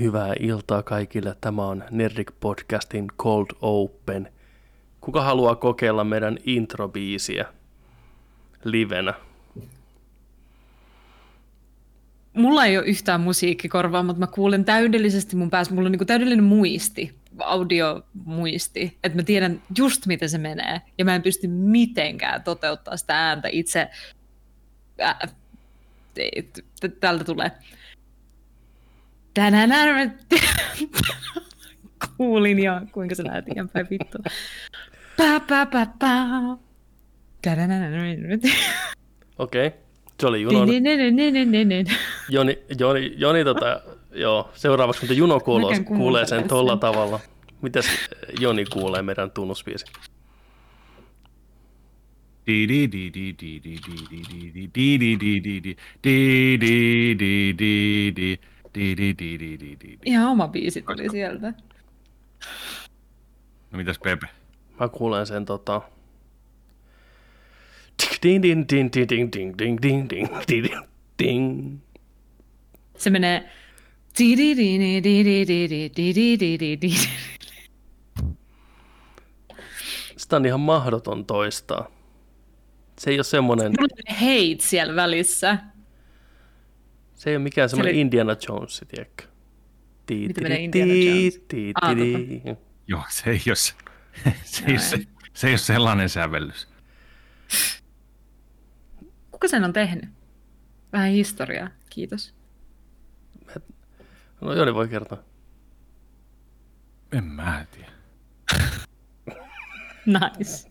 Hyvää iltaa kaikille. Tämä on Nerdik Podcastin Cold Open. Kuka haluaa kokeilla meidän introbiisiä livenä? Mulla ei ole yhtään musiikkikorvaa, mutta mä kuulen täydellisesti mun päässä. Mulla on niin täydellinen muisti, audiomuisti, että mä tiedän just miten se menee. Ja mä en pysty mitenkään toteuttaa sitä ääntä itse. Äh, tältä tulee. Tänään kuulin jo, kuinka se lähti päin vittu. Pä, pä, pä, pä. Okei, okay. se oli Junon. Joni, Joni, Joni tota, joo, seuraavaksi mitä Juno kuulee, kuulee sen tolla tavalla. Mitäs Joni kuulee meidän tunnusbiisi? Ihan oma biisi tuli sieltä. No mitäs Pepe? Mä kuulen sen tota... Ding ding ding ding ding ding ding ding ding ding ding. Se menee... Sitä on ihan mahdoton toistaa. Se ei ole semmoinen... Hate siellä välissä. Se ei ole mikään semmoinen oli... Indiana Jones, tiedätkö? Mitä menee Indiana Jones? Joo, se ei ole, se, se, ei, se, se ei ole sellainen sävellys. Kuka sen on tehnyt? Vähän historiaa, kiitos. No Joni voi kertoa. En mä tiedä. nice.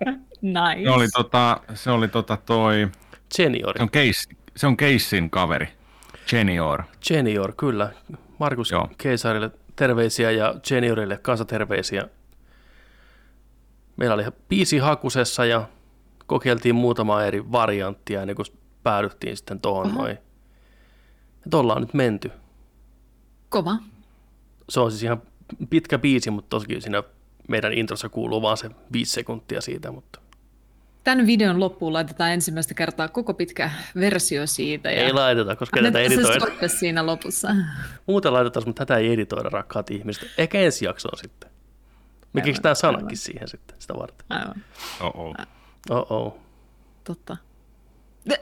nice. Se oli tota, se oli tota toi... Seniori. Se on, Case, se on Keissin kaveri. Genior. Genior, kyllä. Markus Joo. Keisarille terveisiä ja Geniorille kanssa terveisiä. Meillä oli biisi hakusessa ja kokeiltiin muutama eri varianttia ennen kuin päädyttiin sitten tuohon noin. Ja tuolla on nyt menty. Kova. Se on siis ihan pitkä biisi, mutta tosikin siinä meidän introssa kuuluu vaan se viisi sekuntia siitä, mutta Tämän videon loppuun laitetaan ensimmäistä kertaa koko pitkä versio siitä. Ja... Ei laiteta, koska tätä editoida. Se siinä lopussa. Muuten laitetaan, mutta tätä ei editoida, rakkaat ihmiset. Ehkä ensi jaksoon sitten. Me keksitään sanakin siihen sitten, sitä varten. Aivan. Oh-oh. Oh-oh. Totta.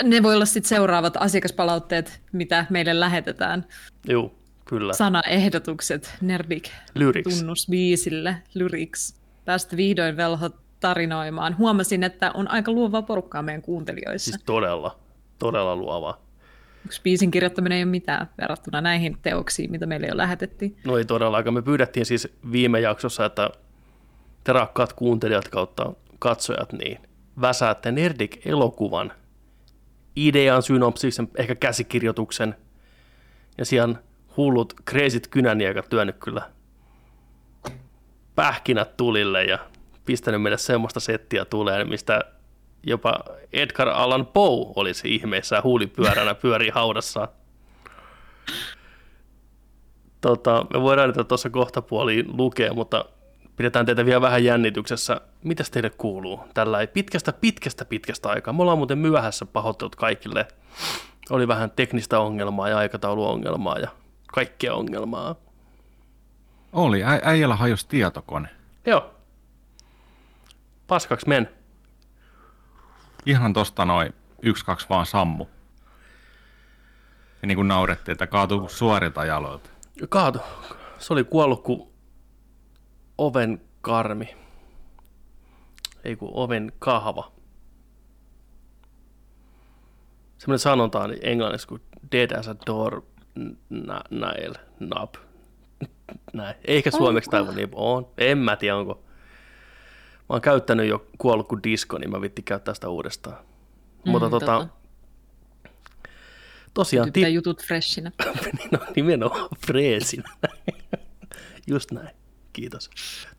Ne voi olla sitten seuraavat asiakaspalautteet, mitä meille lähetetään. Joo, kyllä. Sanaehdotukset Nerdik Lyrics. tunnusbiisille, Lyrics. Tästä vihdoin velhot tarinoimaan. Huomasin, että on aika luovaa porukkaa meidän kuuntelijoissa. Siis todella, todella luovaa. Yksi biisin kirjoittaminen ei ole mitään verrattuna näihin teoksiin, mitä meille jo lähetettiin. No ei todellakaan. Me pyydettiin siis viime jaksossa, että te rakkaat kuuntelijat kautta katsojat, niin väsäätte Nerdik-elokuvan idean, synopsiksen, ehkä käsikirjoituksen, ja siellä hullut kreisit kynäniekat työnnyt kyllä pähkinät tulille ja pistänyt meille semmoista settiä tulee, mistä jopa Edgar Allan Poe olisi ihmeessä huulipyöränä pyörii haudassa. Tota, me voidaan niitä tuossa kohta puoliin lukea, mutta pidetään teitä vielä vähän jännityksessä. Mitäs teille kuuluu? Tällä ei pitkästä, pitkästä, pitkästä aikaa. Me ollaan muuten myöhässä pahoittelut kaikille. Oli vähän teknistä ongelmaa ja aikatauluongelmaa ja kaikkea ongelmaa. Oli, Ä- äijällä hajosi tietokone. Joo, paskaksi men. Ihan tosta noin yksi, kaksi vaan sammu. Ja niin kuin naurettiin, että kaatu suorilta jaloilta. Kaatu. Se oli kuollut kuin oven karmi. Ei kuin oven kahva. Semmoinen sanonta on englanniksi kuin dead as a door nail knob. Näin. Eikä suomeksi taivu niin on. En mä tiedä, onko oon käyttänyt jo kuollut kuin disko, niin mä vitti käyttää sitä uudestaan. Mm, Mutta tota, tosiaan... Tip... jutut freshinä. no nimenomaan freesinä. Just näin. Kiitos.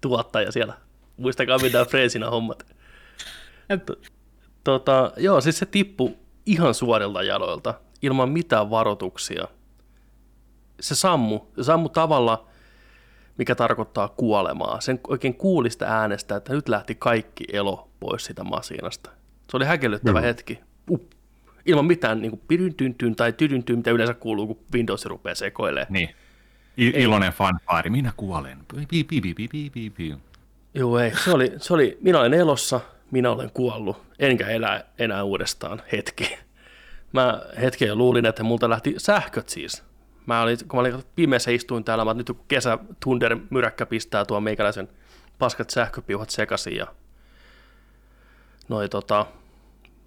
Tuottaja siellä. Muistakaa mitä freesinä hommat. Tota, joo, siis se tippu ihan suorilta jaloilta, ilman mitään varoituksia. Se sammu, se sammu tavalla, mikä tarkoittaa kuolemaa. Sen oikein kuulista äänestä, että nyt lähti kaikki elo pois siitä masinasta. Se oli häkellyttävä mm. hetki. Uh. Ilman mitään niin pidyntyntyn tai tydyntyn, mitä yleensä kuuluu, kun Windows rupeaa sekoilemaan. Niin. I- iloinen fanfaari, minä kuolen. Pi, pi, pi, pi, pi, pi, pi. Joo, ei. Se oli, se oli, minä olen elossa, minä olen kuollut, enkä elä enää uudestaan hetki. Mä hetken luulin, että multa lähti sähköt siis. Mä olin, kun mä olin pimeässä istuin täällä, mä nyt kun kesä Thunder myräkkä pistää tuo meikäläisen paskat sähköpiuhat sekaisin ja noi tota,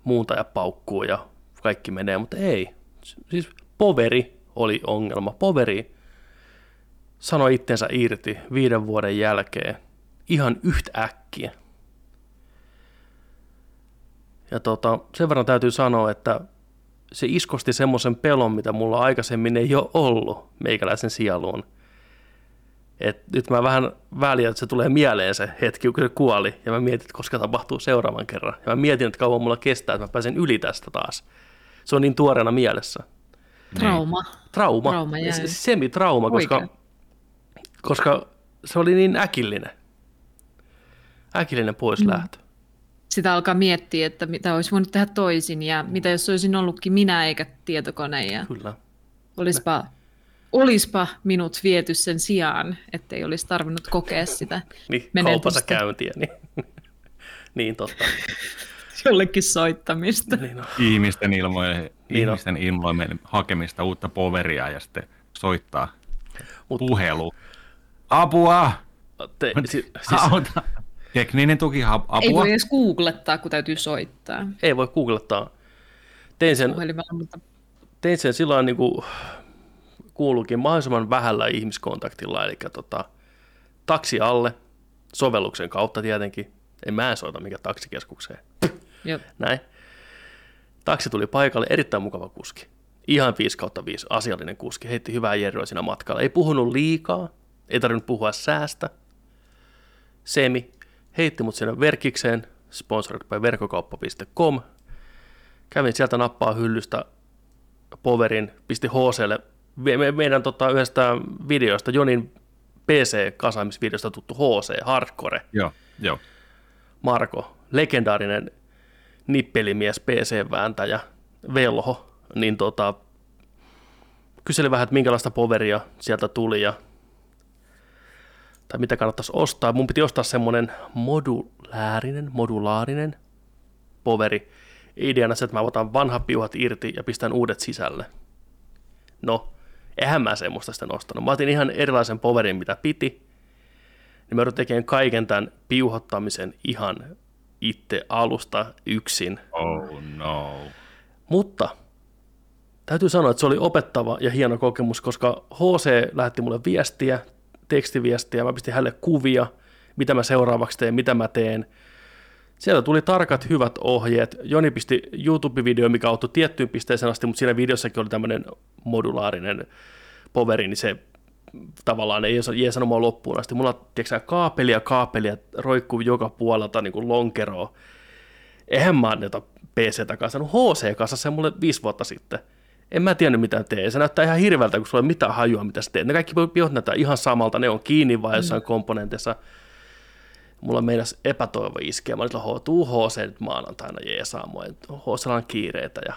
muuntaja paukkuu ja kaikki menee, mutta ei. Siis poveri oli ongelma. Poveri sanoi itsensä irti viiden vuoden jälkeen ihan yhtäkkiä. Ja tota, sen verran täytyy sanoa, että se iskosti semmoisen pelon, mitä mulla aikaisemmin ei ole ollut meikäläisen sieluun. Et nyt mä vähän väliä, että se tulee mieleen se hetki, kun se kuoli, ja mä mietin, että koska tapahtuu seuraavan kerran. Ja mä mietin, että kauan mulla kestää, että mä pääsen yli tästä taas. Se on niin tuoreena mielessä. Trauma. Trauma, Trauma se- semitrauma, koska, koska se oli niin äkillinen. Äkillinen pois Mm. Sitä alkaa miettiä, että mitä olisi voinut tehdä toisin ja mitä jos olisin ollutkin minä eikä tietokone ja Kyllä. olispa, olispa minut viety sen sijaan, ettei olisi tarvinnut kokea sitä Niin, menetystä. kaupassa käyntiä. Niin, niin totta. jollekin soittamista. Niin on. Ihmisten ilmojen, Niin ihmisten ilmojen hakemista uutta poveria ja sitten soittaa Mut- puhelu. Apua! Te, si, siis, Auta! Tekninen tuki, ap- Ei apua! voi edes googlettaa, kun täytyy soittaa ei voi googlettaa. Tein sen, mutta tein sen sillä niin kuin kuuluukin mahdollisimman vähällä ihmiskontaktilla, eli tota, taksi alle, sovelluksen kautta tietenkin. En mä en soita mikä taksikeskukseen. jo, Näin. Taksi tuli paikalle, erittäin mukava kuski. Ihan 5 kautta 5, asiallinen kuski. Heitti hyvää jerryä siinä matkalla. Ei puhunut liikaa, ei tarvinnut puhua säästä. Semi heitti mut sinne verkikseen, sponsored by verkkokauppa.com. Kävin sieltä nappaa hyllystä poverin, pisti HClle me, me, meidän tota, yhdestä videosta, Jonin PC-kasaamisvideosta tuttu HC, Hardcore. Joo, joo. Marko, legendaarinen nippelimies, PC-vääntäjä, velho, niin tota, kyseli vähän, että minkälaista poveria sieltä tuli ja tai mitä kannattaisi ostaa. Mun piti ostaa semmoinen modulaarinen, modulaarinen poveri. Ideana se, että mä otan vanhat piuhat irti ja pistän uudet sisälle. No, eihän mä semmoista sitten ostanut. Mä otin ihan erilaisen poverin, mitä piti niin mä joudun tekemään kaiken tämän piuhottamisen ihan itse alusta yksin. Oh no. Mutta täytyy sanoa, että se oli opettava ja hieno kokemus, koska HC lähetti mulle viestiä, tekstiviestiä, mä pistin hänelle kuvia, mitä mä seuraavaksi teen, mitä mä teen. Sieltä tuli tarkat, hyvät ohjeet. Joni pisti YouTube-video, mikä auttoi tiettyyn pisteeseen asti, mutta siinä videossakin oli tämmöinen modulaarinen poveri, niin se tavallaan ei jeesannut mua loppuun asti. Mulla tiedätkö, kaapelia, kaapelia roikkuu joka puolelta niin kuin lonkeroa. Eihän mä anneta PC takaisin. HC kanssa se mulle viisi vuotta sitten. En mä tiennyt mitä tee. Se näyttää ihan hirveältä, kun sulla ei ole mitään hajua, mitä sä teet. Ne kaikki piot näyttää ihan samalta. Ne on kiinni vai jossain mm. komponenteissa. Mulla meinas epätoivo iskeä. Mä olin, tuu HC nyt maanantaina jeesaa mua. HC on kiireitä ja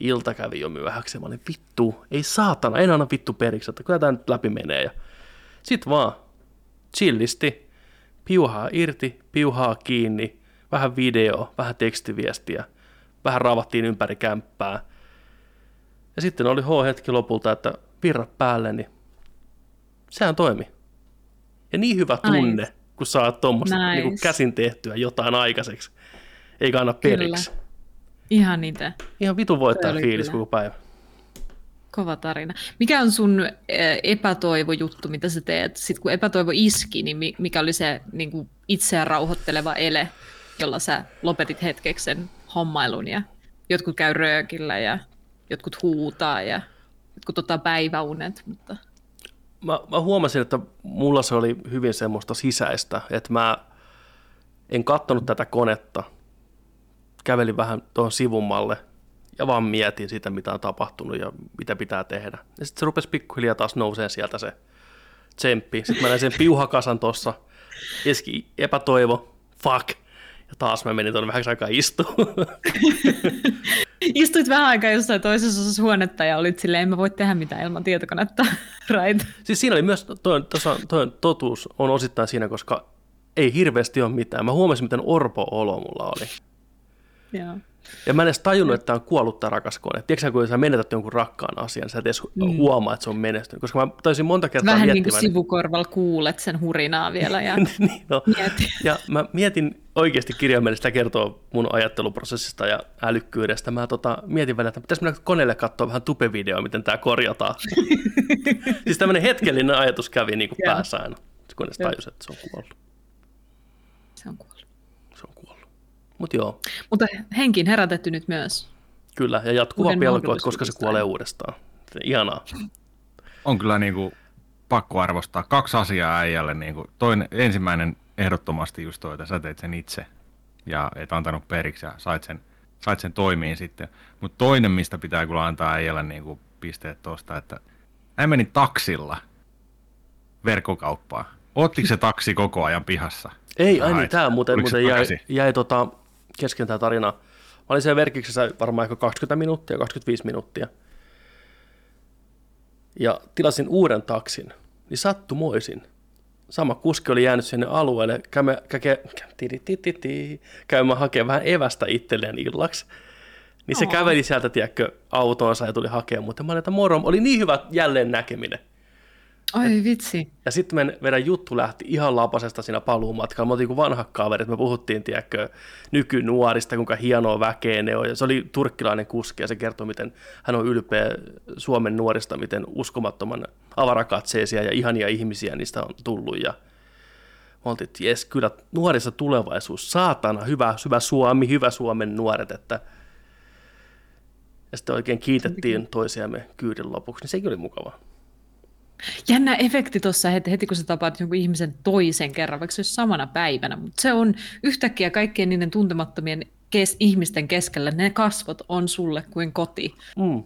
ilta kävi jo myöhäksi. Mä olin, vittu, ei saatana, en anna vittu periksi, että kyllä tämä nyt läpi menee. Ja sit vaan chillisti, piuhaa irti, piuhaa kiinni, vähän video, vähän tekstiviestiä, vähän raavattiin ympäri kämppää. Ja sitten oli H-hetki lopulta, että virrat päälle, niin sehän toimi. Ja niin hyvä tunne, Nice. kun saat tuommoista Nice. niin käsin tehtyä jotain aikaiseksi. Eikä anna periksi. Kyllä. Ihan niitä. Ihan vitu voittaa fiilis kyllä. koko päivä. Kova tarina. Mikä on sun eh, epätoivojuttu, mitä sä teet? Sitten kun epätoivo iski, niin mi- mikä oli se niin kuin itseään rauhoitteleva ele, jolla sä lopetit hetkeksi sen hommailun ja jotkut käy röökillä ja jotkut huutaa ja jotkut ottaa päiväunet, mutta Mä, mä huomasin, että mulla se oli hyvin semmoista sisäistä, että mä en kattonut tätä konetta, kävelin vähän tuohon sivummalle ja vaan mietin sitä, mitä on tapahtunut ja mitä pitää tehdä. Ja sitten se rupesi pikkuhiljaa taas nousee sieltä se tsemppi. Sitten mä näin sen piuhakasan tuossa, eski epätoivo, fuck. Ja taas mä menin tuonne vähäksi aikaa istuun. Istuit vähän aikaa jossain toisessa osassa huonetta ja olit silleen, en mä voi tehdä mitään ilman tietokonetta. right. siis siinä oli myös, toi, tossa, toi totuus on osittain siinä, koska ei hirveästi ole mitään. Mä huomasin, miten orpo olo mulla oli. Joo. Ja mä en edes tajunnut, että tämä on kuollut tämä rakas kone. Tiedätkö kun sä menetät jonkun rakkaan asian, sä et edes mm. huomaa, että se on menestynyt. Koska mä taisin monta kertaa Vähän niin miettimään... kuin sivukorvalla kuulet sen hurinaa vielä ja niin, no. mietit. Ja mä mietin oikeasti kirjaimellisesti, kertoo mun ajatteluprosessista ja älykkyydestä. Mä tota, mietin välillä, että pitäisi mennä koneelle katsoa vähän tupevideoa, miten tämä korjataan. siis tämmöinen hetkellinen ajatus kävi niin kuin päässä aina, kunnes tajus, että se on kuollut. Se on kuollut. Mutta joo, Mutta henkiin herätetty nyt myös. kyllä. Ja jatkuva Uuden pelko, että koska se kuolee uudestaan. Ihanaa. On kyllä niin kuin pakko arvostaa kaksi asiaa äijälle. Niin kuin toinen, ensimmäinen ehdottomasti just toi, että sä teit sen itse ja et antanut periksi ja sait sen, sait sen toimiin sitten. Mutta toinen, mistä pitää kyllä antaa äijälle niin kuin pisteet tuosta, että näin meni taksilla verkkokauppaan. Ottiko se taksi koko ajan pihassa? Ei, Sä ai niin, tämä muuten, muuten jäi, jäi tota, kesken tämä tarina. Mä olin siellä verkiksessä varmaan ehkä 20 minuuttia, 25 minuuttia. Ja tilasin uuden taksin, niin sattumoisin. Sama kuski oli jäänyt sinne alueelle käymään, käke, käymään hakemaan vähän evästä itselleen illaksi. Niin se Oo. käveli sieltä, tiedätkö, autoonsa ja tuli hakemaan, mutta mä olin, että moro, oli niin hyvä jälleen näkeminen. Oi vitsi. Ja sitten meidän, meidän juttu lähti ihan lapasesta siinä paluumatkalla. Me oltiin kuin vanhat kaverit, me puhuttiin, tiedätkö, nykynuorista, kuinka hienoa väkeä ne on. Ja se oli turkkilainen kuski ja se kertoi, miten hän on ylpeä Suomen nuorista, miten uskomattoman avarakatseisia ja ihania ihmisiä niistä on tullut. Ja me oltiin, että jes, kyllä nuorissa tulevaisuus, saatana, hyvä, hyvä Suomi, hyvä Suomen nuoret, että ja sitten oikein kiitettiin toisiamme kyydin lopuksi, niin sekin oli mukavaa. Jännä efekti tuossa heti, heti, kun sä tapaat jonkun ihmisen toisen kerran, vaikka se olisi samana päivänä, mutta se on yhtäkkiä kaikkien niiden tuntemattomien kes- ihmisten keskellä, ne kasvot on sulle kuin koti. Mm.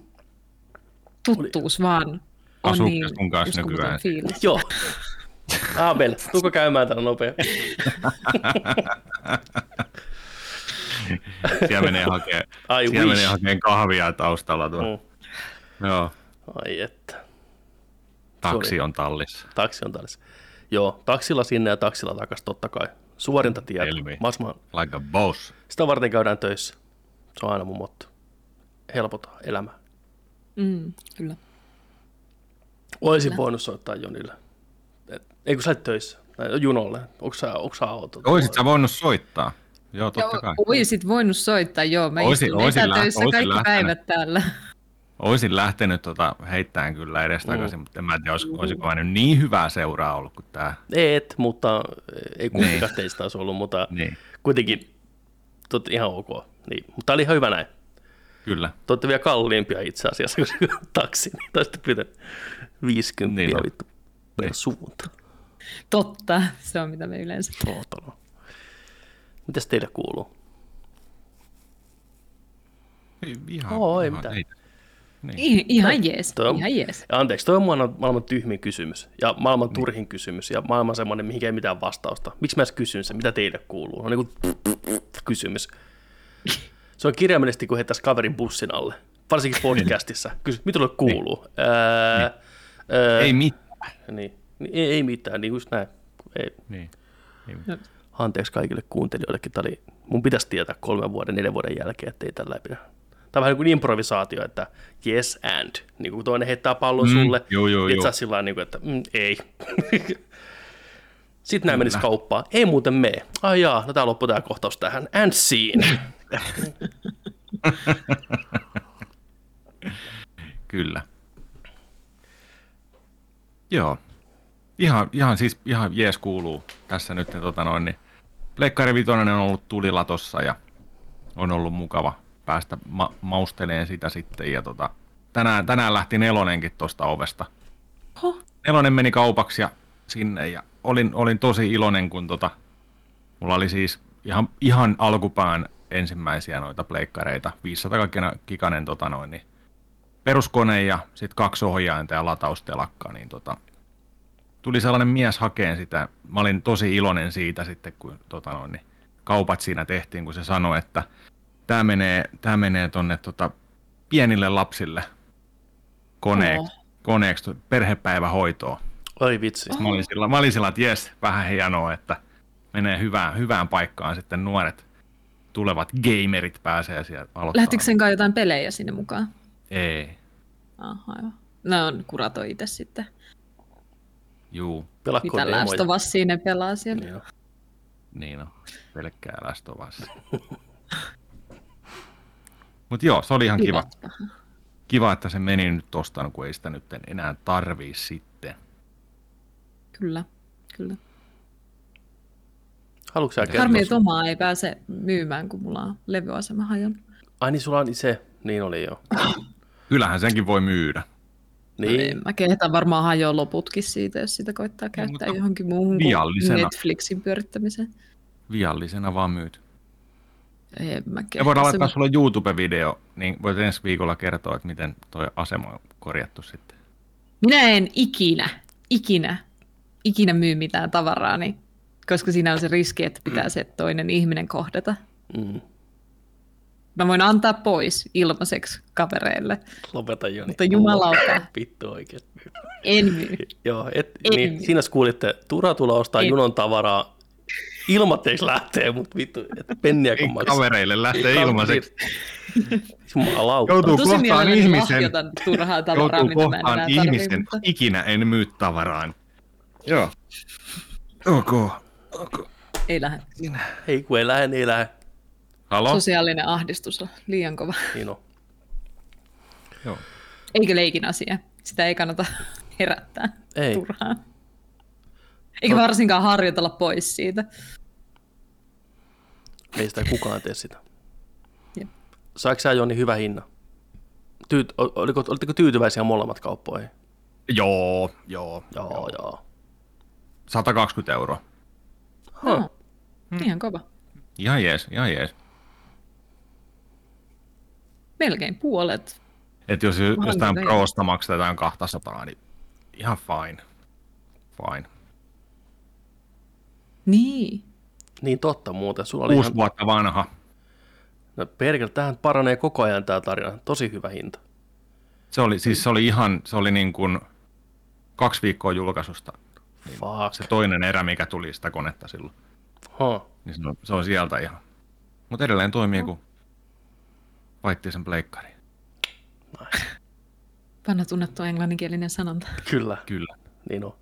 Tuttuus vaan on Asuuko niin sun kanssa uskomaton nykyään? fiilis. Joo. Abel, tuuko käymään tänne nopea? Siellä menee hakee, I siellä menee hakeen kahvia taustalla tuo. Mm. Joo, Ai että. Taksi on tallissa. Taksi on täällä. Joo, taksilla sinne ja taksilla takaisin totta kai. Suorinta tietä. Mahdollisimman- Like a boss. Sitä varten käydään töissä. Se on aina mun motto. Helpota elämää. Mm, kyllä. Olisin voinut soittaa Jonille. Et, ei kun sä olet töissä. Tai junolle. Onko sä, onko sä auto? Oisit sä voinut soittaa? Joo, totta kai. Oisit voinut soittaa, joo. Mä Oisin- istun oisin lä- etätöissä oisin kaikki lähtenyt. päivät täällä. Olisin lähtenyt tota, heittämään kyllä edestakaisin, mm. mutta en mä tiedä, olisiko, olisiko mä nyt niin hyvää seuraa ollut kuin tämä. Et, mutta ei kumpikaan teistä olisi ollut, mutta Niin, kuitenkin tot, ihan ok. Niin. Mutta oli ihan hyvä näin. kyllä. Te olette vielä kalliimpia itse asiassa kuin se taksi, niin te olisitte pyytäneet 50 Niin niin on. vittu per Niin. suunta. Totta, se on mitä me yleensä. Tohtona. Mitäs teille kuuluu? Ei, Ihan, Oo, ei ihan, mitään. Ei. Niin. I- ihan jees, Toi on- ihan jees. Ja anteeksi, toi on maailman, maailman tyhmin kysymys ja maailman niin. turhin kysymys ja maailman semmoinen, mihin ei mitään vastausta. Miksi mä edes kysyn sen, mitä teille kuuluu? On niin kuin kysymys. Se on kirjaimellisesti, kun heittäisi kaverin bussin alle. Varsinkin podcastissa. Kysy, mitä sulle kuuluu? Niin. Ää, ää, ei mitään. Niin, niin ei, ei mitään, niin just näin. Ei, Niin. Ei No, mitään. anteeksi kaikille kuuntelijoillekin. Tämä oli, mun pitäisi tietää kolmen vuoden, neljän vuoden jälkeen, että ei tällä pidä. Tämä on vähän niin kuin improvisaatio, että yes and. Niin kuin toinen heittää pallon Mm, sulle, juu, niin et saa sillä niin kuin, että mm, ei. Sitten näin menisi kauppaan. Ei muuten mene. Ai jaa, no tää loppui tämä kohtaus tähän. And scene. Kyllä. Joo. Ihan, ihan siis ihan jees kuuluu tässä nyt. Tota noin, niin Pleikkari Vitoinen on ollut tulilatossa ja on ollut mukava päästä ma- mausteleen sitä sitten. Ja tota, tänään, tänään lähti nelonenkin tuosta ovesta. Ho, Nelonen meni kaupaksi ja sinne ja olin, olin tosi iloinen, kun tota, mulla oli siis ihan, ihan alkupään ensimmäisiä noita pleikkareita, 500 kikanen tota noin, niin peruskone ja sitten kaksi ohjainta ja lataustelakka, niin tota, tuli sellainen mies hakeen sitä. Mä olin tosi iloinen siitä sitten, kun tota noin, niin kaupat siinä tehtiin, kun se sanoi, että tämä menee, tää menee tonne tota, pienille lapsille koneeksi, Oo. koneeksi perhepäivähoitoon. Oi vitsi. Mä olin sillä, mä olin sillä että jes, vähän hienoa, että menee hyvään, hyvään paikkaan sitten nuoret tulevat gamerit pääsee sieltä aloittaa. Lähtikö sen kanssa jotain pelejä sinne mukaan? Ei, Ah, aivan. No on kuratoi itse sitten. juu, Pelakko Mitä Last of Us siinä pelaa siellä. Niin on. niin on, pelkkää Last of Us. Mut joo, se oli ihan kiva. Kiva. Kiva, että se meni nyt tosta, kun ei sitä nyt enää tarvii sitten. Kyllä, kyllä. Haluatko sä kertoa? Harmi, että omaa ei pääse myymään, kun mulla on levyasema hajonnut. Ai niin sulla on se. Niin oli jo. Kyllähän senkin voi myydä. Niin. Niin. Mä kehtaan varmaan hajoa loputkin siitä, jos sitä koittaa käyttää mutta johonkin muuhun kuin viallisena. Netflixin pyörittämiseen. Viallisena vaan myyt. En mä Ja voidaan laittaa sulle YouTube-video, niin voit ensi viikolla kertoa, että miten toi asema on korjattu sitten. Minä en ikinä, ikinä, ikinä myy mitään tavaraa, niin, koska siinä on se riski, että pitää se toinen ihminen kohdata. Mm. Mä voin antaa pois ilmaiseksi kavereille. Lopeta jo. Mutta jumalauta. Vittu oikein. En myy. Joo, et, En niin, myy. siinä kuulitte, Tura tulee ostaa En. junon tavaraa ilmatteeksi lähtee, mutta vittu, et penniäkään maksaa. Kavereille lähtee ilmaiseksi. Jumalauta. Joutuu Tosi kohtaan ihmisen, turhaa tavaraa, joutuu mitä mä en kohtaan tarvii, ihmisen, mutta- ikinä en myy tavaraan. Joo. Ok. okay. Ei lähde. Ei kun ei lähde, niin ei lähde. Halo? Sosiaalinen ahdistus on liian kova. Niin on. Joo. Eikä leikin asia. Sitä ei kannata herättää Ei. turhaan. Eikä varsinkaan harjoitella pois siitä. Ei sitä kukaan tee sitä. Jep. Saiko sä Joni hyvä hinnan? Tyyt, oliko, olitteko tyytyväisiä molemmat kauppoihin? Joo, joo, Joo, joo. 120 euroa. Huh. Oh, ihan kova. Ihan jees, ihan jees. Melkein puolet. Et jos jostain Prosta maksetaan 200, niin ihan fine. Fine. Niin. Niin totta muuten. Sulla oli Kuusi ihan, vuotta vanha. no perkele, tähän paranee koko ajan tämä tarina. Tosi hyvä hinta. Se oli, siis se oli ihan, se oli niin kuin kaksi viikkoa julkaisusta. Fuck. Se toinen erä, mikä tuli sitä konetta silloin. Huh. Niin se on, se on sieltä ihan. Mutta edelleen toimii, kun vaitti sen pleikkariin. Nice. Vanha tunnettu englanninkielinen sanonta. Kyllä, Kyllä. niin on.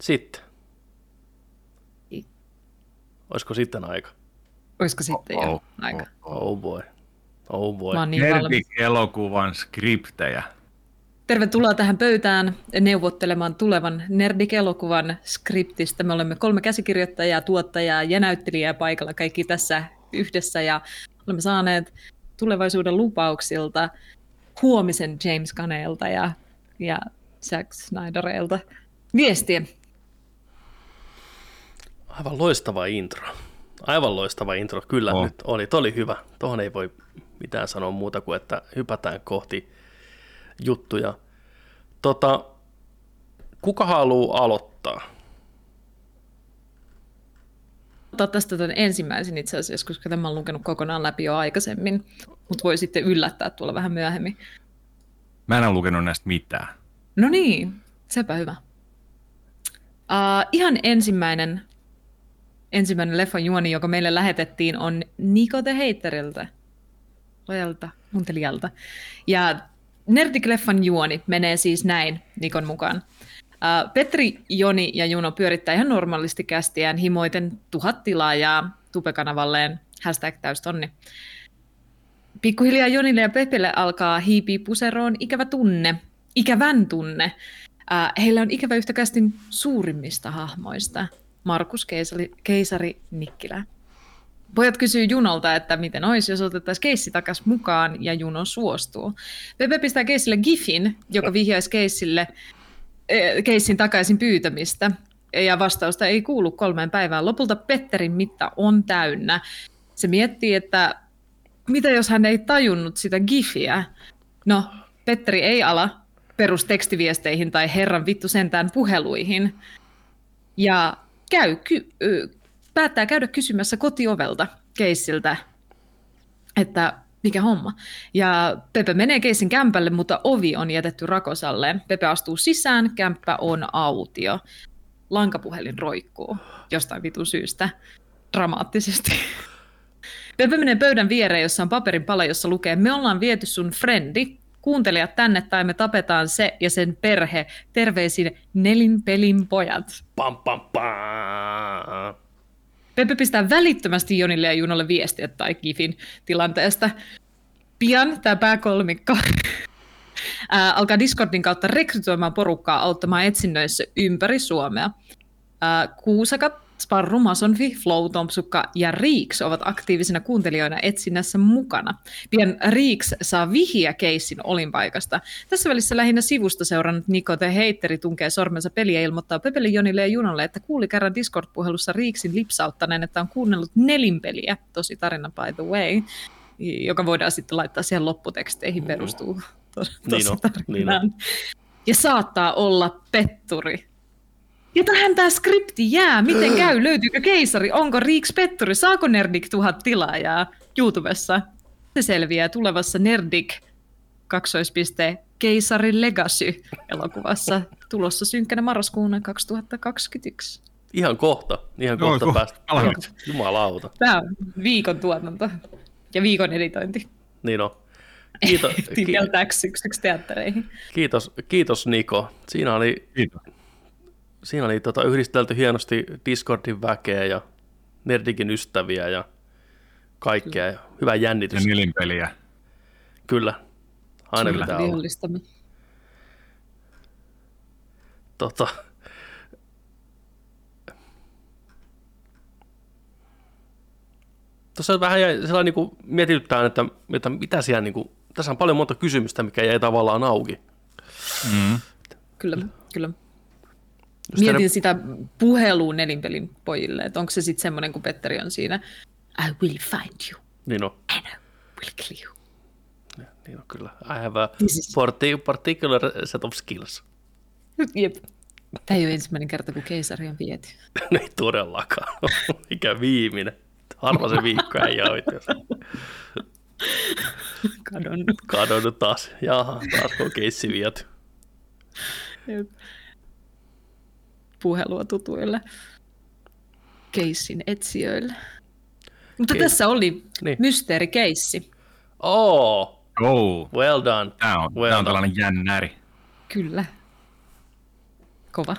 Sitten. Olisiko sitten aika? Olisiko sitten Oh, jo oh, aika? Oh boy. Oh boy. Mä oon niin. Nerdik-elokuvan skriptejä. Tervetuloa tähän pöytään neuvottelemaan tulevan Nerdik-elokuvan skriptistä. Me olemme kolme käsikirjoittajaa, tuottajaa ja näyttelijää paikalla kaikki tässä yhdessä ja olemme saaneet tulevaisuuden lupauksilta huomisen James Gunneilta ja, ja Zack Snydereilta viestiä. Aivan loistava intro. Aivan loistava intro. Kyllä Oh. nyt oli. Toi oli hyvä. Tuohon ei voi mitään sanoa muuta kuin, että hypätään kohti juttuja. Tota, kuka haluaa aloittaa? Ottaa tästä tämän ensimmäisen itse asiassa, koska tämä on lukenut kokonaan läpi jo aikaisemmin, mutta voi sitten yllättää tuolla vähän myöhemmin. Mä en ole lukenut näistä mitään. No niin, sepä hyvä. Uh, ihan ensimmäinen, ensimmäinen leffan juoni, joka meille lähetettiin, on Niko the Haterilta. Lojalta, kuuntelijalta. Ja Nerdik-leffan juoni menee siis näin Nikon mukaan. Uh, Petri, Joni ja Juno pyörittää ihan normaalisti kästiään himoiten tuhat tilaajaa tupekanavalleen hashtag täystonni. Pikkuhiljaa Jonille ja Pepelle alkaa hiipiä puseroon ikävä tunne, ikävän tunne. Äh, heillä on ikävä yhtä kästin suurimmista hahmoista, Markus Keisari, Keisari Nikkilä. Pojat kysyy Junolta, että miten olisi, jos otettaisiin keissi takas mukaan, ja Juno suostuu. Pepe pistää keissille gifin, joka vihjaisi keissille eh, keissin takaisin pyytämistä, ja vastausta ei kuulu kolmeen päivään. Lopulta Petterin mitta on täynnä. Se miettii, että mitä jos hän ei tajunnut sitä gifiä? No, Petteri ei ala perustekstiviesteihin tai herran vittu sentään puheluihin. Ja käy, ky- ö, päättää käydä kysymässä kotiovelta keissiltä, että mikä homma. Ja Pepe menee keisin kämpälle, mutta ovi on jätetty rakosalle. Pepe astuu sisään, kämppä on autio. Lankapuhelin roikkuu jostain vitun syystä dramaattisesti. Pepe menee pöydän viereen, jossa on paperin pala, jossa lukee, me ollaan viety sun frendi, kuuntelijat tänne tai me tapetaan se ja sen perhe. Terveisin Nelin pelin pojat. Pam, pam, pam. Pepe pistää välittömästi Jonille ja Junolle viestiä tai Gifin tilanteesta. Pian tämä pääkolmikko ää, alkaa Discordin kautta rekrytoimaan porukkaa auttamaan etsinnöissä ympäri Suomea. Ää, Kuusakat, Sparru, Masonfi, Flow, Tompsukka ja Riiks ovat aktiivisina kuuntelijoina etsinnässä mukana. Pian Riiks saa vihiä keissin olinpaikasta. Tässä välissä lähinnä sivusta seurannut Niko The Heitteri tunkee sormensa peliä ja ilmoittaa Pepeli, Jonille ja Junolle, että kuuli kerran Discord-puhelussa Riiksin lipsauttaneen, että on kuunnellut nelinpeliä, tosi tarina by the way, joka voidaan sitten laittaa siihen lopputeksteihin perustuu tuossa Niin on, niin tarinaan. Ja saattaa olla petturi. Ja tähän tämä skripti jää. Miten käy? Löytyykö keisari? Onko Riiks petturi? Saako Nerdik tuhat tilaajaa YouTubessa? Se selviää tulevassa Nerdik kaksoispiste Keisari Legacy elokuvassa tulossa synkkänä marraskuuna 2021. Ihan kohta, ihan Joo, kohta ko- päästä. valmiiksi. Jumalauta. Tämä on viikon tuotanto ja viikon editointi. Niin on. Kiitos, ki- Timeltä X1 teattereihin. kiitos, kiitos Niko. Siinä oli, Kiitos. Siinä oli tota, yhdistelty hienosti Discordin väkeä ja Nerdikin ystäviä ja kaikkea. Ja hyvä Ja jännitys. nelinpeliä. Kyllä. Aina Kyllä. pitää olla. Tota, Tuossa vähän jäi sellainen niin kuin mietityttää, että, että mitä siellä, niin kuin, tässä on paljon monta kysymystä, mikä jäi tavallaan auki. Mm. Kyllä, kyllä. Jos Mietin teidän- sitä puhelua nelinpelin pojille, että onko se sitten semmoinen, kun Petteri on siinä, I will find you Niin on, and I will kill you. niin on kyllä. I have a parti- particular set of skills. Jep. Tämä ei ole ensimmäinen kerta, kun keisari on viety. Ei todellakaan. Mikä viimeinen. Harva se viikko ei oikeassa. Kadonnut. Kadonnut taas. Jaha, taas on keissi viety. Jep. Puhelua tutuille keissin etsijöille. Mutta Keis- tässä oli Niin. mysteerikeissi. Oh, Oh, well done. tämä on, well tää on done. tällainen jännäri. Kyllä. Kova.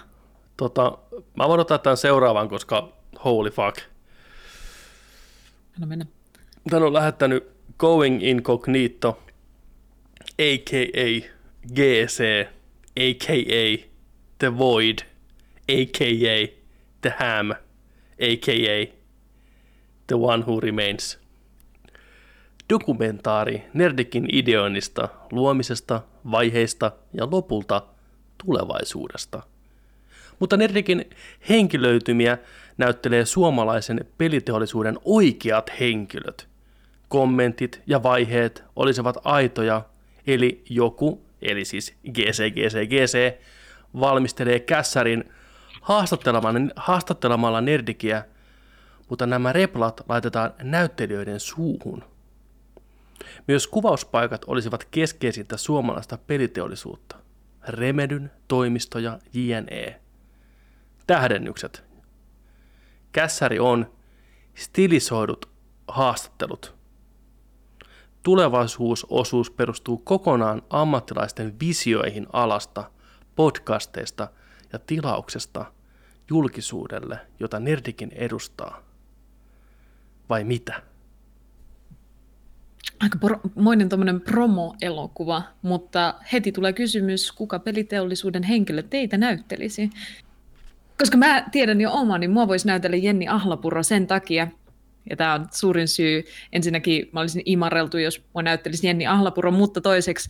Tota, mä voin ottaa tämän seuraavan, koska holy fuck. Anna mennä. Tän on lähettänyt Going Incognito, a.k.a. GC, a.k.a. The Void, a.k.a. The Ham, a.k.a. The One Who Remains. Dokumentaari Nerdikin ideoinnista, luomisesta, vaiheista ja lopulta tulevaisuudesta. Mutta Nerdikin henkilöitymiä näyttelee suomalaisen peliteollisuuden oikeat henkilöt. Kommentit ja vaiheet olisivat aitoja, eli joku, eli siis GC, GC, GC, valmistelee kässärin haastattelemalla, haastattelemalla Nerdikiä, mutta nämä replat laitetaan näyttelijöiden suuhun. Myös kuvauspaikat olisivat keskeisintä suomalaista peliteollisuutta. Remedyn, toimistoja, JNE. Tähdennykset. Kässäri on stilisoidut haastattelut. Tulevaisuusosuus perustuu kokonaan ammattilaisten visioihin alasta, podcasteista ja tilauksesta julkisuudelle, jota Nerdikin edustaa. Vai mitä? Aika moinen tuommoinen promo-elokuva, mutta heti tulee kysymys, kuka peliteollisuuden henkilö teitä näyttelisi. Koska mä tiedän jo omani, mua voisi näytellä Jenni Ahlapuro sen takia, ja tämä on suurin syy. Ensinnäkin mä olisin imareltu, jos mua näyttelisi Jenni Ahlapuro, mutta toiseksi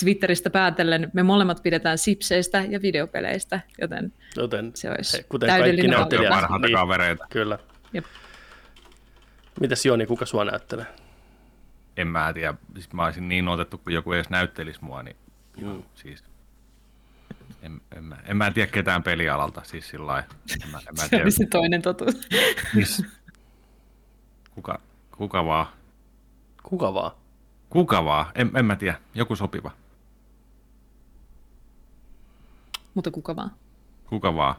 Twitteristä päätellen me molemmat pidetään sipseistä ja videopeleistä, joten Joten Se olisi he, kuten kaikki täydellinen näyttelijät. valinta. Parhaita kavereita. Kyllä. Jep. Mitäs Joni, kuka sua näyttelee? En mä tiedä, siis mä olisin niin otettu, kun joku edes näyttelisi mua, niin mm. siis En, en, mä, en mä tiedä ketään pelialalta, siis sillä. En mä, en mä Se tiedä, se toinen totuus. miss, kuka, kuka vaan. Kuka vaan? Kuka vaan, en, en mä tiedä, joku sopiva. Mutta kuka vaan. Kuka vaan.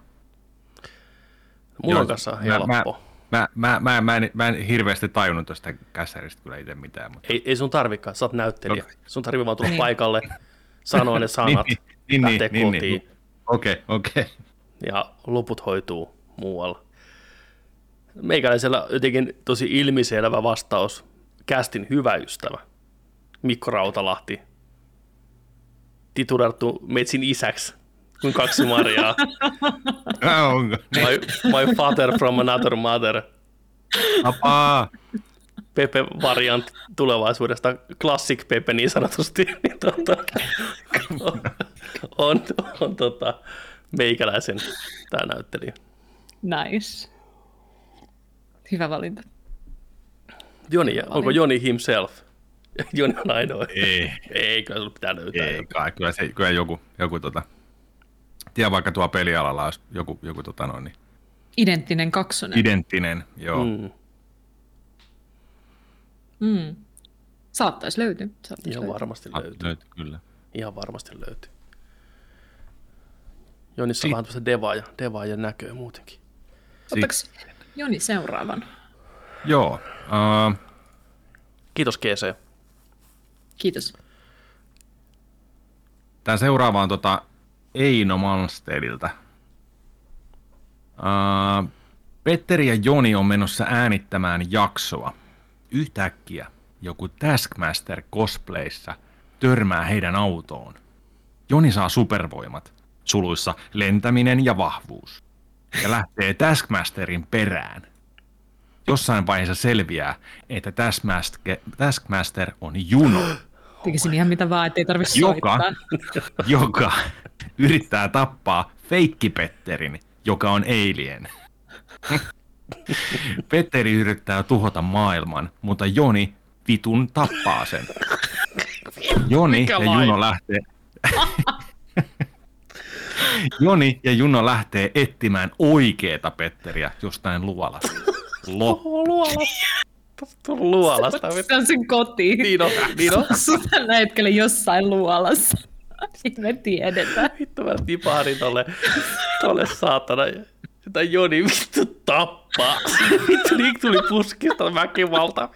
Mulla on kanssa mä- helppo. Mä, mä, mä, mä, en, mä en hirveästi tajunnut tuosta kässäristä kyllä itse mitään. Mutta... Ei, ei sun tarvikaan, sä oot näyttelijä. Okei. Sun tarvii vaan tulla Niin. paikalle, sanoa ne sanat, lähteä kotiin Okei, okei. ja loput hoituu muualla. Meikäläisellä jotenkin tosi ilmiselvä vastaus. Kästin hyvä ystävä. Mikko Rautalahti. Titulerattu Metsin isäksi kuin kaksi Mariaa. Onko? My, my father from another mother. Apaa. Pepe variant tulevaisuudesta, classic Pepe niin sanotusti, niin tota, on, on tota, meikäläisen tämä näyttelijä. Nice. Hyvä valinta. Joni, onko Joni himself? Joni on ainoa. Ei, Ei, kyllä pitää löytää. ei joku. kai. Kyllä, se, kyllä joku, joku tota, tiedä vaikka tuo pelialalla olisi joku, joku tota noin, niin Identtinen kaksonen. identtinen, joo. Mm. Mm. Saattaisi löytyä. Saattaisi ihan löytyä. varmasti löytyy. Löytyy, kyllä. Ihan varmasti löytyy. Jonissa on vähän tämmöistä devaaja, devaaja näköä muutenkin. Ottaks Joni seuraavan? Joo. Uh, Kiitos GC. Kiitos. Tämä seuraava on tota Eino Malmstediltä. Uh, Petteri ja Joni on menossa äänittämään jaksoa. Yhtäkkiä joku Taskmaster cosplayssa törmää heidän autoon. Joni saa supervoimat, suluissa lentäminen ja vahvuus, ja lähtee Taskmasterin perään. Jossain vaiheessa selviää, että Taskmaster, Taskmaster on Juno, Tekisin ihan mitä vaan, ettei tarvitse Joka? soittaa. joka yrittää tappaa feikkipetterin, joka on alien. Petteri yrittää tuhota maailman, mutta Joni vitun tappaa sen. Joni Mikä ja? Juno lähtee... Joni ja Juno lähtee etsimään oikeeta Petteriä jostain luolasta. Loppu. Luolasta. Luolasta. Se on sen koti. Niin on, niin on. Sitä näetkö jossain luolassa. Sitten me tiedetään. Vittu mä tipahdin tolle, tolle saatana. Sitä Joni vittu tappaa. Vittu niin tuli puskista väkivalta.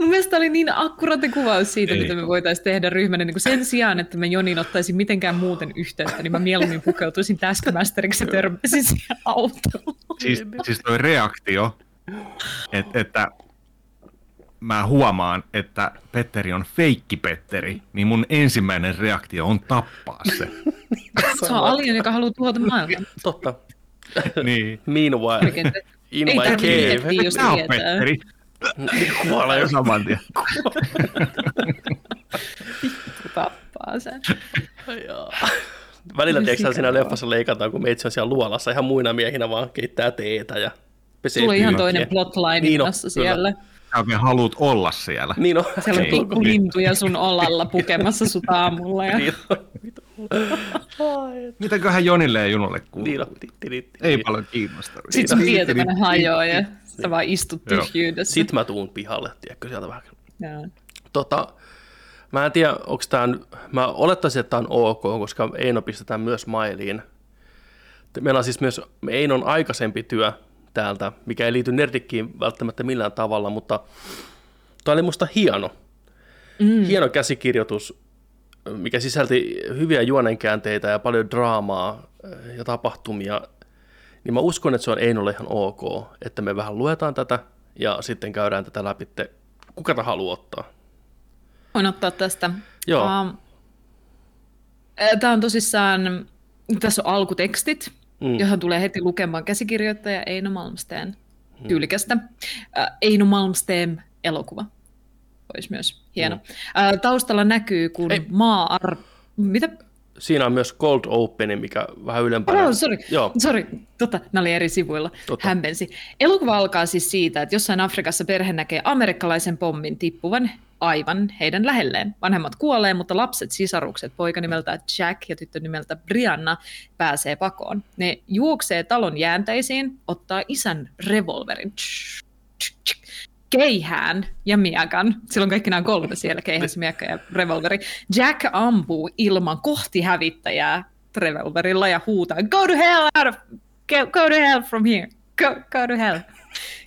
Mun mielestä oli niin akkuraatti kuvaus siitä, Ei. mitä me voitaisiin tehdä ryhmänä. Niin sen sijaan, että mä Jonin ottaisin mitenkään muuten yhteyttä, niin mä mieluummin pukeutuisin Taskmasteriksi ja törmäsin siihen autoon. Siis, siis toi reaktio, et, että mä huomaan, että Petteri on feikki Petteri, niin mun ensimmäinen reaktio on tappaa se. Se on alien, joka haluaa tuhota maailman. Totta. niin. Meanwhile, in Ei my cave. Tää on tietää. Petteri. Kuolee Jo saman tien. Tappaa sen. Joo. Välillä tiedätkö, siinä leffassa leikataan, kun meitsi on siellä luolassa ihan muina miehinä vaan keittää teetä ja pesee Sulla on ihan toinen plotline Niin on, menossa kyllä. Oikein haluut olla siellä. Niin on. Siellä on pikku lintuja sun olalla pukemassa sut aamulla. Ja... Niin Mitäköhän Jonille ja Junolle kuuluu? Niin. Ei paljon kiinnosta. Sitten sun tietokone hajoaa ja sä vaan istut tyhjyydessä. Sitten mä tuun pihalle, tiedätkö, sieltä vähän. Joo. Tota, mä en tiedä, onko tämä, mä olettaisin, että tämä on ok, koska Eino pistetään myös mailiin. Meillä on siis myös Einon aikaisempi työ täältä, mikä ei liity Nerdikkiin välttämättä millään tavalla, mutta tämä oli musta hieno. Mm. Hieno käsikirjoitus, mikä sisälti hyviä juonenkäänteitä ja paljon draamaa eh, ja tapahtumia. Niin mä uskon, että se on Einolle ihan ok, että me vähän luetaan tätä ja sitten käydään tätä läpi. Kuka tämä haluaa ottaa? Voin ottaa tästä. Joo. Um, Tämä on tosissaan, tässä on alkutekstit, Mm. mm. johon tulee heti lukemaan käsikirjoittaja Eino Malmsteen tyylikästä. Äh, Eino Malmsteen elokuva olisi myös hieno. Mm. Mm. Taustalla näkyy, kun Ei. maa... Ar... Mitä? Siinä on myös Cold Open, mikä vähän ylempänä. Oh, sorry. Joo, Sorry, tota, nämä oli eri sivuilla. Totta. Hämmensi. Elokuva alkaa siis siitä, että jossain Afrikassa perhe näkee amerikkalaisen pommin tippuvan aivan heidän lähelleen. Vanhemmat kuolee, mutta lapset, sisarukset, poika nimeltä Jack ja tyttö nimeltä Brianna pääsee pakoon. Ne juoksee talon jäänteisiin, ottaa isän revolverin tsh, tsh, tsh, keihään ja miekan. Silloin kaikki nämä kolme siellä, keihäs, miekka ja revolveri. Jack ampuu ilman kohti hävittäjää revolverilla ja huutaa, go to hell out of, go, to hell from here, go, go to hell.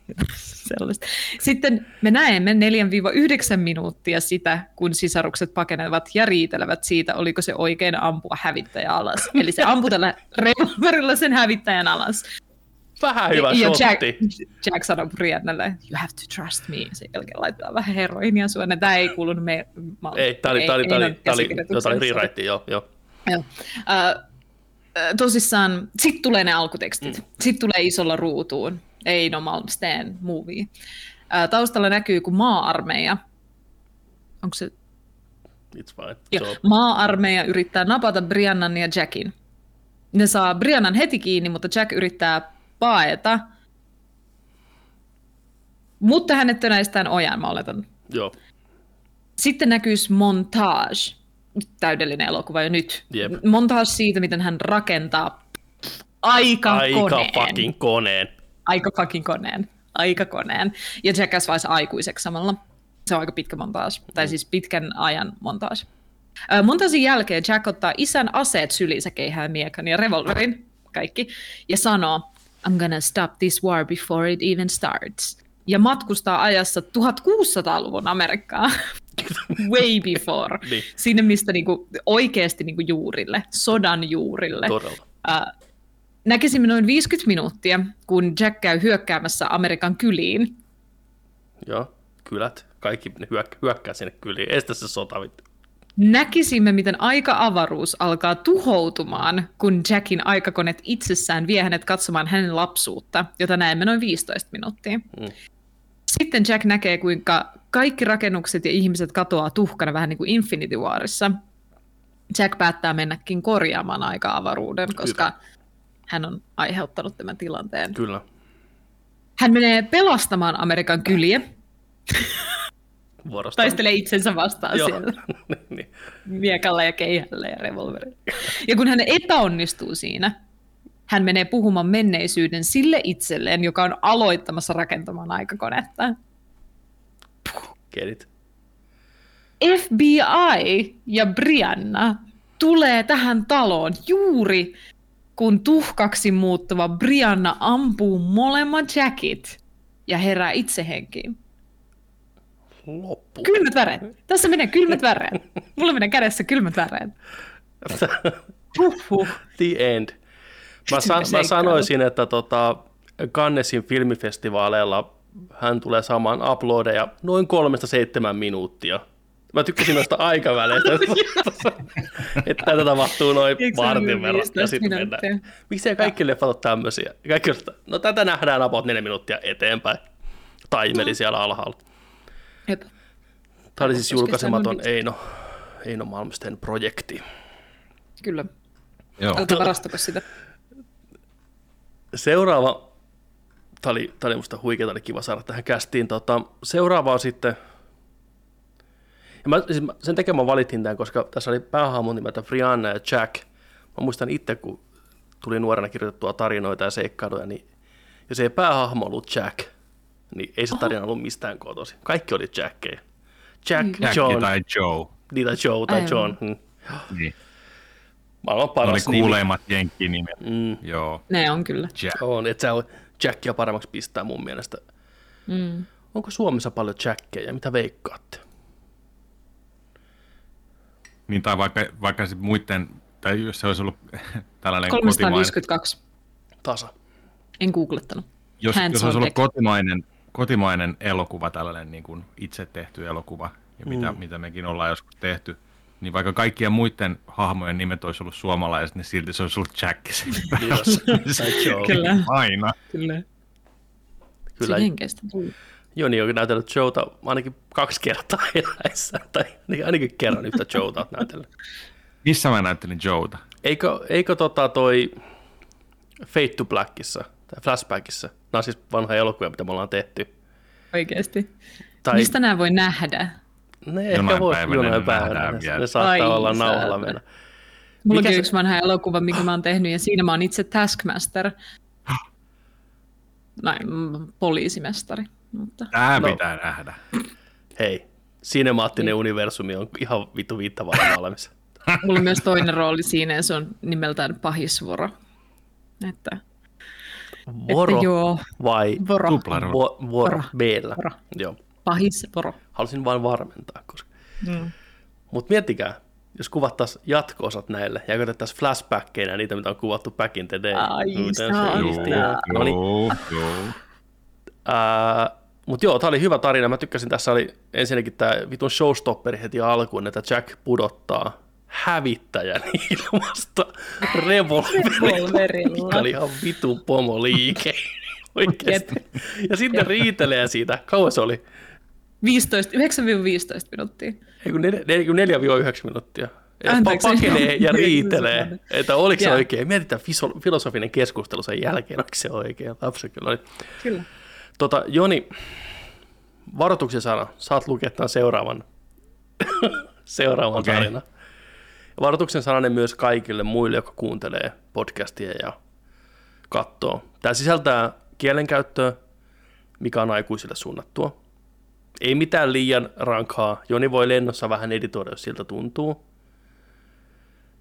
Sellaista. Sitten me näemme 4-9 minuuttia sitä, kun sisarukset pakenevat ja riitelevät siitä, oliko se oikein ampua hävittäjä alas. Eli se ampuu tällä revolverilla sen hävittäjän alas. Vähän hyvä ja Jack, shotti. Jack sanoi Briannalle, you have to trust me. Sen jälkeen laittaa vähän heroinia suoneen. Tämä ei kuulunut me... Mä, Ei, tää oli, tää oli, tää oli, tää oli, oli rewrite, joo, joo. Joo. Ö, tosissaan, sitten tulee ne alkutekstit. Mm. Sitten tulee isolla ruutuun. Ei no Malmsteen movie. Ö, taustalla näkyy, kun maa-armeija, onko se, It's fine. joo, So, maa-armeija yrittää napata Briannan ja Jackin. Ne saa Briannan heti kiinni, mutta Jack yrittää paeta. Mutta hänet tönäistään ojaan, mä oletan. joo, Sitten näkyisi montage. Täydellinen elokuva jo nyt. Jep. Montage siitä, miten hän rakentaa aika, aika koneen. fucking koneen. Aika fucking koneen. Aika koneen. Ja Jack kasvaisi aikuiseksi samalla. Se on aika pitkä montage. Tai siis pitkän ajan montage. Ö, Montaasin jälkeen Jack ottaa isän aseet sylinsä keihään miekan ja revolverin, kaikki, ja sanoo, I'm gonna stop this war before it even starts. Ja matkustaa ajassa 1600-luvun Amerikkaan. Way before. Niin. Sinne, mistä niinku oikeasti niinku juurille, sodan juurille. Todella. Äh, näkisimme noin 50 minuuttia, kun Jack käy hyökkäämässä Amerikan kyliin. Joo, kylät. Kaikki hyök- hyökkää sinne kyliin. Estä se sota, vittu. Näkisimme, miten aika-avaruus alkaa tuhoutumaan, kun Jackin aikakonet itsessään vie hänet katsomaan hänen lapsuutta, jota näemme noin 15 minuuttia. Mm. Sitten Jack näkee, kuinka kaikki rakennukset ja ihmiset katoaa tuhkana vähän niin kuin Infinity Warissa. Jack päättää mennäkin korjaamaan aika-avaruuden, koska Hyvä. hän on aiheuttanut tämän tilanteen. Kyllä. Hän menee pelastamaan Amerikan kyliä, Vuorosta. taistelee itsensä vastaan Joo. siellä niin. miekalla ja keihällä ja revolverilla. Ja kun hän epäonnistuu siinä, hän menee puhumaan menneisyyden sille itselleen, joka on aloittamassa rakentamaan aikakonetta. Get it. FBI ja Brianna tulee tähän taloon juuri kun tuhkaksi muuttuva Brianna ampuu molemmat Jackit ja herää itse henkiin. Loppu. Kylmät väreet. Tässä menee kylmät väreet. Mulla menee kädessä kylmät väreet. Huhhuh. The end. Mä, sa- mä sanoisin, että tota, Cannesin filmifestivaaleilla hän tulee saamaan uploadeja noin kolmesta seitsemän minuuttia. Mä tykkäsin noista aikaväleistä, että tätä tapahtuu noin vartin verran. Ja 15 sitten mennään. Miksei kaikki leffat ole tämmöisiä? Kaikki no tätä nähdään about neljä minuuttia eteenpäin. Timeri siellä alhaalla. Jep. Tämä oli siis julkaisematon se on Eino, Eino Malmsten projekti. Kyllä. Joo. Älkää varastako sitä. Seuraava, tämä oli, tämä oli musta huikea, tämä oli kiva saada tähän kästiin. Tota, seuraava on sitten, ja mä, siis mä- sen takia mä valitin tämän, koska tässä oli päähahmon nimeltä Brianna ja Jack. Mä muistan itse, kun tuli nuorena kirjoitettua tarinoita ja seikkailuja, niin jos ei päähahmo ollut Jack, niin ei se tarina ollut mistään kotoisin. Kaikki oli Jackeja. Jack, Jack John, tai Joe. niin, tai Joe tai Aivan. John. Hmm. Niin. Maailman Ne oli paras nimi. kuuleimmat jenkkinimet. Mm. Joo. Ne on kyllä. Jack. On, että se on Jackia paremmaksi pistää mun mielestä. Mm. Onko Suomessa paljon Jackeja? Mitä veikkaatte? Niin, tai vaikka, vaikka se muiden, tai jos se olisi ollut tällainen kotimainen, 352. Tasa. En googlettanut. jos, Hands jos olisi ollut kotimainen, kotimainen elokuva, tällainen niin kuin itse tehty elokuva, ja mitä, Mm. mitä mekin ollaan joskus tehty, niin vaikka kaikkien muiden hahmojen nimet olisi ollut suomalaiset, niin silti se olisi ollut Jack Joe. Kyllä. Aina. Kyllä. Kyllä. Se jenkeistä. Joni on näytellyt Joeta ainakin kaksi kertaa eläessä. Tai ainakin- ainakin kerran yhtä Joeta näytellyt. Missä mä näyttelin Joota? Eikö, eikö tota toi Fate to Blackissa tai Flashbackissa, nämä on siis vanha elokuva, mitä me ollaan tehty. Oikeesti. Tai Mistä nämä voi nähdä? ne ehkä Jonain voisi päivänä jonain päivänä. Ne, vielä. ne saattaa Ai, olla nauhalla mennä. Mulla Mikä on se- yksi vanha elokuva, mikä mä oon tehnyt, ja siinä mä oon itse Taskmaster. Näin, mm, poliisimestari. Mutta... Tää No. pitää nähdä. Hei, sinemaattinen universumi on ihan vittu viittavalla valmis. Mulla on myös toinen rooli siinä, ja se on nimeltään Pahisvoro. Että, Voro että joo, vai voro, Tuplarooli. vo, voro, Voro. Meillä. Voro. Joo, Pahisvoro. halusin vain varmentaa. Koska... Mm. Mutta miettikää, jos kuvattaisiin jatko-osat näille ja käytettäisiin flashbackkeinä niitä, mitä on kuvattu back in the day. Ai. No niin, joo, joo. Mutta joo, tämä oli hyvä tarina. Mä tykkäsin, tässä oli ensinnäkin tämä vitun showstopperi heti alkuun, että Jack pudottaa hävittäjän ilmasta revolverilla. Revolverilla. Tämä oli ihan vitun pomoliike. Oikeasti. Ja sitten riitelee siitä. Kauan se oli? 15, 9-15 minuuttia. Ei kun nel- nel- kun 4-9 minuuttia. Anteeksi. pakenee ja riitelee, että oliko se Joo. oikein. Mietitään filosofinen keskustelu sen jälkeen, oliko se oikein. Lapsi kyllä oli. Kyllä. Tota, Joni, varoituksen sana. Saat lukea tämän seuraavan, seuraavan okay. tarinan. Varoituksen sananen myös kaikille muille, jotka kuuntelee podcastia ja katsoo. Tämä sisältää kielenkäyttöä, mikä on aikuisille suunnattua. Ei mitään liian rankkaa. Joni voi lennossa vähän editoida, jos siltä tuntuu.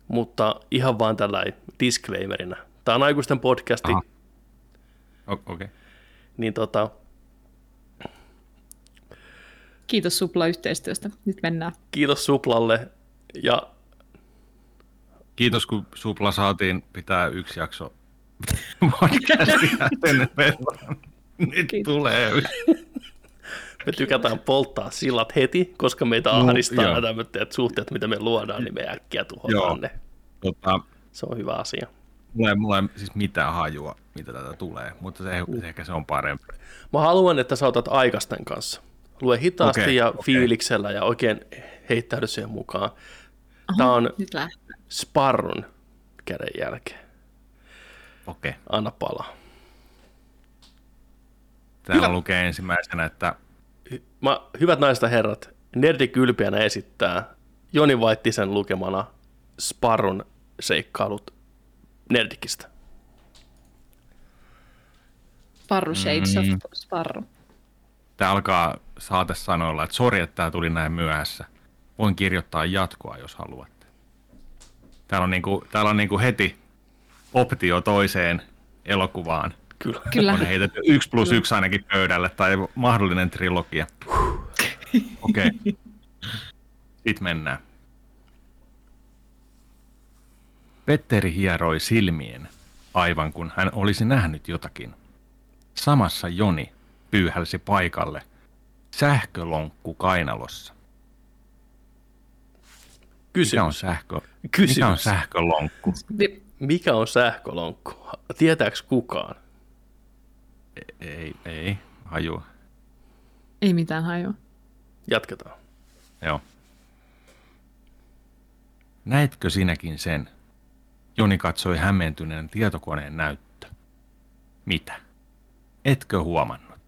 Mutta ihan vaan tällainen disclaimerina. Tämä on aikuisten podcasti, Aha. Okei. Okay. niin tota, Kiitos Supla yhteistyöstä. Nyt mennään. kiitos Suplalle ja Kiitos, kun Supla saatiin pitää yksi jakso podcastia ennen verran. Nyt Kiitos. tulee. me tykätään polttaa sillat heti, koska meitä No, ahdistaa joo. nämä tämmöiset suhteet, mitä me luodaan, niin me äkkiä Joo. tuhotaan ne. Tota, Se on hyvä asia. mulla, ei, mulla ei siis mitään hajua, mitä tätä tulee, mutta se, se ehkä se on parempi. Mä haluan, että sä otat aikasten kanssa. Lue hitaasti Okei, ja okei. fiiliksellä ja oikein heittäydy siihen mukaan. Tämä on Nyt lähtee. Sparrun käden jälkeen. Okei. Okay. Anna palaa. Täällä lukee ensimmäisenä, että Hy- Mä, hyvät naiset ja herrat, Nerdi Kylpiänä esittää Joni Vaittisen lukemana Sparrun seikkailut Nerdikistä. Sparru Shades Mm. of Sparru. tämä alkaa saatesanoilla, että sori, että tämä tuli näin myöhässä. Voin kirjoittaa jatkoa, jos haluatte. Täällä on, niinku, täällä on niinku heti optio toiseen elokuvaan. Kyllä. Kyllä. On heitetty yksi plus yksi ainakin pöydälle, tai mahdollinen trilogia. Okei. Okay. Sitten mennään. Petteri hieroi silmien, aivan kun hän olisi nähnyt jotakin. Samassa Joni pyyhälsi paikalle, sähkölonkku kainalossa. Kysymys. Mikä on, sähkö, Kysymys. mikä on sähkölonkku? Mikä on sähkölonkku? Tietääkö kukaan? Ei, ei, haju. Ei mitään hajua. Jatketaan. Joo. Näetkö sinäkin sen? Joni katsoi hämmentyneen tietokoneen näyttö. Mitä? Etkö huomannut?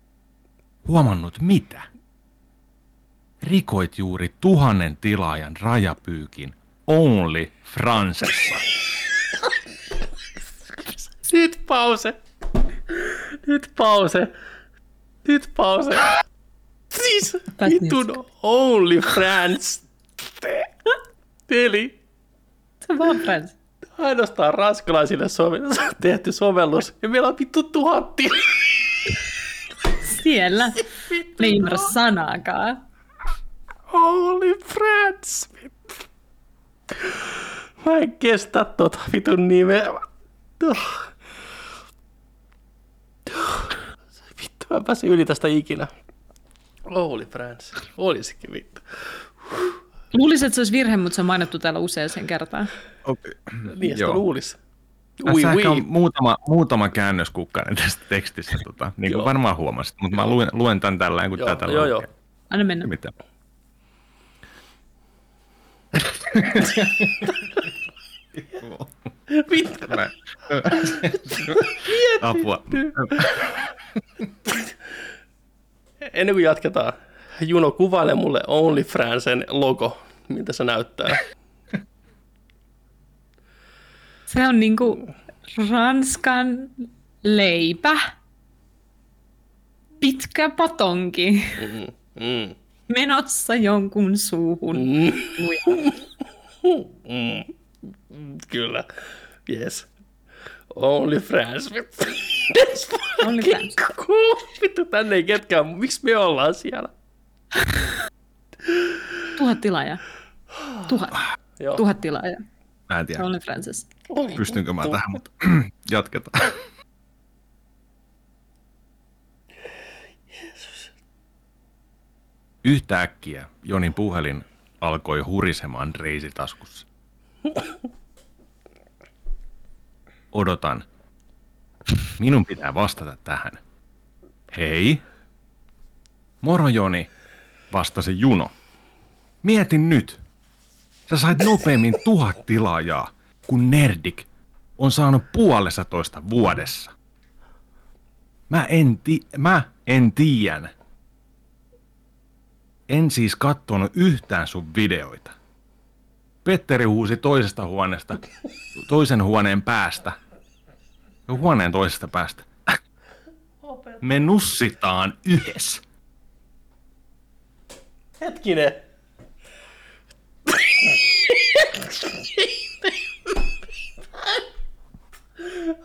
Huomannut mitä? Rikoit juuri tuhannen tilaajan rajapyykin Only Francessa. Nyt pause. Nyt pause. Nyt pause. Siis vitun Only Friends. Eli Se on vaan friends. ainoastaan ranskalaisille sovellu- tehty sovellus. Ja meillä on vittu tuhat tiliä. Siellä. Ne ei ymmärrä sanaakaan. Holy friends. Mä en kestä tota vitun nimeä. Vittu, mä pääse yli tästä ikinä. Holy friends. Olisikin vittu. Luulisin, että se olisi virhe, mutta se on mainittu täällä useaseen kertaan. Okay. Niin, sitä Joo. luulisi. Tässä Ui, ui. on muutama, muutama käännöskukkainen tästä tekstissä, tota, niin kuin varmaan huomasit, mutta mä luen, luen tämän tällä kun Joo, tämä tällä joo, joo. Anna mennä. Mitä? Vittu. Mä- Apua. Ennen kuin jatketaan, Juno, kuvaile mulle OnlyFransen logo, miltä se näyttää. Se on niinku Ranskan leipä, pitkä patonki, Mm. Menossa jonkun suuhun. Mm. Mm. Kyllä. Yes. OnlyFrans. Vittu. That's fucking cool. Vittu, tänne ei ketkään. Miksi me ollaan siellä? Tuhat tilaajaa. Tuhat. Joo. Tuhat tilaajaa. Mä en tiedä, Only Francis. pystynkö mä tähän, mutta jatketaan. Yhtäkkiä Jonin puhelin alkoi hurisemaan reisitaskussa. Odotan. Minun pitää vastata tähän. Hei. Moro Joni, vastasi Juno. Mietin nyt. Sä sait nopeammin tuhat tilaajaa, kun Nerdik on saanut puolessa toista vuodessa. Mä en, ti- mä en tiedä. En siis kattonut yhtään sun videoita. Petteri huusi toisesta huoneesta, toisen huoneen päästä. Huoneen toisesta päästä. Me nussitaan yhdessä. Hetkinen.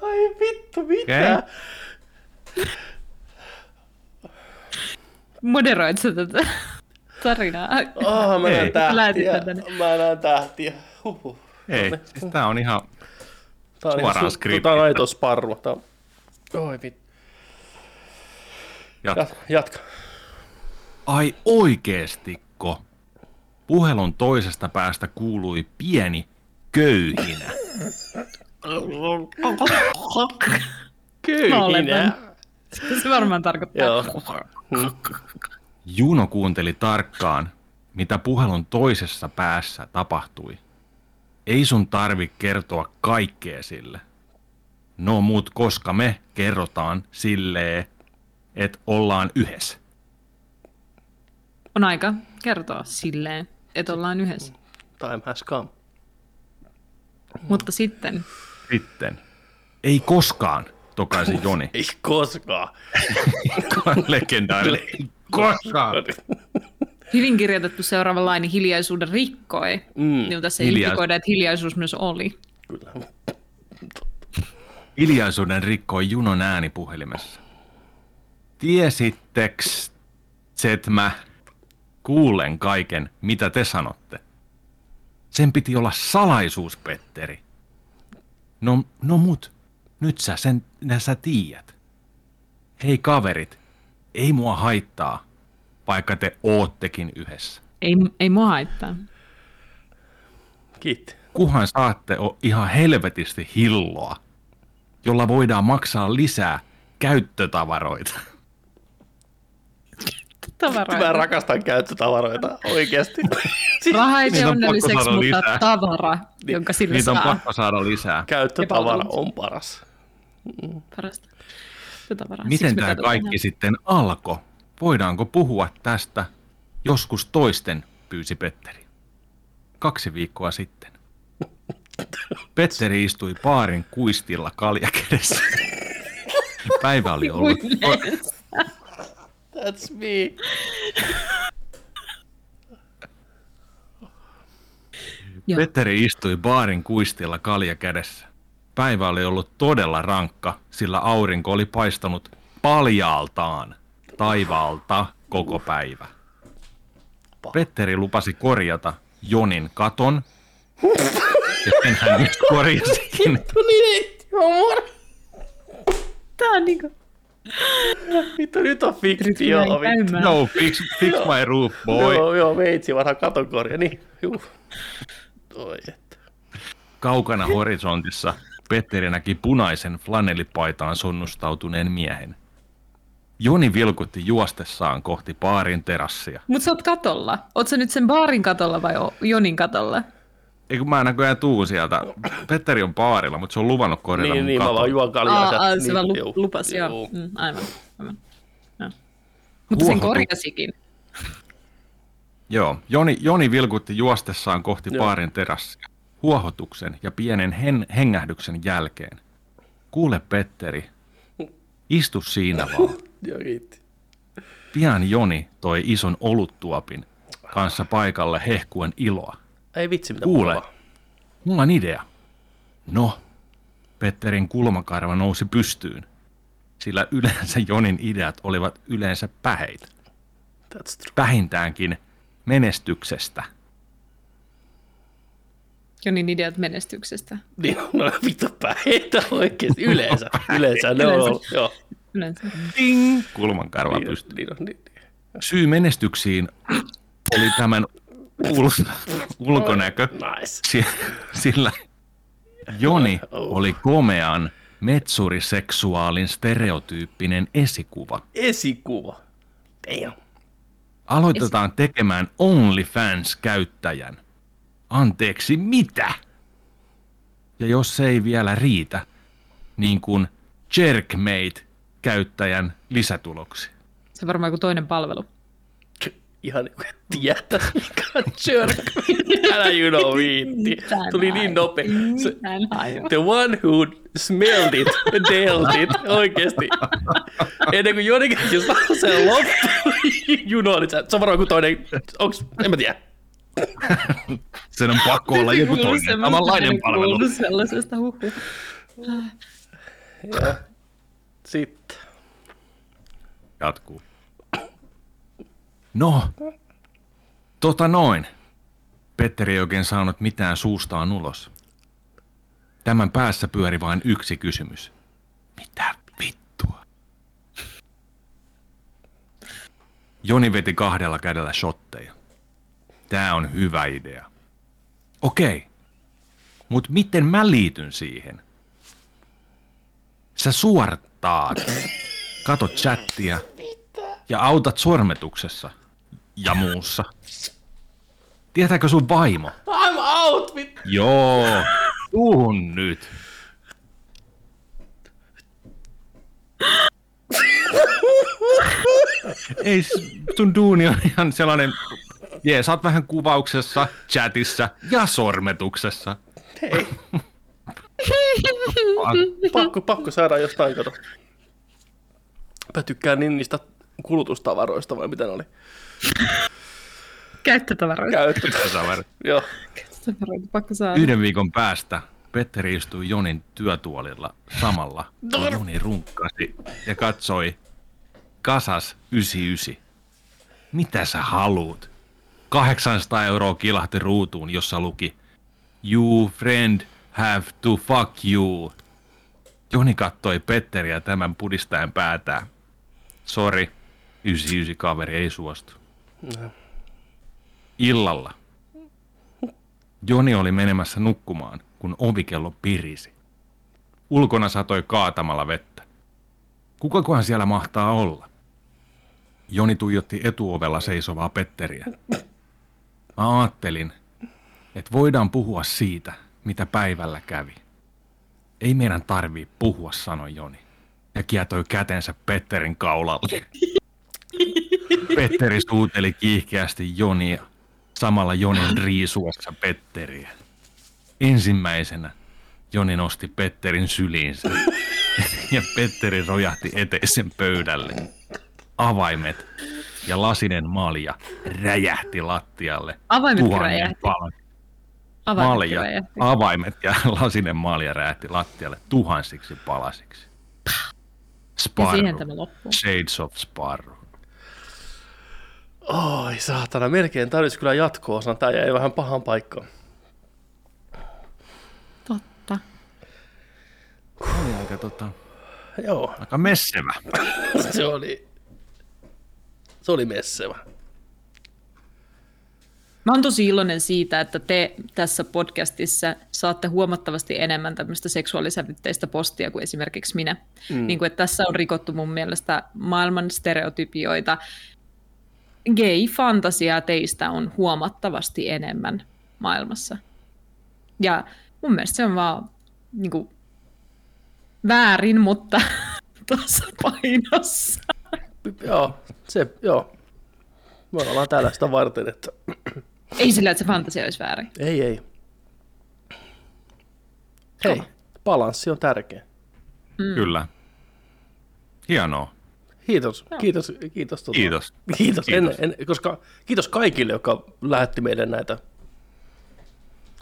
Ai vittu, mitä? Okei. Moderoit sä tätä tarinaa? Oh, mä näen Ei. tähtiä. Mä näen tähtiä. Huhhuh. Ei, siis tää on ihan... Tää on, Suoraan skriptistä. Tää on aito sparru. Tää on... Oi vittu. Jat- Jatka. jatka. Ai oikeestikko? Puhelun toisesta päästä kuului pieni köyhinä. Köyhinä. Se varmaan tarkoittaa. Joo. Juno kuunteli tarkkaan, mitä puhelun toisessa päässä tapahtui. Ei sun tarvi kertoa kaikkea sille. No mut koska me kerrotaan silleen, että ollaan yhdessä. On aika kertoa silleen, että ollaan yhdessä. Time has come. Mutta sitten, Sitten. Ei koskaan, tokaisi Joni. Ei koskaan. Legendaarinen. Koskaan. hyvin kirjoitettu seuraava laini hiljaisuuden rikkoi, Mm, niin tässä Hiljaisuus. indikoidaan, että hiljaisuus myös oli. kyllä. Hiljaisuuden rikkoi Junon ääni puhelimessa. Tiesitteks, että mä kuulen kaiken, mitä te sanotte? Sen piti olla salaisuus, Petteri. No, no mut, nyt sä sen nä sä tiedät. Hei kaverit, ei mua haittaa, vaikka te oottekin yhdessä. Ei, ei mua haittaa. Kiitti. Kuhan saatte o ihan helvetisti hilloa, jolla voidaan maksaa lisää käyttötavaroita. Tavaroita. Mä rakastan käyttötavaroita oikeasti. Raha ei on onnelliseksi, mutta lisää. tavara, jonka sillä Niitä on saa. pakko saada lisää. Käyttötavara on paras. Parasta. Tavaraa. Miten tämä kaikki sitten alkoi? Voidaanko puhua tästä joskus toisten, pyysi Petteri. Kaksi viikkoa sitten. Petteri istui baarin kuistilla kaljakedessä. Päivä oli ollut... That's me. Petteri istui baarin kuistilla kalja kädessä. Päivä oli ollut todella rankka, sillä aurinko oli paistanut paljaaltaan taivaalta koko päivä. Petteri lupasi korjata Jonin katon, ja sen hän nyt korjasikin. Niin. Tää on niinku... Vittu nyt on fiktio. No, fix, fix my roof, boy. Joo, joo, veitsi vanha katonkorja. Niin, juu. Oi, että. Kaukana horisontissa Petteri näki punaisen flanellipaitaan sonnustautuneen miehen. Joni vilkutti juostessaan kohti baarin terassia. Mut sä oot katolla. Oot sä nyt sen baarin katolla vai Jonin katolla? ei kun mä näköjään tuu sieltä. Petteri on baarilla, mutta se on luvannut korjata Niin, mun niin mä katon. vaan juon kaljaa. Aa, sieltä. aa, se Niin, vaan lu- juu, lupas, joo. juu. Mm, aivan. aivan. Joo. Mutta sen korjasikin. Joo, Joni, Joni vilkutti juostessaan kohti Joo. baarin terassia. Huohotuksen ja pienen hen, hengähdyksen jälkeen. Kuule Petteri, istu siinä vaan. Pian Joni toi ison oluttuopin kanssa paikalle hehkuen iloa. Ei vitsi, mitä Kuule. mukavaa. Mulla on idea. No, Petterin kulmakarva nousi pystyyn, sillä yleensä Jonin ideat olivat yleensä päheitä. That's true. Vähintäänkin menestyksestä. Jonin ideat menestyksestä. Niin, no vittu päitä oikeesti. Yleensä. Yleensä ne on ollut. Joo. Yleensä. Ding! Kulmankarva Niin, pystyyn. niin, niin, niin. Syy menestyksiin oli tämän ul- ulkonäkö, Nice. si- sillä Joni oli komean metsuriseksuaalin stereotyyppinen esikuva. Esikuva. Damn. Aloitetaan tekemään OnlyFans-käyttäjän. Anteeksi, mitä? Ja jos se ei vielä riitä, niin kuin Jerkmate-käyttäjän lisätuloksi. Se on varmaan joku toinen palvelu. Ihan niin kuin tietäis, mikä on jerk. Älä you know viitti. Tuli niin nopea. Se, the one who smelled it, dealt it. Oikeesti. Ennen kuin Joni käsi saa sen loppuun, you know it. Se on varmaan kuin toinen, onks, en mä tiedä. Sen on pakko olla joku toinen, samanlainen palvelu. Sellaisesta huhu. Ja sitten. Jatkuu. No, tota noin. Petteri ei oikein saanut mitään suustaan ulos. Tämän päässä pyöri vain yksi kysymys. Mitä vittua? Joni veti kahdella kädellä shotteja. Tää on hyvä idea. Okei. Mut miten mä liityn siihen? Sä suorattaat. Katot chattia. Ja autat sormetuksessa. Ja muussa. Tietääkö sun vaimo? I'm out, vittu. Joo. Tuun nyt. Ei, sun duuni on ihan sellainen, jee, sä oot vähän kuvauksessa, chatissa ja sormetuksessa. Hei, pakko, pakko saada jostain, kato. Mä tykkään niin niistä kulutustavaroista, vai mitä ne oli? Käyttötavaroita. Käyttö. Joo. Käyttötavaroita, pakko saada. Yhden viikon päästä Petteri istui Jonin työtuolilla samalla, kun Joni runkkasi ja katsoi Kasas 99. Mitä sä haluut? 800 euroa kilahti ruutuun, jossa luki You friend have to fuck you. Joni kattoi Petteriä tämän pudistaen päätään. Sori, 99 kaveri ei suostu. Illalla Joni oli menemässä nukkumaan, kun ovikello pirisi. Ulkona satoi kaatamalla vettä. Kukakohan siellä mahtaa olla? Joni tuijotti etuovella seisovaa Petteriä. Mä ajattelin, että voidaan puhua siitä, mitä päivällä kävi. Ei meidän tarvii puhua, sanoi Joni. Ja kietoi kätensä Petterin kaulalle. Petteri suuteli kiihkeästi Jonia, samalla Jonin riisuessa Petteriä. Ensimmäisenä Joni nosti Petterin syliinsä ja Petteri rojahti eteisen pöydälle. Avaimet ja lasinen malja räjähti lattialle. Avaimet tuhannen räjähti. Avaimet Malja, räjähti. avaimet ja lasinen malja räjähti lattialle tuhansiksi palasiksi. Ja Sparrow. siihen tämä loppuu. Shades of Sparrow. Oi saatana, melkein tarvitsisi kyllä jatko-osan. Tää jäi vähän pahan paikkaan. Totta. Oli aika, tota, Joo, aika messevä. se oli, se oli messevä. Mä oon tosi iloinen siitä, että te tässä podcastissa saatte huomattavasti enemmän tämmöistä seksuaalisävytteistä postia kuin esimerkiksi minä. Mm. Niin kuin, että tässä on rikottu mun mielestä maailman stereotypioita. Gay-fantasiaa teistä on huomattavasti enemmän maailmassa. Ja mun mielestä se on vaan niin kuin, väärin, mutta tasapainossa. Joo, se, joo. Me ollaan täällä sitä varten, että Ei sillä, että se fantasia olisi väärin. ei, ei. Hei, balanssi on tärkeä. Mm. Kyllä. Hienoa. Kiitos, kiitos, kiitos. Tota, Kiitos. Kiitos, Kiitos. En, en, koska, kiitos kaikille, jotka lähetti meille näitä.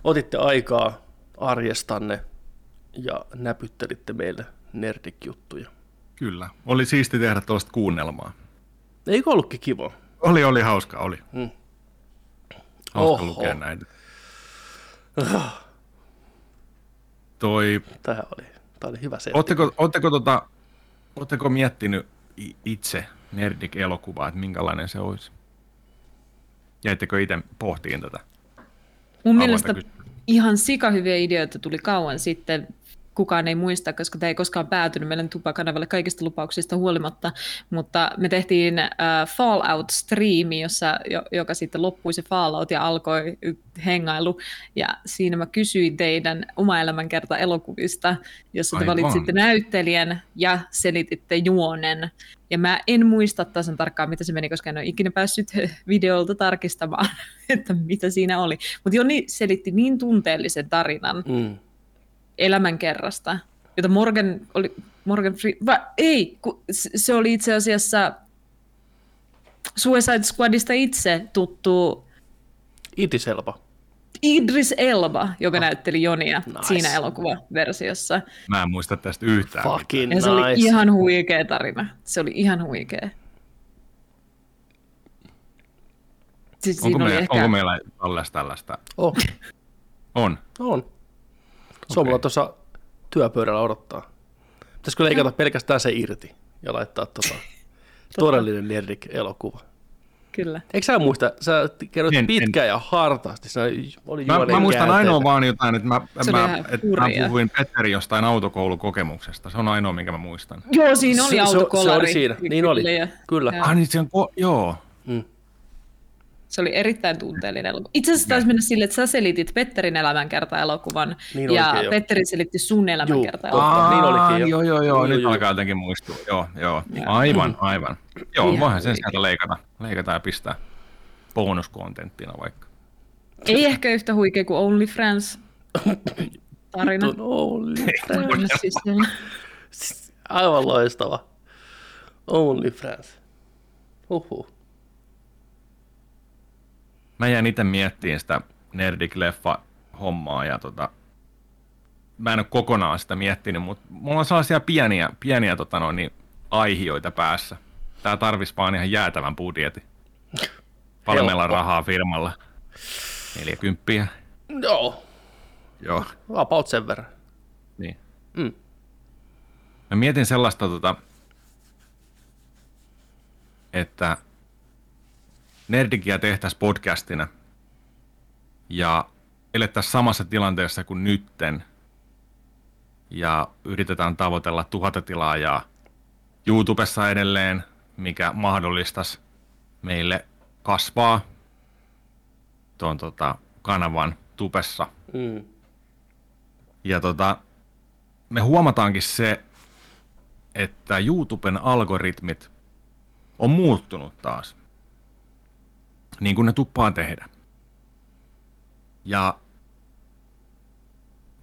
Otitte aikaa arjestanne ja näpyttelitte meille nerdik-juttuja. Kyllä. Oli siisti tehdä tuollaista kuunnelmaa. Eikö ollutkin kiva? Oli, oli hauska, oli. Mm. Hauska Oho. lukea näitä. Toi, Tähän oli, tämä oli hyvä se. ootteko, ootteko, tota, ootteko miettinyt itse Nerdik-elokuvaa, että minkälainen se olisi? Jäittekö itse pohtiin tätä? Mun mielestä kysymystä. ihan sikahyviä ideoita tuli kauan sitten. Kukaan ei muista, koska tämä ei koskaan päätynyt meidän tupakanavalle kaikista lupauksista huolimatta, mutta me tehtiin äh, Fallout-striimi, jossa, jo, joka sitten loppui se Fallout ja alkoi hengailu, ja siinä mä kysyin teidän oma elämänkerta elokuvista, jossa te Aivan. valitsitte näyttelijän ja selititte juonen, ja mä en muista tasan tarkkaan, mitä se meni, koska en ole ikinä päässyt videolta tarkistamaan, että mitä siinä oli. Mutta Joni selitti niin tunteellisen tarinan Mm. Elämänkerrasta, jota Morgan oli... Morgan Free, va, ei, ku, se oli itse asiassa Suicide Squadista itse tuttu Itiselva. Idris Elba, joka näytteli Jonia Nice. siinä elokuvaversiossa. Mä en muista tästä yhtään. Fucking Ja se oli nice. ihan huikea tarina. Se oli ihan huikea. Siis Onko, oli meillä, ehkä... onko meillä tällaista tällaista? Oh, On. on. Se on mulla tuossa työpöydällä odottaa. Pitäisikö leikata pelkästään se irti ja laittaa tota, todellinen Nerdik-elokuva. Kyllä. Eikö sä muista, sä kerroit En- en. pitkään ja hartaasti, siinä oli Mä, mä muistan käänteitä. ainoa vaan jotain, että mä, Se mä, että mä puhuin Petteri jostain autokoulukokemuksesta. Se on ainoa, minkä mä muistan. Joo, siinä oli Se- se- autokolari. se oli siinä, niin oli. Kyllä, ja-. Ah niin se on, ko- joo. Mm. Se oli erittäin tunteellinen elokuva. Itse asiassa taisi mennä sille, että sä selitit Petterin elämänkerta-elokuvan Niin ja jo. Petteri selitti sun elämänkerta Totta, elokuvan niin olikin jo. Joo, joo, joo. Nyt joo. alkaa jotenkin muistua. Joo, joo. Joo. Aivan, aivan. Joo, Ihan voihan sen sieltä leikata. Leikata ja pistää bonuskontenttina vaikka. Ei ehkä yhtä huikea kuin Only Friends tarina. Vitun Only Mennä sisälle. Aivan loistava. Only Friends. Huhhuh. Mä jäin itse miettimään sitä Nerdik-leffa-hommaa ja tota, mä en ole kokonaan sitä miettinyt, mutta mulla on sellaisia pieniä, pieniä tota noin, niin, aihioita päässä. Tää tarvis vaan ihan jäätävän budjetin. Paljon meillä on rahaa firmalla. 40. Joo, Joo. about sen verran. Niin. Mm. Mä mietin sellaista, tota, että Nerdikia tehtäisiin podcastina ja elettäisiin samassa tilanteessa kuin nytten ja yritetään tavoitella tuhatta tilaajaa YouTubessa edelleen, mikä mahdollistaisi meille kasvaa tuon tota, kanavan tupessa Mm. ja tota, me huomataankin se, että YouTuben algoritmit on muuttunut taas. Niin kuin ne tuppaa tehdä. Ja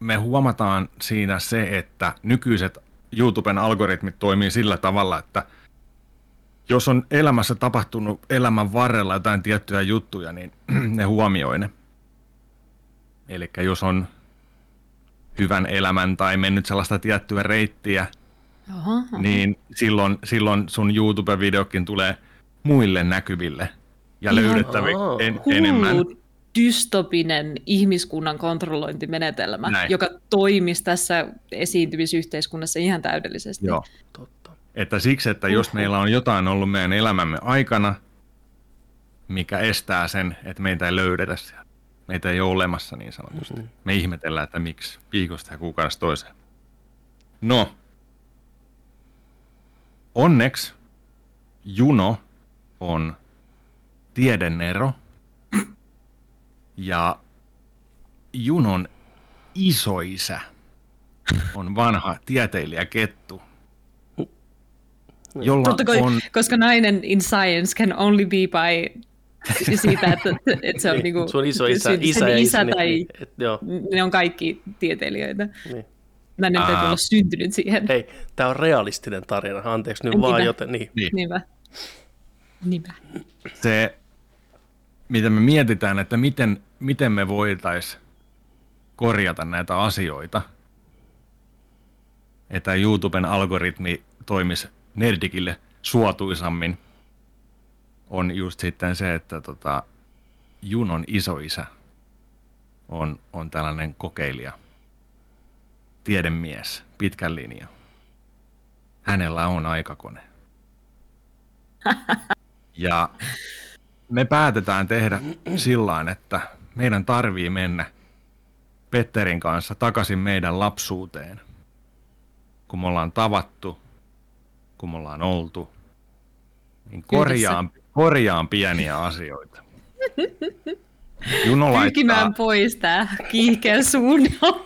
me huomataan siinä se, että nykyiset YouTuben algoritmit toimii sillä tavalla, että jos on elämässä tapahtunut elämän varrella jotain tiettyjä juttuja, niin ne huomioi ne. Eli jos on hyvän elämän tai mennyt sellaista tiettyä reittiä, Oho. niin silloin, silloin sun YouTube-videokin tulee muille näkyville ja Ihan löydettäviksi en, enemmän. Dystopinen ihmiskunnan kontrollointimenetelmä, Näin. joka toimisi tässä esiintymisyhteiskunnassa ihan täydellisesti. Joo. Totta. Että siksi, että jos Uhuh. meillä on jotain ollut meidän elämämme aikana, mikä estää sen, että meitä ei löydetä siellä. Meitä ei ole olemassa niin sanotusti. Mhm. Me ihmetellään, että miksi viikosta ja kuukaudesta toiseen. No, onneksi Juno on tiedennero ja Junon isoisä on vanha tieteilijä Kettu, jolla Totta kai, on... koska nainen in science can only be by siitä, että, että se on, niinku, Sun iso isä, isä ja isä isä, tai niin, et, joo, ne on kaikki tieteilijöitä. niin. Nainen täytyy Aa. olla syntynyt siihen. Hei, tämä on realistinen tarina, anteeksi nyt Niinpä. vaan, joten niin. Niin. Niinpä. Niinpä. se, mitä me mietitään, että miten, miten me voitaisiin korjata näitä asioita, että YouTuben algoritmi toimisi Nerdikille suotuisammin, on just sitten se, että tota, Junon isoisä on, on tällainen kokeilija, tiedemies, pitkän linjan. Hänellä on aikakone. Ja me päätetään tehdä sillä että meidän tarvii mennä Petterin kanssa takaisin meidän lapsuuteen. Kun me ollaan tavattu, kun me ollaan oltu, niin korjaan, korjaan pieniä asioita. Juno laittaa, pois tää kiihkeä suunnitelma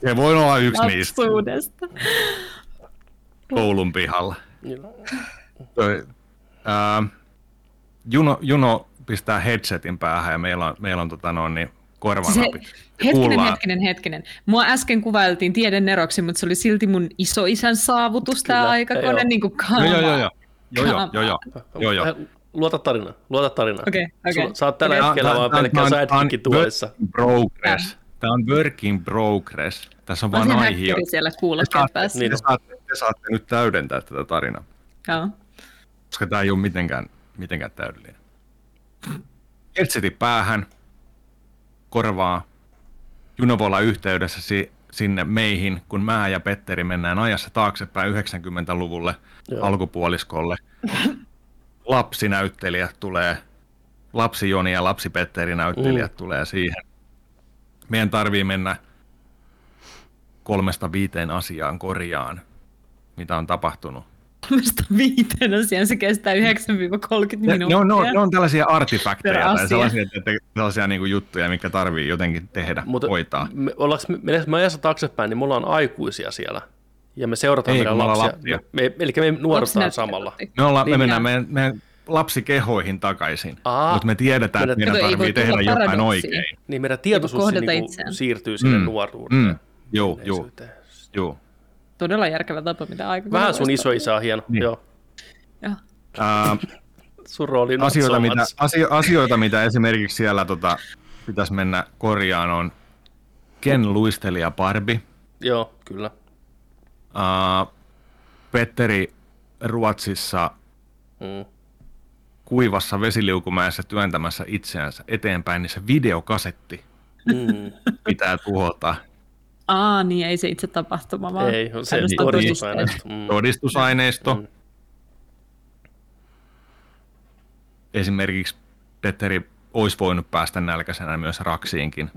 se voi olla yksi niistä koulun pihalla. Toi, ää, Juno, Juno pistää headsetin päähän ja meillä on, meillä on tota noin, niin Se, korvanapit. hetkinen, Kuullaan. hetkinen, hetkinen. Mua äsken kuvailtiin tieden neroksi, mutta se oli silti mun isoisän saavutus Kyllä, tämä joo. aikakone. Niin kuin Joo, joo, joo, joo. Joo, joo, joo, joo. joo, joo. Äh, Luota tarina, luota tarina. Okei, okei. Sulla- Sä oot tällä Okei. hetkellä vaan pelkkää sidekickin tuessa. progress. Tämä on work in progress. Tässä on On vain se aihe. siellä kuulokkeet saatte, päässä. Niin te, saatte, te saatte nyt täydentää tätä tarinaa, Joo. koska tämä ei ole mitenkään, mitenkään täydellinen. Headsetin päähän, korvaa. Juno voi olla yhteydessä si- sinne meihin, kun mä ja Petteri mennään ajassa taaksepäin 90-luvulle Joo. alkupuoliskolle. Lapsinäyttelijät tulee, lapsi Joni ja lapsi Petteri näyttelijät mm. tulee siihen. Meidän tarvii mennä kolmesta viiteen asiaan korjaan, mitä on tapahtunut. Kolmesta viiteen asiaan se kestää 9-30 Ne, minuuttia. ne, on, ne, on, ne on tällaisia artifakteja tai sellaisia, että, sellaisia niin kuin juttuja, mikä tarvii jotenkin tehdä, Mutta hoitaa. me, ollaanko me, me ajassa taaksepäin, niin me ollaan aikuisia siellä. Ja me seurataan Ei, meidän me lapsia. lapsia. Me, eli me nuorutaan samalla. Me, ollaan, me Niin, mennään joo. meidän, meidän lapsikehoihin takaisin, Aa. mutta me tiedetään, että Meidän- tulla tehdä jotain oikein. Niin meidän tietoisuus niin itseään. siirtyy sinne Mm. nuoruuteen. Mm. Joo, joo, joo. Todella järkevä tapa, mitä aika Vähän sun isoisä on hieno. Niin. Joo. Joo. Ää, Sun rooli asioita, so mitä, asio, asioita, mitä esimerkiksi siellä tota, pitäisi mennä korjaan, on Ken luistelija Barbie, Joo, kyllä. ää, Petteri Ruotsissa Mm. kuivassa vesiliukumäessä työntämässä itseänsä eteenpäin, niin se videokasetti Mm. pitää tuhota. Aa, niin ei se itse tapahtuma, vaan Ei, on se todistusaineisto. Mm. Todistusaineisto. Mm. Esimerkiksi Petteri olisi voinut päästä nälkäisenä myös raksiinkin.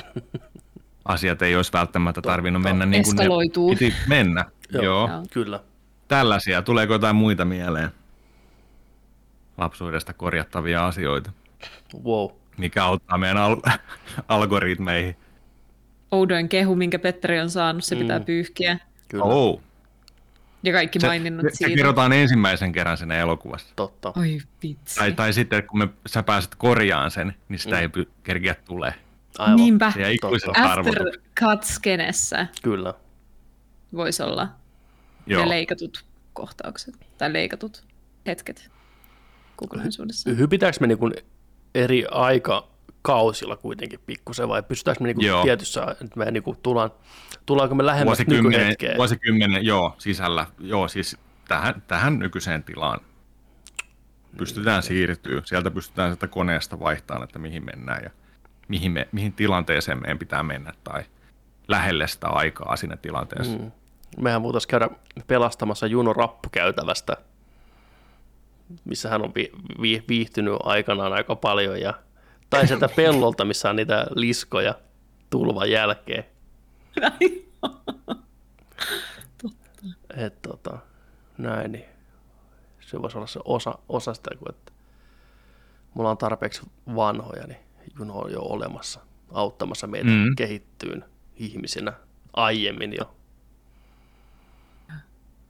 Asiat ei olisi välttämättä tarvinnut mennä niin kuin ne Eskaloituu. piti mennä. Joo. Joo. Joo. Kyllä. Tällaisia. Tuleeko jotain muita mieleen? Lapsuudesta korjattavia asioita, Wow. mikä auttaa meidän al- algoritmeihin. Oudoin kehu, minkä Petteri on saanut, se pitää Mm. pyyhkiä. Kyllä. Oh. Ja kaikki Se, maininnat se, se siitä. kerrotaan ensimmäisen kerran siinä elokuvassa. Totta. Oi vitsi. Tai, tai sitten kun me, sä pääset korjaan sen, niin sitä Mm. ei py- kerkiä tulee. Aivan. Niinpä. Se jää ikuisella After arvotuksella. cut-skenessä Kyllä. voisi olla Joo. ne leikatut kohtaukset tai leikatut hetket kokonaisuudessaan. Hypitäänkö me niin eri aikakausilla kuitenkin pikkusen vai pystytäänkö me niin Joo. tietyssä, että me niin tullaan, tullaanko me lähemmäs vuosikymmenen, nykyhetkeen? vuosikymmenen joo, sisällä, joo, siis tähän, tähän nykyiseen tilaan pystytään siirtyä. Sieltä pystytään sieltä koneesta vaihtamaan, että mihin mennään ja mihin, me, mihin tilanteeseen meidän pitää mennä tai lähelle sitä aikaa siinä tilanteessa. Mm. Mehän voitaisiin käydä pelastamassa Juno rappukäytävästä, missä hän on vi- vi- viihtynyt aikanaan aika paljon. Ja, tai sieltä pellolta, missä on niitä liskoja tulvan jälkeen. Et, tota, näin, niin se voisi olla se osa, osa sitä, kun että mulla on tarpeeksi vanhoja, niin Juno on jo olemassa auttamassa meitä Mm. mm. kehittyyn ihmisinä aiemmin jo.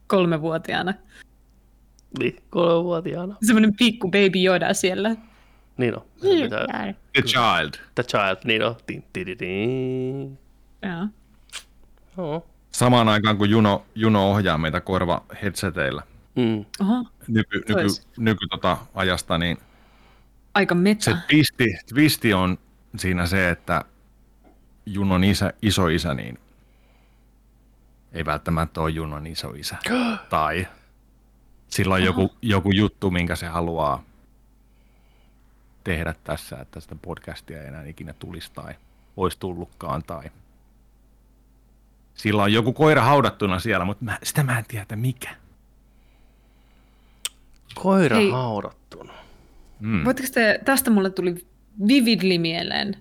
Kolmevuotiaana. Niin, kolmevuotiaana. Semmoinen pikku baby Yoda siellä. Niin on. Mitä, The Child. the child, niin on. Joo. Joo. Samaan aikaan kun Juno, Juno ohjaa meitä korva headseteillä Mm. Oho, nyky, nyky, nyky tota ajasta, niin aika meta. se twisti, twisti on siinä se, että Junon isä, iso isä, niin ei välttämättä ole Junon iso isä. tai sillä on joku, joku juttu, minkä se haluaa tehdä tässä, että sitä podcastia ei enää ikinä tulisi tai olisi tullutkaan. Tai sillä on joku koira haudattuna siellä, mutta mä, sitä mä en tiedä, että mikä. Koira Hei. haudattuna. Mm. Voitteko te, tästä mulle tuli vividly mieleen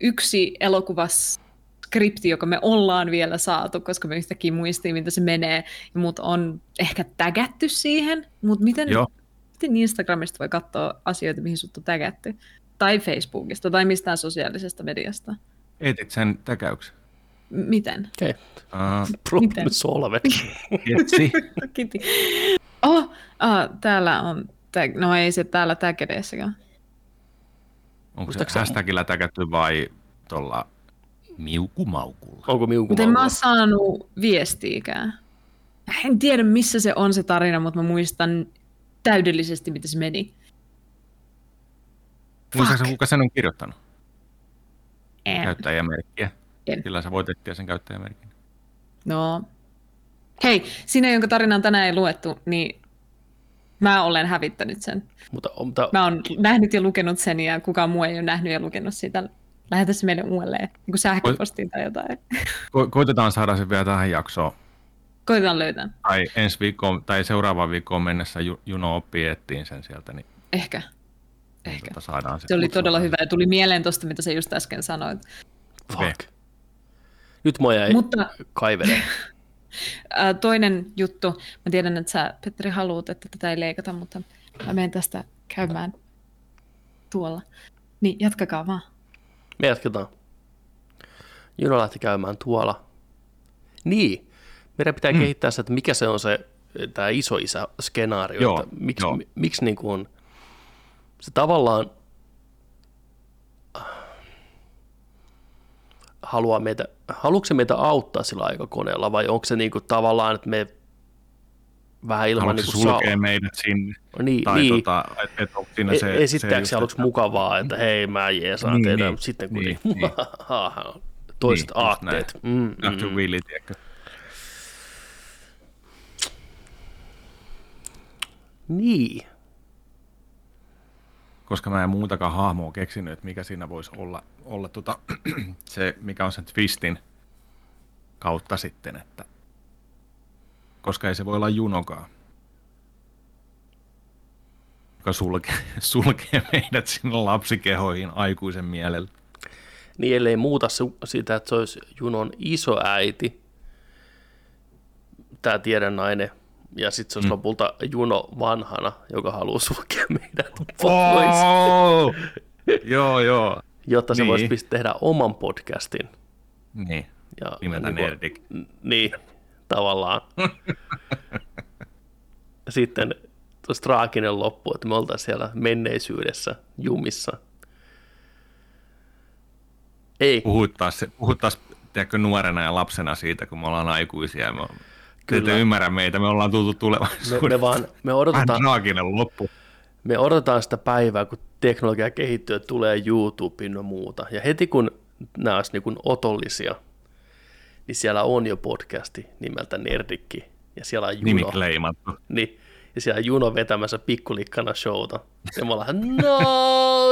yksi elokuvas skripti, joka me ollaan vielä saatu, koska me yhtäkkiä muistiin, mitä se menee, ja mut on ehkä tägätty siihen, mutta miten, Joo. Miten Instagramista voi katsoa asioita, mihin sut on tägätty? Tai Facebookista, tai mistään sosiaalisesta mediasta. Etit sen täkäyksen. M- miten? Okei. Uh, Problem Miten? solved. etsi. Kiitti. Oh, ah, täällä on, tag, no ei se täällä tag edessäkään. Onko se hashtagillä täkätty vai tuolla miukumaukulla? Onko miuku Mutta en mä saanut viestiikään. En tiedä, missä se on se tarina, mutta mä muistan täydellisesti, mitä se meni. Fuck. kuka sen on kirjoittanut? En. Käyttäjämerkkiä. En. Sillä sä voit etsiä sen käyttäjämerkin. No. Hei, sinä, jonka tarinaa tänään ei luettu, niin mä olen hävittänyt sen. Mutta, mutta Mä oon nähnyt ja lukenut sen, ja kukaan muu ei ole nähnyt ja lukenut sitä. Lähetä se meille uudelleen, niin kuin sähköpostiin tai jotain. Ko- koitetaan saada se vielä tähän jaksoon. Koitetaan löytää. Tai ensi viikkoon, tai seuraavaan viikkoon mennessä Ju- Juno oppii etsiin sen sieltä, niin, Ehkä. niin Ehkä. tota saadaan se. Se oli todella hyvä ja tuli mieleen tuosta, mitä sä just äsken sanoit. fuck. Nyt mua jäi Mutta kaivele. Toinen juttu, mä tiedän, että sä Petteri haluat, että tätä ei leikata, mutta mä menen tästä käymään tuolla. Niin jatkakaa vaan. Me jatketaan. Juno lähti käymään tuolla. Niin, meidän pitää mm. kehittää se, että mikä se on se tämä isoisä skenaario. Joo, että miksi, joo. mi- miksi niin kuin se tavallaan haluaa meitä, haluatko se meitä auttaa sillä aikakoneella vai onko se niin kuin tavallaan, että me vähän ilman Haluatko niin kuin sulkee meidät sinne? Niin, tai niin. tota, et, et siinä E- se... Esittääkö se se aluksi mukavaa, että hei mä jeesaan Niin, teitä, niin, mutta sitten kun niin, niin, toiset Niin, aatteet. Mm, mm. Willy, tiedätkö? Niin. koska mä en muutakaan hahmoa keksinyt, että mikä siinä voisi olla, olla tota, se, mikä on sen twistin kautta sitten, että koska ei se voi olla junokaan, joka sulkee, sulkee meidät sinne lapsikehoihin aikuisen mielellä. Niin ellei muuta su- sitä, että se olisi Junon isoäiti, tämä tiedonnainen, ja sitten se olisi mm. lopulta Juno vanhana, joka haluaa sulkea meidät pois, Oh! joo, joo. jotta se niin. voisi tehdä oman podcastin. Niin, Ja, nimeltä ja niinku- Nerdik. Niin, tavallaan. Sitten tuossa traaginen loppu, että me oltaisiin siellä menneisyydessä jumissa. Ei, Puhut taas, puhut taas tiedätkö, nuorena ja lapsena siitä, kun me ollaan aikuisia. ja Me, Kyllä. Te ymmärrä meitä, me ollaan tultu me, tulevaisuudesta. me vaan me Vähän odotetaan, traaginen loppu. me odotetaan sitä päivää, kun teknologia kehittyy, että tulee YouTube ja muuta. Ja heti kun nämä olisi niin otollisia, niin siellä on jo podcasti nimeltä Nerdikki. Ja siellä on Juno. Nimi kleimattu. Niin, ja siellä Juno vetämässä pikkulikkana showta. Ja me ollaan, no,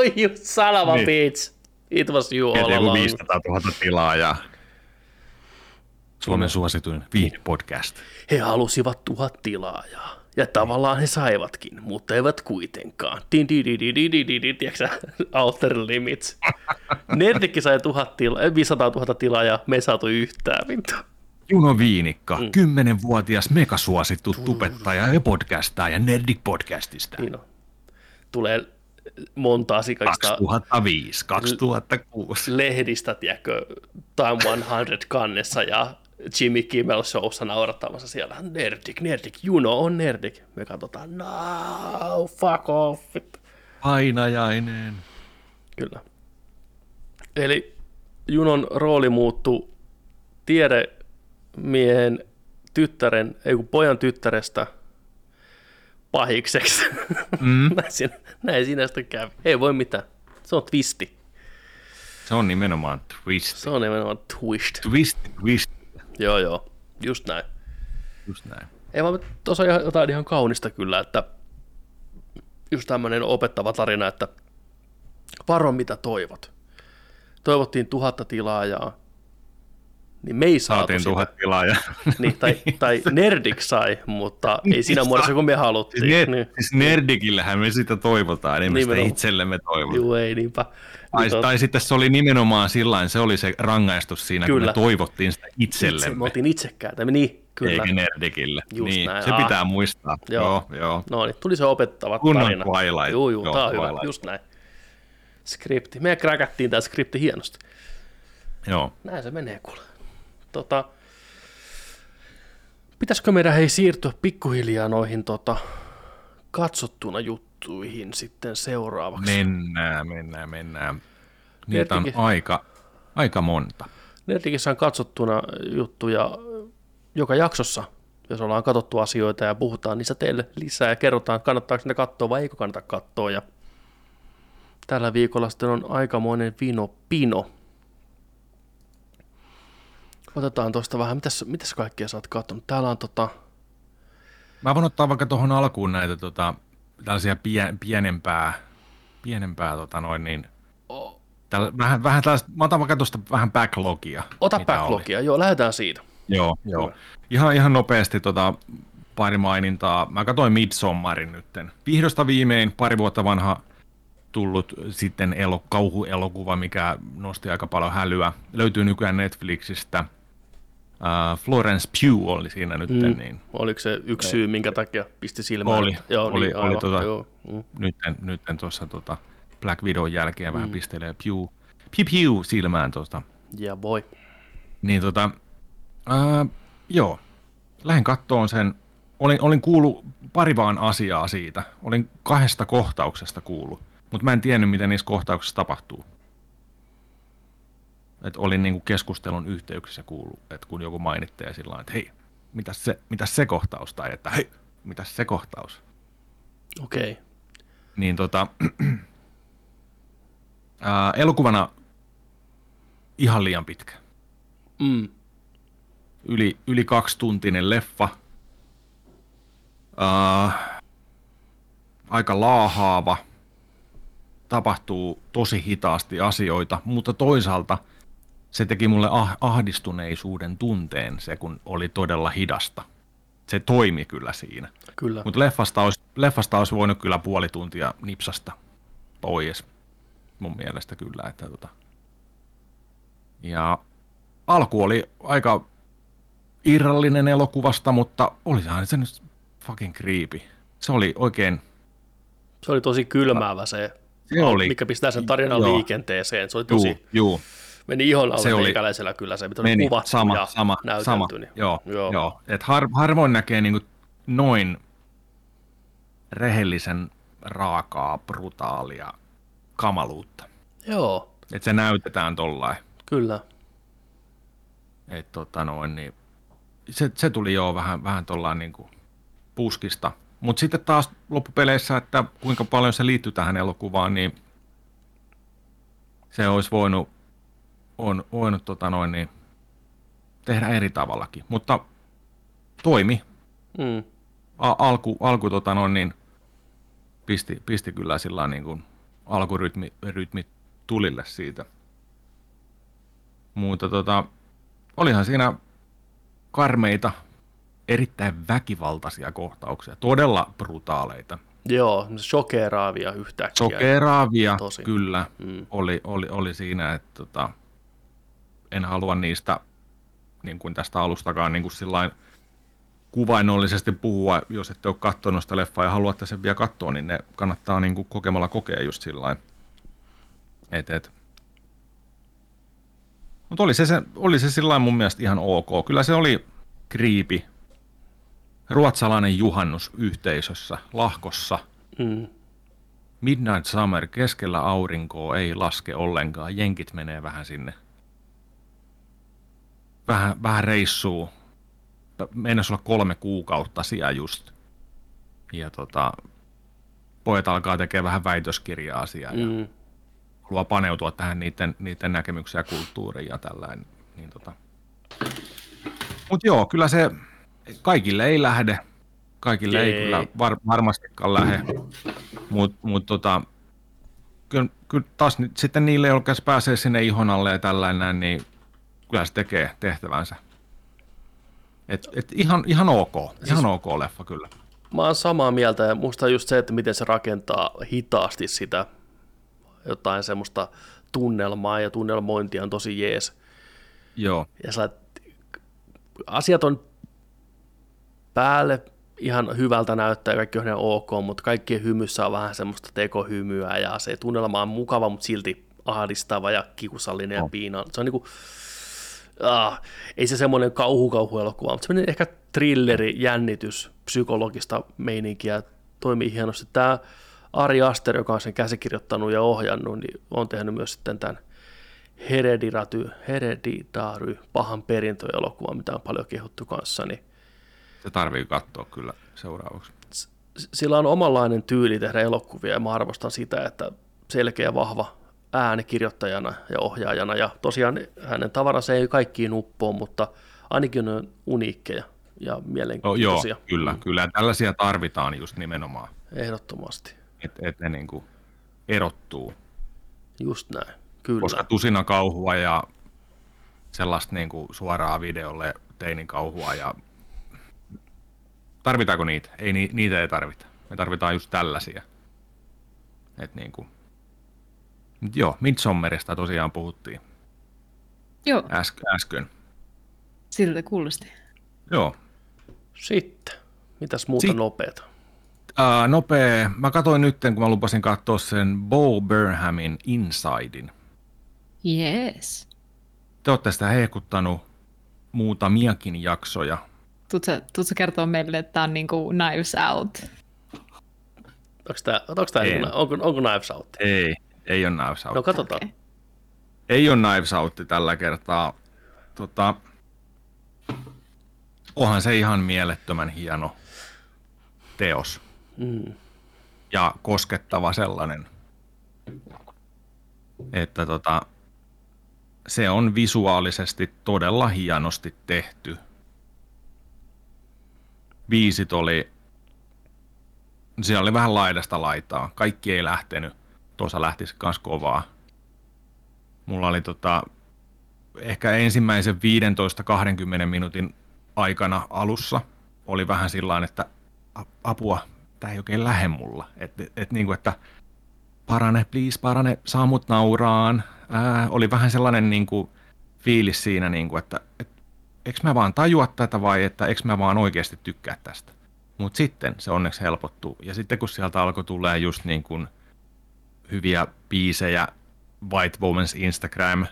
you son of a Niin. bitch. It was you all along. 500 000 tilaa ja Suomen suosituin viihdepodcast. He halusivat tuhat tilaajaa. Ja tavallaan he saivatkin, mutta eivät kuitenkaan. Din, di, di, di, di, di, di, di, tiedätkö sä? Outer limits. Nerdikki sai tuhat tila, eh, 500 000 tilaajaa, me ei saatu yhtään. Vittu. Juno Viinikka, mm. 10-vuotias megasuosittu tubettaja ja podcastaja Nerdik Podcastista. Niin on. Tulee montaa sikasta 2005, 2006. lehdistä, tiedätkö, Time 100 kannessa ja Jimmy Kimmel Showssa naurattamassa siellä, Nerdik, Nerdik, Juno on Nerdik. Me katsotaan, no, fuck off. Painajainen. Kyllä. Eli Junon rooli muuttui tiedemiehen tyttären, ei kun pojan tyttärestä pahikseksi. Mm. näin, siinä, näin siinä sitten kävi. Ei voi mitään. Se on twisti. Se on nimenomaan twist. Se on nimenomaan twist. Twist, twist. Joo, joo. Just näin. Just näin. Ei vaan tuossa on ihan- jotain ihan kaunista kyllä, että just tämmöinen opettava tarina, että varo mitä toivot. Toivottiin tuhatta tilaajaa, niin me ei saatu Saatiin sitä. tuhat tilaajaa. Niin, tai, tai Nerdik sai, mutta ei siinä Niin muodossa kuin me Siis, haluttiin. ner- niin. siis Nerdikillähän me sitä toivotaan, enemmän sitä Nimenomaan. itsellemme toivotaan. Juu, ei niinpä. Tai, Niin tai sitten se oli nimenomaan sillä se oli se rangaistus siinä, Kyllä. kun me toivottiin sitä itse, me itsellemme, oltiin itsekkäitä. Niin, kyllä. eikä Nerdikille. Just niin, näin. se Ah. pitää muistaa. Joo. Joo, joo. No niin, tuli se opettava Kunnon tarina. Twilight. Joo, joo, Joo, tää on hyvä, Twilight. just näin. Skripti. Me kräkättiin tää skripti hienosti. joo. Näin se menee kuule. Tota, pitäisikö meidän hei siirtyä pikkuhiljaa noihin tota, katsottuna juttuihin sitten seuraavaksi? Mennään, mennään, mennään. Niitä on aika, aika monta. Nerdikissä on katsottuna juttuja joka jaksossa, jos ollaan katsottu asioita ja puhutaan niistä teille lisää ja kerrotaan, kannattaako niitä katsoa vai eikö kannata katsoa. Ja tällä viikolla sitten on aikamoinen vino pino. Otetaan tuosta vähän, mitäs, mitäs kaikkea sä oot katsonut? Täällä on tota, Mä voin ottaa vaikka tuohon alkuun näitä tota, tällaisia pie, pienempää, pienempää tota noin niin, tällä, vähän, vähän tällaista, mä otan vaikka tuosta vähän backlogia. ota backlogia, joo, lähdetään siitä. Oli. Joo, joo. Ihan, ihan nopeasti tota, pari mainintaa. Mä katsoin Midsommarin nytten. Vihdosta viimein pari vuotta vanha tullut sitten elo, kauhuelokuva, mikä nosti aika paljon hälyä. Löytyy nykyään Netflixistä. Uh, Florence Pugh oli siinä nyt, mm. niin Oliko se yksi syy, minkä takia pisti silmään? Oli, joo, oli, niin, oli aivan, tota- joo, mm. nytten, nytten tuossa tota Black Widow jälkeen vähän pistelee Pew, Pew, Pew silmään tuosta. Yeah, boy. Niin tota, ää, joo, lähden kattoon sen. Olin, olin kuullut pari vaan asiaa siitä. Olin kahdesta kohtauksesta kuullut, mutta mä en tiennyt, mitä niissä kohtauksissa tapahtuu. Et olin niinku keskustelun yhteyksissä kuullut, että kun joku mainittaa sillä että hei, mitäs se, mitäs se kohtaus, tai että hei, mitäs se kohtaus. Okei. Okay. Niin tota, ää, elokuvana ihan liian pitkä. Mm. Yli, yli kaksituntinen leffa. Ää, aika laahaava. Tapahtuu tosi hitaasti asioita, mutta toisaalta se teki mulle ah- ahdistuneisuuden tunteen se, kun oli todella hidasta. Se toimi kyllä siinä. Kyllä. Mutta leffasta olisi, leffasta olisi voinut kyllä puoli tuntia nipsasta pois. Mun mielestä kyllä. Että tota. Ja alku oli aika irrallinen elokuvasta, mutta olisahan se nyt fucking creepy. Se oli oikein, Se oli tosi kylmäävä se, Se oli. mikä pistää sen tarinan Joo. liikenteeseen. Se oli juu, tosi, juu, meni ihon alle Se oli- kyllä se, mitä oli meni kuvattu sama, ja sama, näytelty. sama. Niin. Joo, Joo. joo. Et har, harvoin näkee niinku noin rehellisen raakaa, brutaalia kamaluutta. Joo, Että se näytetään tollain. kyllä. Et tota noin, niin se, se tuli jo vähän, vähän tuollaan niin kuin puskista. Mutta sitten taas loppupeleissä, että kuinka paljon se liittyy tähän elokuvaan, niin se olisi voinut, on, voinut tota noin, niin tehdä eri tavallakin. Mutta toimi. Mm. A- alku, alku tota noin, niin pisti, pisti kyllä sillä niin kuin alkurytmi rytmi tulille siitä. Mutta tota, olihan siinä karmeita, erittäin väkivaltaisia kohtauksia, todella brutaaleita. Joo, shokeraavia yhtäkkiä. Sokeraavia Tosi. kyllä Mm. oli, oli, oli siinä, että tota, en halua niistä niin kuin tästä alustakaan niin kuin sillain kuvainnollisesti puhua, jos ette ole katsonut sitä leffaa ja haluatte sen vielä katsoa, niin ne kannattaa niin kuin kokemalla kokea just sillä et, et. Mutta oli se, se, oli se sillä mun mielestä ihan ok. Kyllä se oli kriipi, ruotsalainen juhannus yhteisössä, lahkossa. Mm. Midnight Summer, keskellä aurinkoa ei laske ollenkaan. Jenkit menee vähän sinne. Vähän, vähän reissuu. Meinasi olla kolme kuukautta siellä just. Ja tota, pojat alkaa tekemään vähän väitöskirjaa asiaa. Mm. Ja haluaa paneutua tähän niiden, niiden näkemyksiä kulttuuriin ja tällainen. Niin tota. Mutta joo, kyllä se kaikille ei lähde. Kaikille ei, ei kyllä var, varmastikaan lähde. Mutta mut tota, kyllä, kyllä taas sitten niille, jotka pääsee sinne ihon alle ja tällainen, niin kyllä se tekee tehtävänsä. Et, et ihan, ihan ok, siis, ihan ok leffa kyllä. Mä oon samaa mieltä ja musta just se, että miten se rakentaa hitaasti sitä jotain semmoista tunnelmaa ja tunnelmointia on tosi jees. Joo. Ja sä, asiat on päälle ihan hyvältä näyttää ja kaikki on ihan ok, mutta kaikkien hymyssä on vähän semmoista tekohymyä ja se tunnelma on mukava, mutta silti ahdistava ja kiusallinen ja piina. Se on niinku, ah, ei se semmoinen kauhu-kauhu-elokuva, mutta semmoinen ehkä thrilleri, jännitys, psykologista meininkiä toimii hienosti. Tämä Ari Aster, joka on sen käsikirjoittanut ja ohjannut, niin on tehnyt myös sitten tämän Hereditary, Hereditary pahan perintöelokuvan, mitä on paljon kehuttu kanssa. Niin se tarvii katsoa kyllä seuraavaksi. Sillä on omanlainen tyyli tehdä elokuvia ja mä arvostan sitä, että selkeä vahva ääni kirjoittajana ja ohjaajana. Ja tosiaan hänen tavaransa ei kaikkiin uppoa, mutta ainakin on uniikkeja ja mielenkiintoisia. Oh, joo, kyllä, mm. kyllä. Tällaisia tarvitaan just nimenomaan. Ehdottomasti että et ne niin kuin erottuu. Just näin, kyllä. Koska tusina kauhua ja sellaista niin kuin suoraa videolle teinin kauhua ja tarvitaanko niitä? Ei, niitä ei tarvita. Me tarvitaan just tällaisia. Et niin kuin. Mut joo, Midsommerista tosiaan puhuttiin. Joo. Äs- äsken. Siltä kuulosti. Joo. Sitten, mitäs muuta Sit- nopeata? Uh, nopea. Mä katsoin nyt, kun mä lupasin katsoa sen Bo Burnhamin Insidein. Yes. Te olette sitä hehkuttanut muutamiakin jaksoja. Tuutko kertoa meille, että tämä on niin kuin Knives Out? Onko tämä, onko, tämä ei. onko, onko Knives Out? Ei, ei ole Knives Out. No katsotaan. Okay. Ei ole Knives Out tällä kertaa. Tota, onhan se ihan mielettömän hieno teos. Mm. Ja koskettava sellainen. Että tota, se on visuaalisesti todella hienosti tehty. Viisit oli, siellä oli vähän laidasta laitaa. Kaikki ei lähtenyt. Tuossa lähti kans kovaa. Mulla oli tota, ehkä ensimmäisen 15-20 minuutin aikana alussa oli vähän sillä että apua, tämä ei oikein lähde mulla. Et, et, et, niin kuin, että parane, please, parane, saa mut nauraan. Ää, oli vähän sellainen niin kuin, fiilis siinä, niin kuin, että et, eikö mä vaan tajua tätä vai että eikö mä vaan oikeasti tykkää tästä. Mutta sitten se onneksi helpottuu. Ja sitten kun sieltä alkoi tulee just niin kuin hyviä biisejä, White Woman's Instagram mm.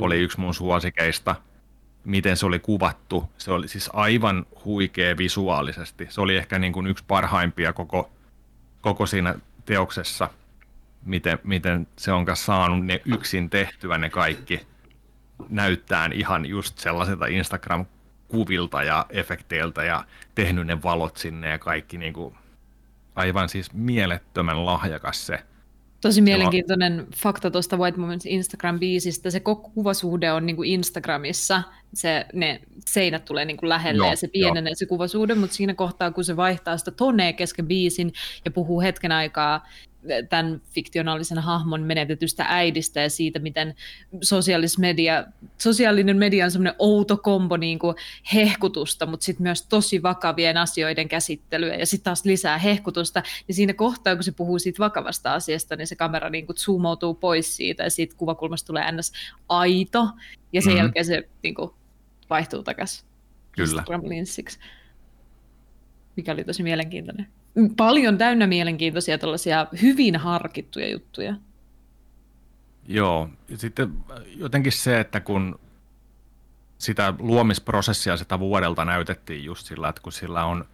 oli yksi mun suosikeista – miten se oli kuvattu. Se oli siis aivan huikea visuaalisesti. Se oli ehkä niin kuin yksi parhaimpia koko, koko siinä teoksessa, miten, miten se on saanut ne yksin tehtyä ne kaikki näyttää ihan just sellaiselta Instagram-kuvilta ja efekteiltä ja tehnyt ne valot sinne ja kaikki niin kuin, aivan siis mielettömän lahjakas se Tosi mielenkiintoinen Joo. fakta tuosta White Moments Instagram-biisistä. Se koko kuvasuhde on niin kuin Instagramissa. Se, ne seinät tulee niin kuin lähelle Joo, ja se pienenee se kuvasuhde, mutta siinä kohtaa, kun se vaihtaa sitä tonea kesken biisin ja puhuu hetken aikaa tämän fiktionaalisen hahmon menetetystä äidistä ja siitä, miten media, sosiaalinen media on semmoinen outo kombo niin kuin hehkutusta, mutta sitten myös tosi vakavien asioiden käsittelyä ja sitten taas lisää hehkutusta. Ja siinä kohtaa, kun se puhuu siitä vakavasta asiasta, niin se kamera niin kuin zoomautuu pois siitä ja siitä kuvakulmasta tulee ns. aito ja sen mm-hmm. jälkeen se niin kuin vaihtuu takaisin Kyllä. Instagram-linssiksi. mikä oli tosi mielenkiintoinen. Paljon täynnä mielenkiintoisia tällaisia hyvin harkittuja juttuja. Joo, ja sitten jotenkin se, että kun sitä luomisprosessia sitä vuodelta näytettiin just sillä, että kun sillä on,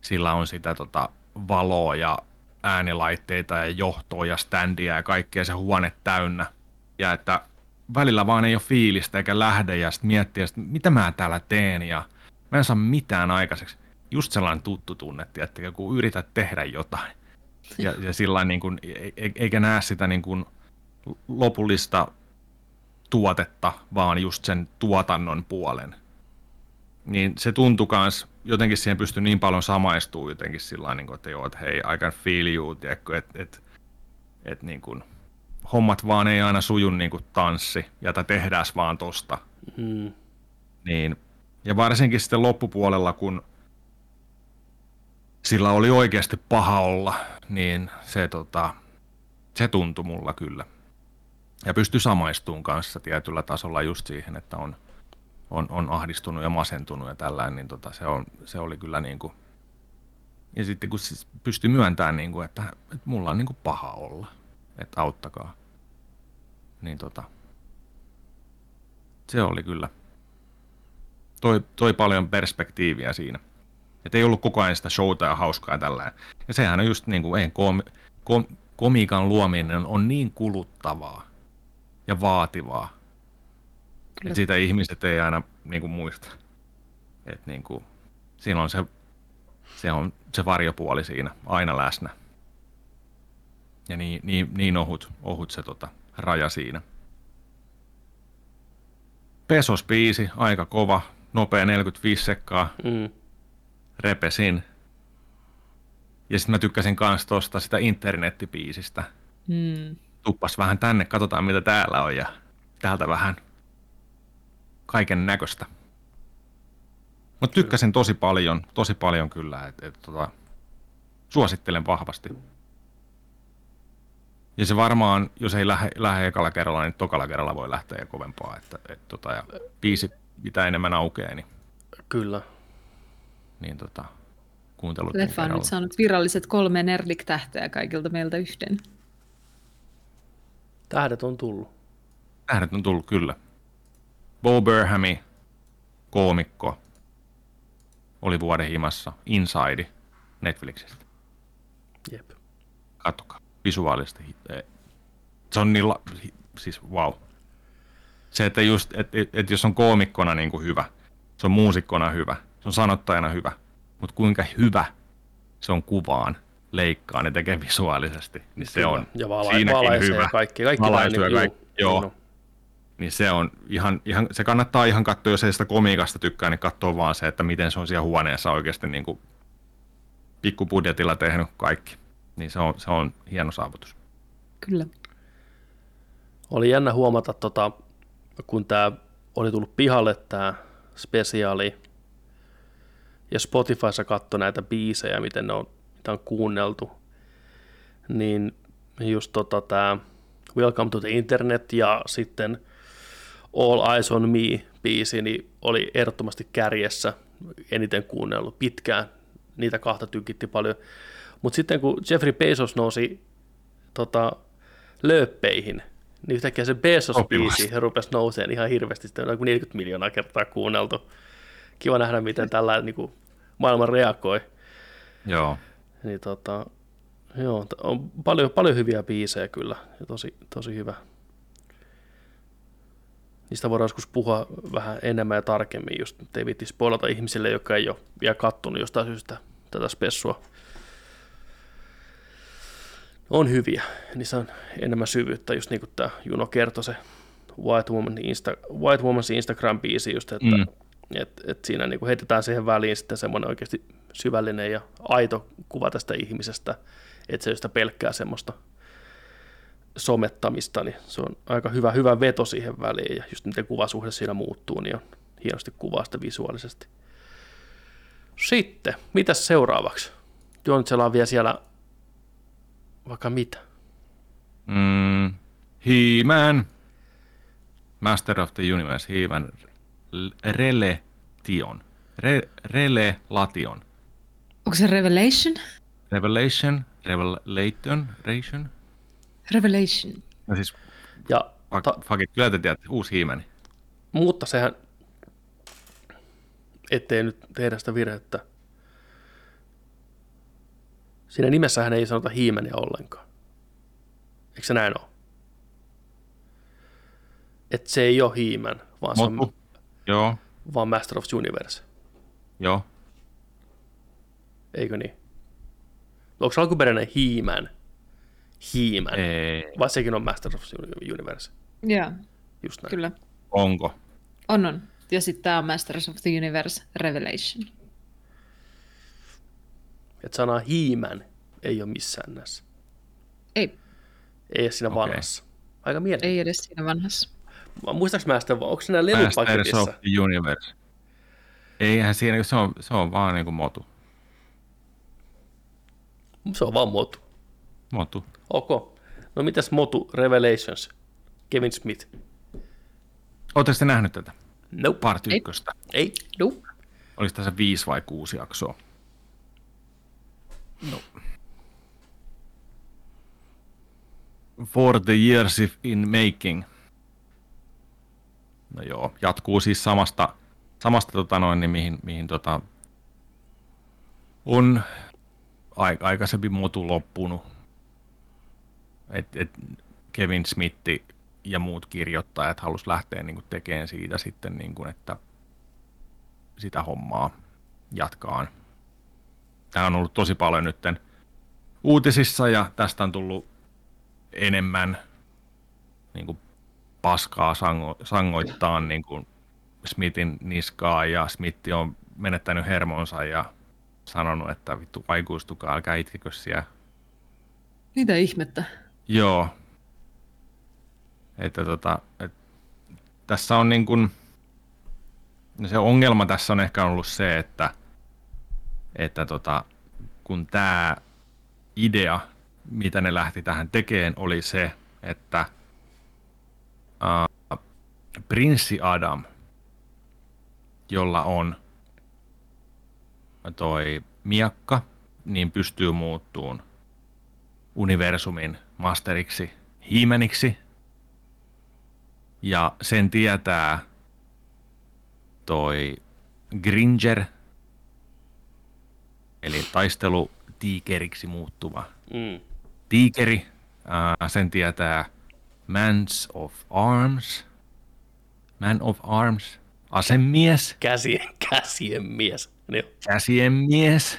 sillä on sitä tota valoa ja äänilaitteita ja johtoa ja standia ja kaikkea se huone täynnä. Ja että välillä vaan ei ole fiilistä eikä lähde ja sitten miettiä, että mitä mä täällä teen ja mä en saa mitään aikaiseksi. Just sellainen tuttu tunne, että kun yrität tehdä jotain. Ja, ja sillä niin kuin, e, e, eikä näe sitä niin kuin lopullista tuotetta, vaan just sen tuotannon puolen. Niin se tuntui kans, jotenkin siihen pystyi niin paljon samaistumaan jotenkin sillä niin kuin, että joo, että hei, I can feel you, että et, et, et, niin kuin, hommat vaan ei aina suju niin kuin tanssi, ja tätä tehdään vaan tosta. Mm. Niin, ja varsinkin sitten loppupuolella, kun sillä oli oikeasti paha olla, niin se, tota, se tuntui mulla kyllä. Ja pystyi samaistumaan kanssa tietyllä tasolla just siihen, että on, on, on ahdistunut ja masentunut ja tällainen, niin tota, se, on, se oli kyllä niin kuin, ja sitten kun siis pystyi myöntämään, niin kuin, että, että mulla on niin kuin paha olla, että auttakaa, niin tota, se oli kyllä, toi, toi paljon perspektiiviä siinä. Että ei ollut koko ajan sitä showta ja hauskaa ja tällä. Ja sehän on just niin kuin, ei, kom, kom, komiikan luominen on niin kuluttavaa ja vaativaa, Kyllä. että sitä ihmiset ei aina niin kuin, muista. Että niin kuin, siinä on se, se on se varjopuoli siinä aina läsnä. Ja niin, niin, niin ohut, ohut se tota, raja siinä. Pesos-biisi, aika kova, nopea 45 sekkaa. Mm. Repesin. Ja sitten mä tykkäsin kans tosta sitä internettipiisistä. Mm. Tuppas vähän tänne, katsotaan mitä täällä on ja täältä vähän kaiken näköistä. Mutta tykkäsin tosi paljon, tosi paljon kyllä, että et, tota, suosittelen vahvasti. Ja se varmaan, jos ei lähde, lähde ekalla kerralla, niin tokalla kerralla voi lähteä ja kovempaa. Että, et, tota, ja biisi mitä enemmän aukeaa, niin... Kyllä. Niin tota, kuuntelut. Leffa on nyt saanut viralliset kolme Nerdik-tähteä kaikilta meiltä yhden. Tähdet on tullut. Tähdet on tullut, kyllä. Bo Burhami, koomikko, oli vuoden himassa Inside Netflixistä. Jep. Katsokaa, visuaalisesti. Eh, se on niin, la... siis wow. Se, että just, et, et, et jos on koomikkona niin kuin hyvä, se on muusikkona hyvä, se on sanottajana hyvä, mutta kuinka hyvä se on kuvaan, leikkaan ja tekee visuaalisesti, niin se on ja vala- siinäkin hyvä. Kaikki, kaikki Valaisuu niin, kaikki, joo. No. Niin se on ihan, ihan, se kannattaa ihan katsoa, jos ei sitä komiikasta tykkää, niin katsoa vaan se, että miten se on siellä huoneessa oikeasti niin kuin pikkubudjetilla tehnyt kaikki. Niin se on, se on hieno saavutus. Kyllä. Oli jännä huomata, tota, kun tämä oli tullut pihalle tämä spesiaali, ja Spotifyssa katsoi näitä biisejä, miten ne on, mitä on kuunneltu, niin just tota tämä Welcome to the Internet ja sitten All Eyes on Me biisi niin oli ehdottomasti kärjessä eniten kuunnellut pitkään. Niitä kahta tykitti paljon. Mutta sitten kun Jeffrey Bezos nousi tota, lööppeihin, niin yhtäkkiä se Bezos-biisi rupesi nouseen ihan hirveästi, sitten on 40 miljoonaa kertaa kuunneltu. Kiva nähdä, miten tällä niin kuin, maailma reagoi. Joo. Niin tota, joo, on paljon, paljon hyviä biisejä kyllä, ja tosi, tosi hyvä. Niistä voidaan joskus puhua vähän enemmän ja tarkemmin, just ei viitti spoilata ihmisille, jotka ei ole vielä kattonut jostain syystä tätä spessua. On hyviä, niissä on enemmän syvyyttä, just niin kuin tämä Juno kertoi se White, Woman Insta, White Woman's Instagram-biisi, just, että mm. Et, et siinä niin kuin heitetään siihen väliin sitten semmoinen oikeasti syvällinen ja aito kuva tästä ihmisestä, että se ei sitä pelkkää semmoista somettamista, niin se on aika hyvä, hyvä veto siihen väliin, ja just miten kuvasuhde siinä muuttuu, niin on hienosti kuvaa sitä visuaalisesti. Sitten, mitä seuraavaksi? Jonitsella on vielä siellä vaikka mitä? Mm, He-Man. Master of the Universe, He-Man. Relation. Re, Relation. Onko se Revelation? Revelation, Revelation, Ration. Revelation. No siis, Ja, fuck, ta, fuck it, kyllä te tiedätte, uusi hiimeni. mutta sehän, ettei nyt tehdä sitä virhettä. Siinä nimessähän ei sanota hiimeniä ollenkaan. Eikö se näin ole? Että se ei ole hiimän, vaan se on. Joo, vaan Master of the Universe. joo. Eikö niin? Onko se alkuperäinen hiimän? Hiimän. Ei. Vai sekin on Master of the Universe? Joo, Just näin. kyllä. Onko? On, on. Ja sitten tämä on Masters of the Universe Revelation. Että sana hiimän ei ole missään näissä. Ei, Ei edes siinä Okei. vanhassa. Aika mielenkiintoista. ei edes siinä vanhassa. Muistaaks mä sitä, onko siinä Masters lelupaketissa? of the Universe. Eihän siinä, se on, se on vaan niinku motu. Se on vaan Motu. Motu. Ok. No mitäs Motu Revelations? Kevin Smith. Oletteko te nähnyt tätä? Nope. Part Ei. ykköstä. Ei. Nope. Oliko tässä viisi vai kuusi jaksoa? No. For the years if in making. No joo, jatkuu siis samasta, samasta tota noin, niin mihin, mihin tota, on ai, aikaisempi motu loppunut. Et, et Kevin Smith ja muut kirjoittajat halus lähteä niin tekemään siitä sitten, niin kuin, että sitä hommaa jatkaan. Tämä on ollut tosi paljon nytten uutisissa ja tästä on tullut enemmän niin kuin paskaa sango, sangoittaa niin kuin Smithin niskaa ja Smith on menettänyt hermonsa ja sanonut, että vittu aikuistukaa, älkää itkekö siellä. Mitä ihmettä? Joo. Että tota, et, tässä on niin kuin, no se ongelma tässä on ehkä ollut se, että, että tota, kun tämä idea, mitä ne lähti tähän tekemään, oli se, että uh, prinssi Adam, jolla on toi miakka, niin pystyy muuttuun universumin masteriksi hiimeniksi. Ja sen tietää toi Gringer, eli taistelutiikeriksi muuttuva Mm. tiikeri. Ää, sen tietää Mans of Arms. Man of Arms. Asemies. Käsien, käsien mies. Niin. käsien mies.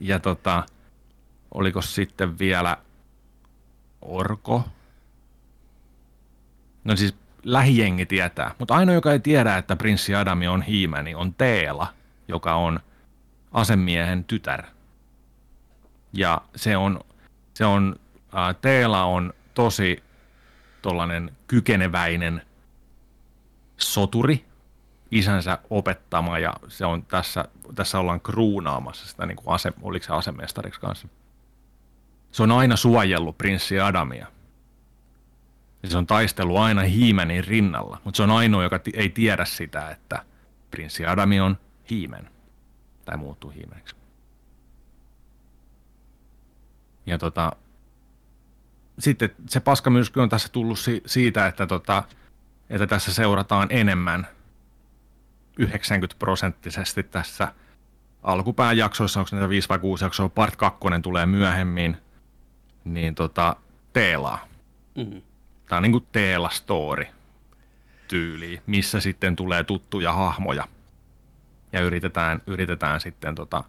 Ja tota, oliko sitten vielä Orko? No siis lähijengi tietää, mutta ainoa, joka ei tiedä, että prinssi Adami on hiimäni, on Teela, joka on asemiehen tytär. Ja se on, se on äh, Teela on tosi tollanen kykeneväinen soturi, isänsä opettama ja se on tässä, tässä ollaan kruunaamassa sitä, niin kuin ase, oliko se asemestariksi kanssa. Se on aina suojellut prinssi Adamia. Ja se on taistellut aina Hiimenin rinnalla, mutta se on ainoa, joka ei tiedä sitä, että prinssi Adami on Hiimen. Tai muuttuu Hiimeniksi. Ja tota, sitten se paskamyrsky on tässä tullut si- siitä, että, tota, että tässä seurataan enemmän 90 prosenttisesti tässä alkupään jaksoissa, onko niitä 5 vai 6 jaksoa, part 2 tulee myöhemmin, niin tota, Teelaa. Mm. Tämä on niin kuin Teela-story tyyli, missä sitten tulee tuttuja hahmoja. Ja yritetään, yritetään sitten tota,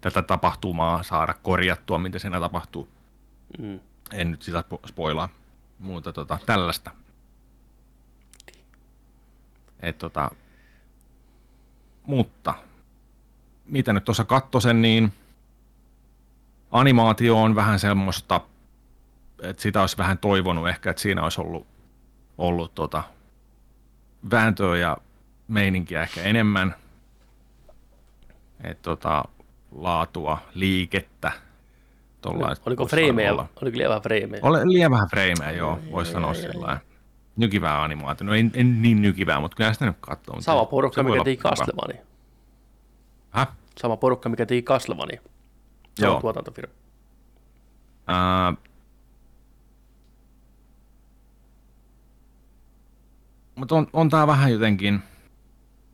tätä tapahtumaa saada korjattua, mitä siinä tapahtuu. Mm. En nyt sitä spo- spoilaa, mutta tota, tällaista. Et tota, mutta mitä nyt tuossa kattosen, niin animaatio on vähän semmoista, että sitä olisi vähän toivonut ehkä, että siinä olisi ollut, ollut tota, vääntöä ja meininkiä ehkä enemmän. Et tota, laatua, liikettä. Tollaista Oliko freimejä? olla. Oliko liian vähän freimejä? Ole liian vähän freimejä, joo, voisi sanoa sillä. Nykivää animaatio. No en, en niin nykivää, mutta kyllä sitä nyt katsoo. Sama porukka, mikä teki hyvä. Castlevania. Häh? Sama porukka, mikä teki Castlevania. On Joo. tuotantofirma. Ää, mutta on, on tämä vähän jotenkin,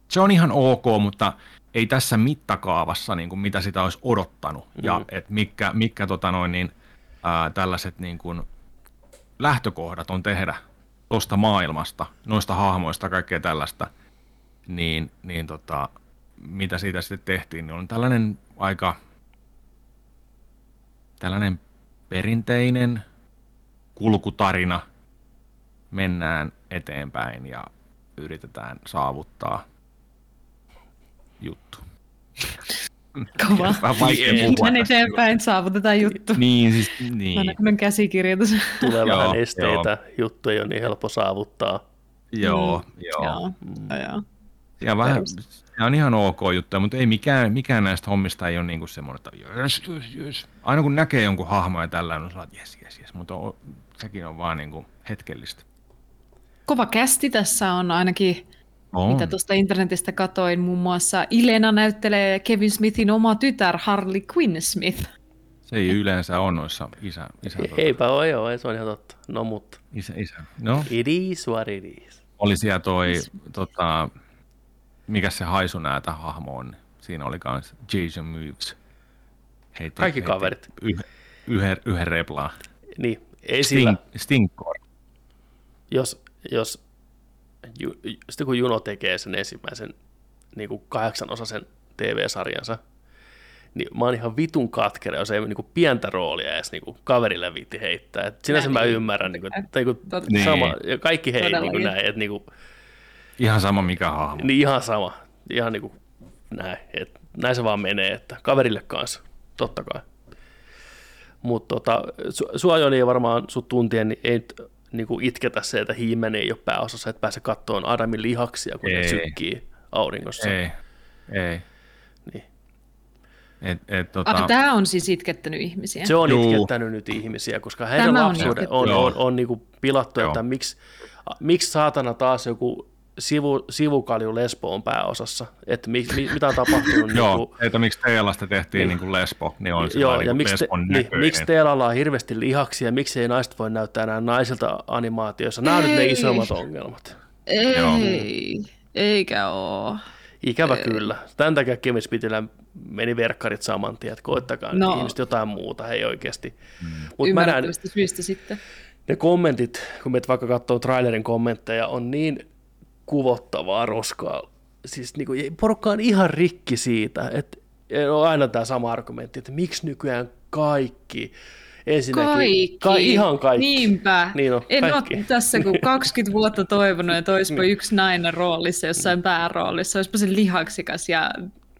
se on ihan ok, mutta ei tässä mittakaavassa, niin kuin mitä sitä olisi odottanut. Mm. Ja et mitkä, mitkä tota noin, niin, ää, tällaiset niin kuin lähtökohdat on tehdä tuosta maailmasta, noista hahmoista, kaikkea tällaista, niin, niin tota, mitä siitä sitten tehtiin, niin on tällainen aika tällainen perinteinen kulkutarina. Mennään eteenpäin ja yritetään saavuttaa juttu. Kova. Vähän vaikea puhua Mennään eteenpäin, saavutetaan juttu. Niin, siis, niin. Aina käsikirjoitus. Tulee Joo, vähän esteitä, juttu ei ole niin helppo saavuttaa. Joo, joo. Joo, joo, joo. Ja vähän, se on ihan ok juttu, mutta ei mikään, mikään näistä hommista ei ole niinku semmoinen, että yes, yes, yes. Aina kun näkee jonkun hahmon ja tällä on sellainen, että yes, yes, yes, mutta on, sekin on vaan niinku hetkellistä. Kova kästi tässä on ainakin, On. mitä tuosta internetistä katoin. Muun muassa Ilena näyttelee Kevin Smithin oma tytär Harley Quinn Smith. Se ei yleensä ole noissa isä, isä, tota, Eipä ole, joo, ei, se on ihan totta. No mutta, isä, isä. No, it is what it is. oli siellä toi, tota, mikä se haisunäätä hahmo on. Siinä oli kans Jason Mewes. Heitä, Kaikki kaverit. Yhden, yhden, yhden replaan. Niin, ei sillä, Sting, Stingcore. jos, jos ju, sitten kun Juno tekee sen ensimmäisen niin kuin kahdeksanosaisen TV-sarjansa, niin mä oon ihan vitun katkera, jos ei niin kuin pientä roolia edes niin kuin kaverille viitti heittää. Et sinänsä Näin. mä ymmärrän, niin kuin, että niin kuin. Niin. sama, ja kaikki hei niin kuin näin, että niin kuin, Ihan sama mikä hahmo. niin ihan sama, ihan niin kuin näin, että näin se vaan menee, että kaverille kanssa, totta kai. Mutta tota, su, sua Joni ja varmaan sut tuntien, niin ei niin kuin itketä se, että hiimen ei ole pääosassa, että pääse kattoon Adamin lihaksia, kun ne Ei. sykkii auringossa. Ei, ei. Niin. Et, et, tota, Ah, tämä on siis itkettänyt ihmisiä. Se on Juu. itkettänyt nyt ihmisiä, koska heidän Tämä on lapsuuden on, on, Joo. on, on niin kuin pilattu, Joo. että miksi, miksi saatana taas joku sivu, sivukalju Lesbo on pääosassa, että mi, mi, mitä on tapahtunut. niin Joo, että miksi Teelasta tehtiin niin kuin lesbo, niin on Joo, niin ja miksi, te, niin, miksi Teelalla on hirveästi lihaksia, miksi ei naiset voi näyttää enää naisilta animaatioissa. Nämä on nyt ne Ei. isommat ongelmat. Joo. Ei, eikä oo. Ikävä kyllä. Tämän takia Kevin meni verkkarit saman tien, että koittakaa no. Ihmiset jotain muuta, hei oikeasti. Mm. Mutta mä näen, Ymmärrettävästä syystä sitten. ne kommentit, kun meet vaikka katsoo trailerin kommentteja, on niin kuvottavaa roskaa. Siis niin kuin, porukka on ihan rikki siitä, että on aina tämä sama argumentti, että miksi nykyään kaikki, ensinnäkin, Kaikki. Ka- ihan kaikki. Niinpä. Niin on, en kaikki. ole tässä kuin 20 vuotta toivonut, että olisipa yksi nainen roolissa jossain pääroolissa. Olisipa se lihaksikas ja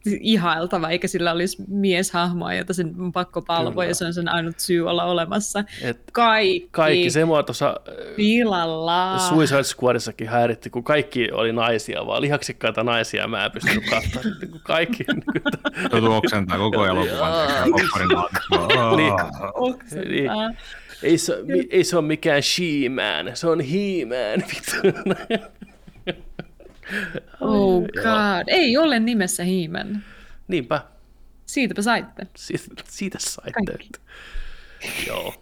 ihailtava, eikä sillä olisi mieshahmoa, jota sen on pakko palvoa, ja se on sen ainut syy olla olemassa. Et Kaikki, kaikki se mua tuossa pilalla. Suicide Squadissakin häiritti, kun kaikki oli naisia, vaan lihaksikkaita naisia mä en pystynyt katsomaan. Niin kuin kaikki. niin Joutuu oksentaa koko elokuvan. Niin. Oksentaa. Niin. Ei se, ei se ole mikään she-man, se on he-man. Oh god. Ei ole nimessä hiimen. Niinpä, Siitäpä saitte. siitä, siitä saitte. Kaikki. Joo,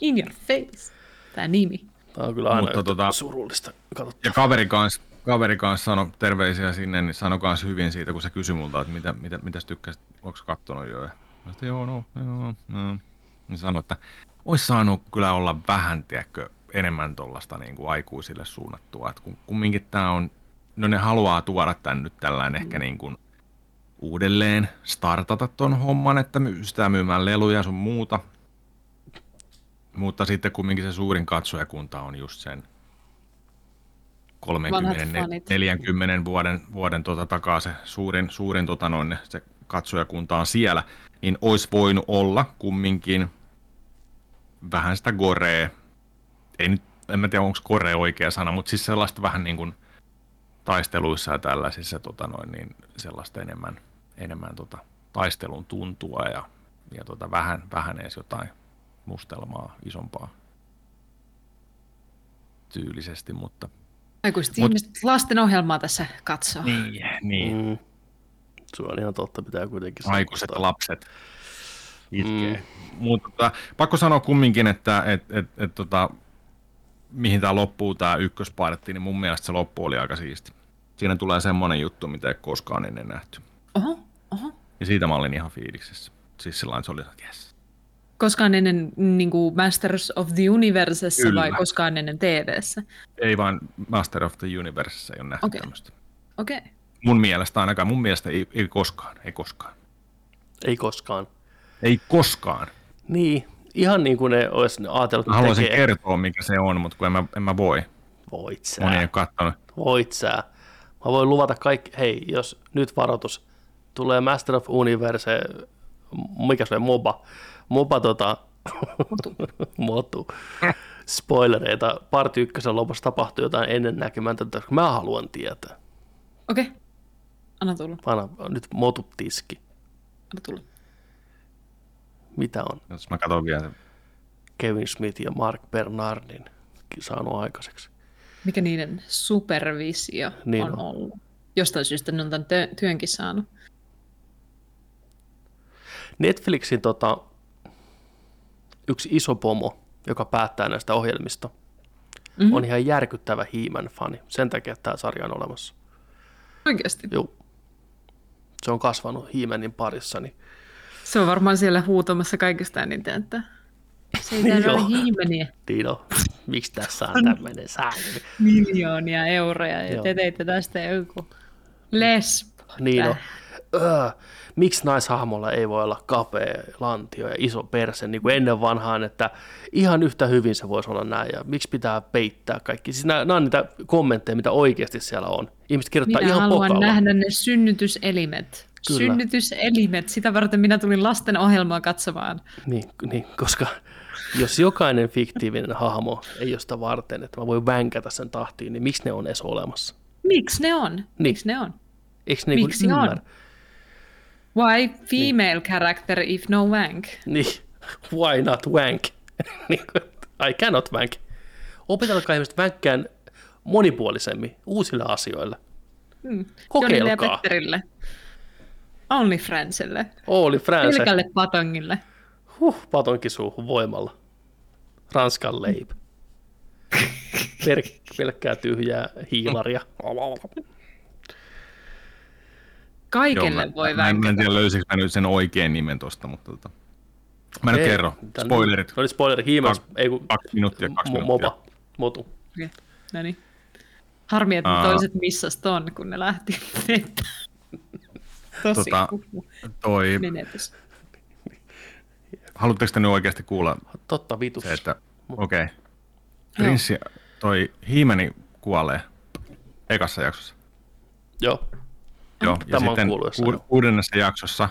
In your face. Tämä nimi. tämä on kyllä aina Mutta tota- surullista. Katsotaan. Ja kaveri kanssa, kaveri kanssa sanoi terveisiä sinne, niin sanoi kanssa hyvin siitä, kun se kysyi multa, että mitä, mitä, mitä tykkäsit, onko kattonut jo. Ja mä sanoin, joo, no, joo, no. Niin sanoi, että olisi saanut kyllä olla vähän, tiedätkö, enemmän tuollaista niin kuin aikuisille suunnattua. Että kun, kumminkin tämä on, no ne haluaa tuoda tän nyt tällainen ehkä niin kuin uudelleen startata ton homman, että sitä myymään leluja ja sun muuta. Mutta sitten kumminkin se suurin katsojakunta on just sen 30, fanit. 40 vuoden, vuoden tota takaa se suurin, suurin tota noin, se katsojakunta on siellä, niin olisi voinut olla kumminkin vähän sitä gorea. Ei nyt, en mä tiedä onko gore oikea sana, mutta siis sellaista vähän niin kuin taisteluissa ja tällaisissa tota noin, niin sellaista enemmän, enemmän tota taistelun tuntua ja, ja tota vähän, vähän edes jotain mustelmaa isompaa tyylisesti, mutta Aikuiset Mut- ihmiset lasten ohjelmaa tässä katsoo. niin, niin. Mm. Se on ihan totta, pitää kuitenkin aikuiset saavuttaa. lapset. itkee. Mm. Mutta tota, pakko sanoa kumminkin, että et, et, et, tota, mihin tämä loppuu, tämä ykköspartti, niin mun mielestä se loppu oli aika siisti. Siinä tulee semmoinen juttu, mitä ei koskaan ennen nähty. Oho, oho. Ja siitä mä olin ihan fiiliksissä. Siis sillä se oli, että yes. Koskaan ennen niin kuin Masters of the Universessa Kyllä. vai koskaan ennen TVssä? Ei vaan Master of the Universe ei ole nähty Okei. okay. tämmöistä. Okei. Okay. Mun mielestä ainakaan, mun mielestä ei, ei koskaan, ei koskaan. Ei koskaan. Ei koskaan. Niin, ihan niin kuin ne olisi ajatellut, Mä haluaisin tekee. kertoa, mikä se on, mutta kun en mä, en mä voi. Voit sä. Moni ei ole kattonut. Voit sä. Mä voin luvata kaikki, hei, jos nyt varoitus, tulee Master of Universe, mikä se on, MOBA, MOBA tota, motu, spoilereita, parti ykkösen lopussa tapahtuu jotain ennennäkemätöntä, mä haluan tietää. Okei. Okay. Anna tulla. Anna nyt motut tiski. Anna tulla. Mitä on Jos mä katson vielä. Kevin Smith ja Mark Bernardin saanut aikaiseksi? Mikä niiden supervisio Niin on, on. ollut? Jostain syystä ne on tämän työnkin saanut. Netflixin tota, yksi iso pomo, joka päättää näistä ohjelmista, Mhm. mm-hmm. on ihan järkyttävä hiimän fani. Sen takia että tämä sarja on olemassa. Oikeasti. Joo. Se on kasvanut hiimenin parissa. Niin Se on varmaan siellä huutamassa kaikista eniten, että se ei Niin täällä ole joo. hiimeniä. Dino, miksi tässä on tämmöinen sääntö? Miljoonia euroja ja te teitte tästä joku lesbo. Niin on. Öö, miksi naishahmolla ei voi olla kapea lantio ja iso perse, niin kuin ennen vanhaan, että ihan yhtä hyvin se voisi olla näin, ja miksi pitää peittää kaikki. Siis nämä, nämä on niitä kommentteja, mitä oikeasti siellä on. Ihmiset kirjoittaa Minä ihan haluan pokalla. nähdä ne synnytyselimet. Kyllä. Synnytyselimet. Sitä varten minä tulin lasten ohjelmaa katsomaan. Niin, niin, koska jos jokainen fiktiivinen hahmo ei ole sitä varten, että mä voin vänkätä sen tahtiin, niin miksi ne on edes olemassa? Miksi ne on? Miksi ne on? Eikö ne niin Miksi on? ymmärrä? Why female character if no wank? Niin, why not wank? Niin I cannot wank. Opetelkaa ihmiset vänkkään monipuolisemmin, uusille asioille. Hmm. Jonille ja Kokeilkaa. Petterille. Only Friendsille. Oli France, Pelkälle patongille. huh, patonkin suuhun voimalla. Ranskan leip. Per- pelkkää tyhjää hiilaria. Kaikelle mä, voi mä, en- mä en tiedä löysikö mä nyt sen oikein nimen tosta, mutta tota. Mä en Ei, kerro. Spoilerit. Se oli spoileri. Hiimas, Kak- ei kun Kaksi minuuttia, kaksi minuuttia. moba, motu. Okei, No niin. Harmi, että Aa. toiset missas ton, kun ne lähti. Tosi Tota. Toi, menetys. haluatteko te nyt oikeasti kuulla Totta vitus. se, että okei. Okay. Prinssi, toi Hiimeni kuolee ekassa jaksossa. Joo. Joo, ja Tämä sitten kuullut jossain. ku, kuudennessa jaksossa,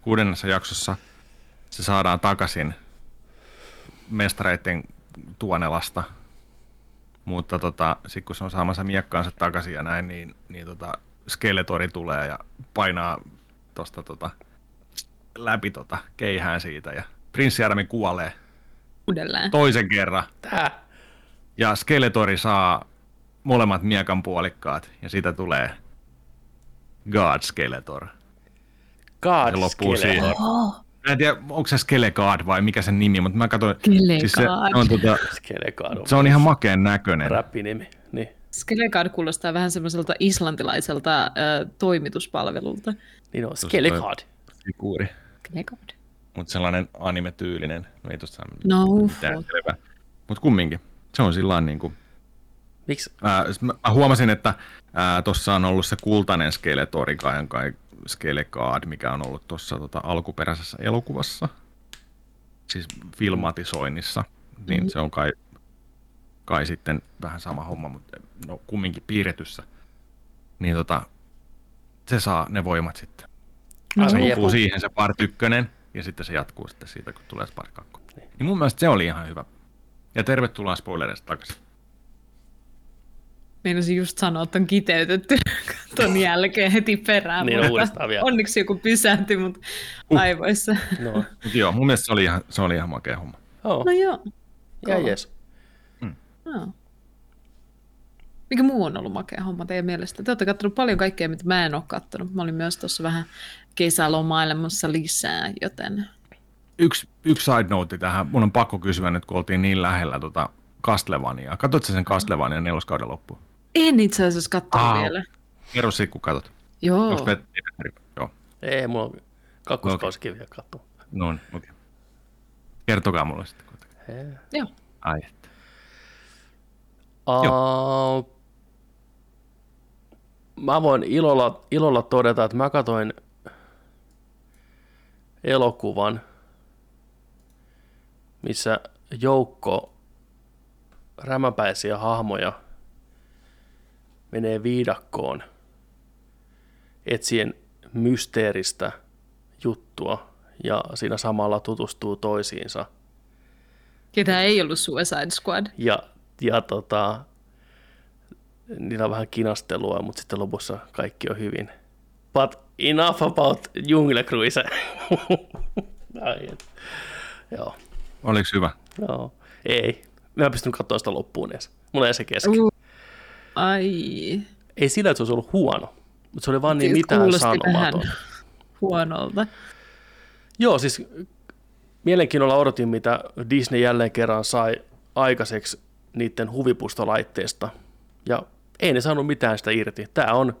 kuudennessa jaksossa se saadaan takaisin mestareiden tuonelasta. Mutta tota, sitten kun se on saamassa miekkaansa takaisin ja näin, niin, niin tota, Skeletori tulee ja painaa tosta tota, läpi tota, keihään siitä ja Prinssi Armi kuolee Uudelleen. toisen kerran Tää. ja Skeletori saa molemmat miekan puolikkaat ja siitä tulee God Skeletor. God Se loppuu Skeletor. siihen. Oh, Mä en tiedä, onko se Skelegard vai mikä sen nimi, mutta mä katsoin, Skelegard. siis se, on, tota, Skelegard on se on ihan makeen näköinen. räppinimi. Skelegard kuulostaa vähän semmoiselta islantilaiselta äh, toimituspalvelulta. niin on. Skelegard. Figuuri, Skelegard. mutta sellainen anime-tyylinen. No ei tosta saa No, mitään fuck. selvää. Mutta kumminkin, se on sillä niin kuin, Miksi? s- mä huomasin, että tuossa on ollut se kultainen Skeletori kai, kai Skelegard, mikä on ollut tuossa tota, alkuperäisessä elokuvassa, siis filmatisoinnissa, niin Mhm. se on kai, kai sitten vähän sama homma, mutta no kumminkin piirretyssä. Niin tota, se saa ne voimat sitten. No, Se loppuu jepu. siihen se part ykkönen, ja sitten se jatkuu sitten siitä, kun tulee se part kakko. Niin mun mielestä se oli ihan hyvä. Ja tervetuloa spoilereista takaisin. Meinasin just sanoa, että on kiteytetty ton jälkeen heti perään. Niin, mutta uudestaan vielä. Onneksi joku pysähtyi mut Uh. aivoissa. No, Mut joo, mun mielestä se oli ihan, se oli ihan makea homma. joo. No joo. Ja kova. Joo. Mikä muu on ollut makea homma teidän mielestä? Te olette kattonut paljon kaikkea, mitä mä en ole kattonut. Mä olin myös tuossa vähän kesälomailemassa lisää, joten yksi, yksi side note tähän. Mun on pakko kysyä nyt, kun oltiin niin lähellä tota Castlevaniaa. Katsoitko sen Castlevania neloskauden loppuun? En itse asiassa katsonut Aa. vielä. Kerro siitä, kun katsot. Joo. Onko? Joo. Ei, mulla on kakkoskausikin vielä katsoa. No niin, okei. Okay. Kertokaa mulle sitten. kuitenkin. Joo. Ai. Uh, mä voin ilolla, ilolla todeta, että mä katoin elokuvan, missä joukko rämäpäisiä hahmoja menee viidakkoon etsien mysteeristä juttua ja siinä samalla tutustuu toisiinsa. Ketä ei ollut Suicide Squad. Ja, ja tota, niillä on vähän kinastelua, mutta sitten lopussa kaikki on hyvin. But enough about Jungle Cruise. Ai, et. Joo, Oliko hyvä? joo. Ei. Mä en pystynyt katsoa sitä loppuun edes. Mulla ei se kesken. Uh. Ai. Ei sillä, että se olisi ollut huono, mutta se oli vaan niin Siis mitään sanomaton. huonolta. Joo, siis mielenkiinnolla odotin, mitä Disney jälleen kerran sai aikaiseksi niiden huvipustolaitteesta. Ja ei ne saanut mitään sitä irti. Tämä on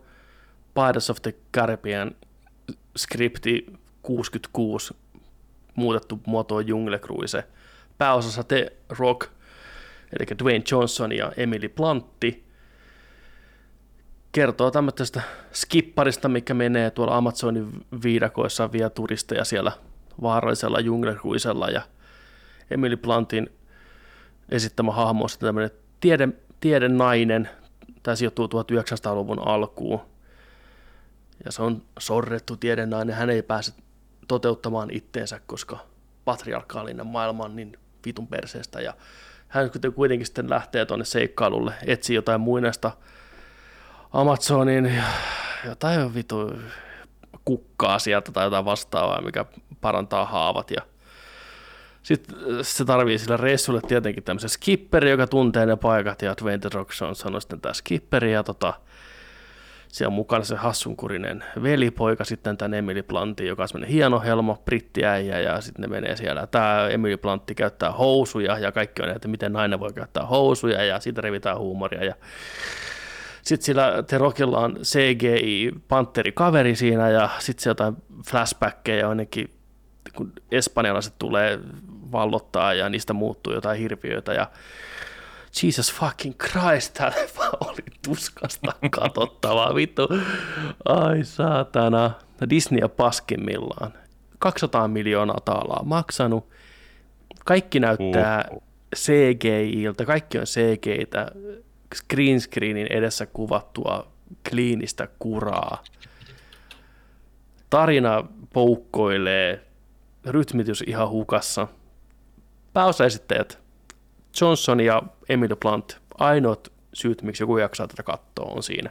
Pirates of the Caribbean skripti 66 muutettu muotoon Jungle Cruise. Pääosassa The Rock, eli Dwayne Johnson ja Emily Plantti, kertoo tämmöisestä skipparista, mikä menee tuolla Amazonin viidakoissa vie turisteja siellä vaarallisella junglecruisella ja Emily Plantin esittämä hahmo on sitten tämmöinen tiede, tiedenainen, tämä sijoittuu 1900-luvun alkuun. Ja se on sorrettu tiedenainen, hän ei pääse toteuttamaan itteensä, koska patriarkaalinen maailma on niin vitun perseestä. Ja hän kuitenkin sitten lähtee tuonne seikkailulle, etsii jotain muinaista Amazonin jotain vitu kukkaa sieltä tai jotain vastaavaa, mikä parantaa haavat ja sitten se tarvii sillä reissulle tietenkin tämmöisen skipperi, joka tuntee ne paikat, ja Dwayne The Rock Johnson on sitten tämä skipperi, ja tota, siellä on mukana se hassunkurinen velipoika, sitten tämän Emily Plantti, joka on semmoinen hieno helmo, brittiäijä, ja sitten ne menee siellä. Tämä Emily Plantti käyttää housuja, ja kaikki on, että miten nainen voi käyttää housuja, ja siitä revitään huumoria, ja sitten sillä The Rockilla on CGI Panteri kaveri siinä ja sitten se jotain flashbackkejä jonnekin, kun espanjalaiset tulee vallottaa ja niistä muuttuu jotain hirviöitä ja Jesus fucking Christ, tämä oli tuskasta katsottavaa, vittu. Ai saatana. Disney on paskimmillaan. 200 miljoonaa taalaa maksanut. Kaikki näyttää CGI-iltä, kaikki on CGI-tä, green screenin edessä kuvattua kliinistä kuraa. Tarina poukkoilee, rytmitys ihan hukassa. Pääosaesittäjät Johnson ja Emily Blunt, ainoat syyt, miksi joku jaksaa tätä katsoa, on siinä.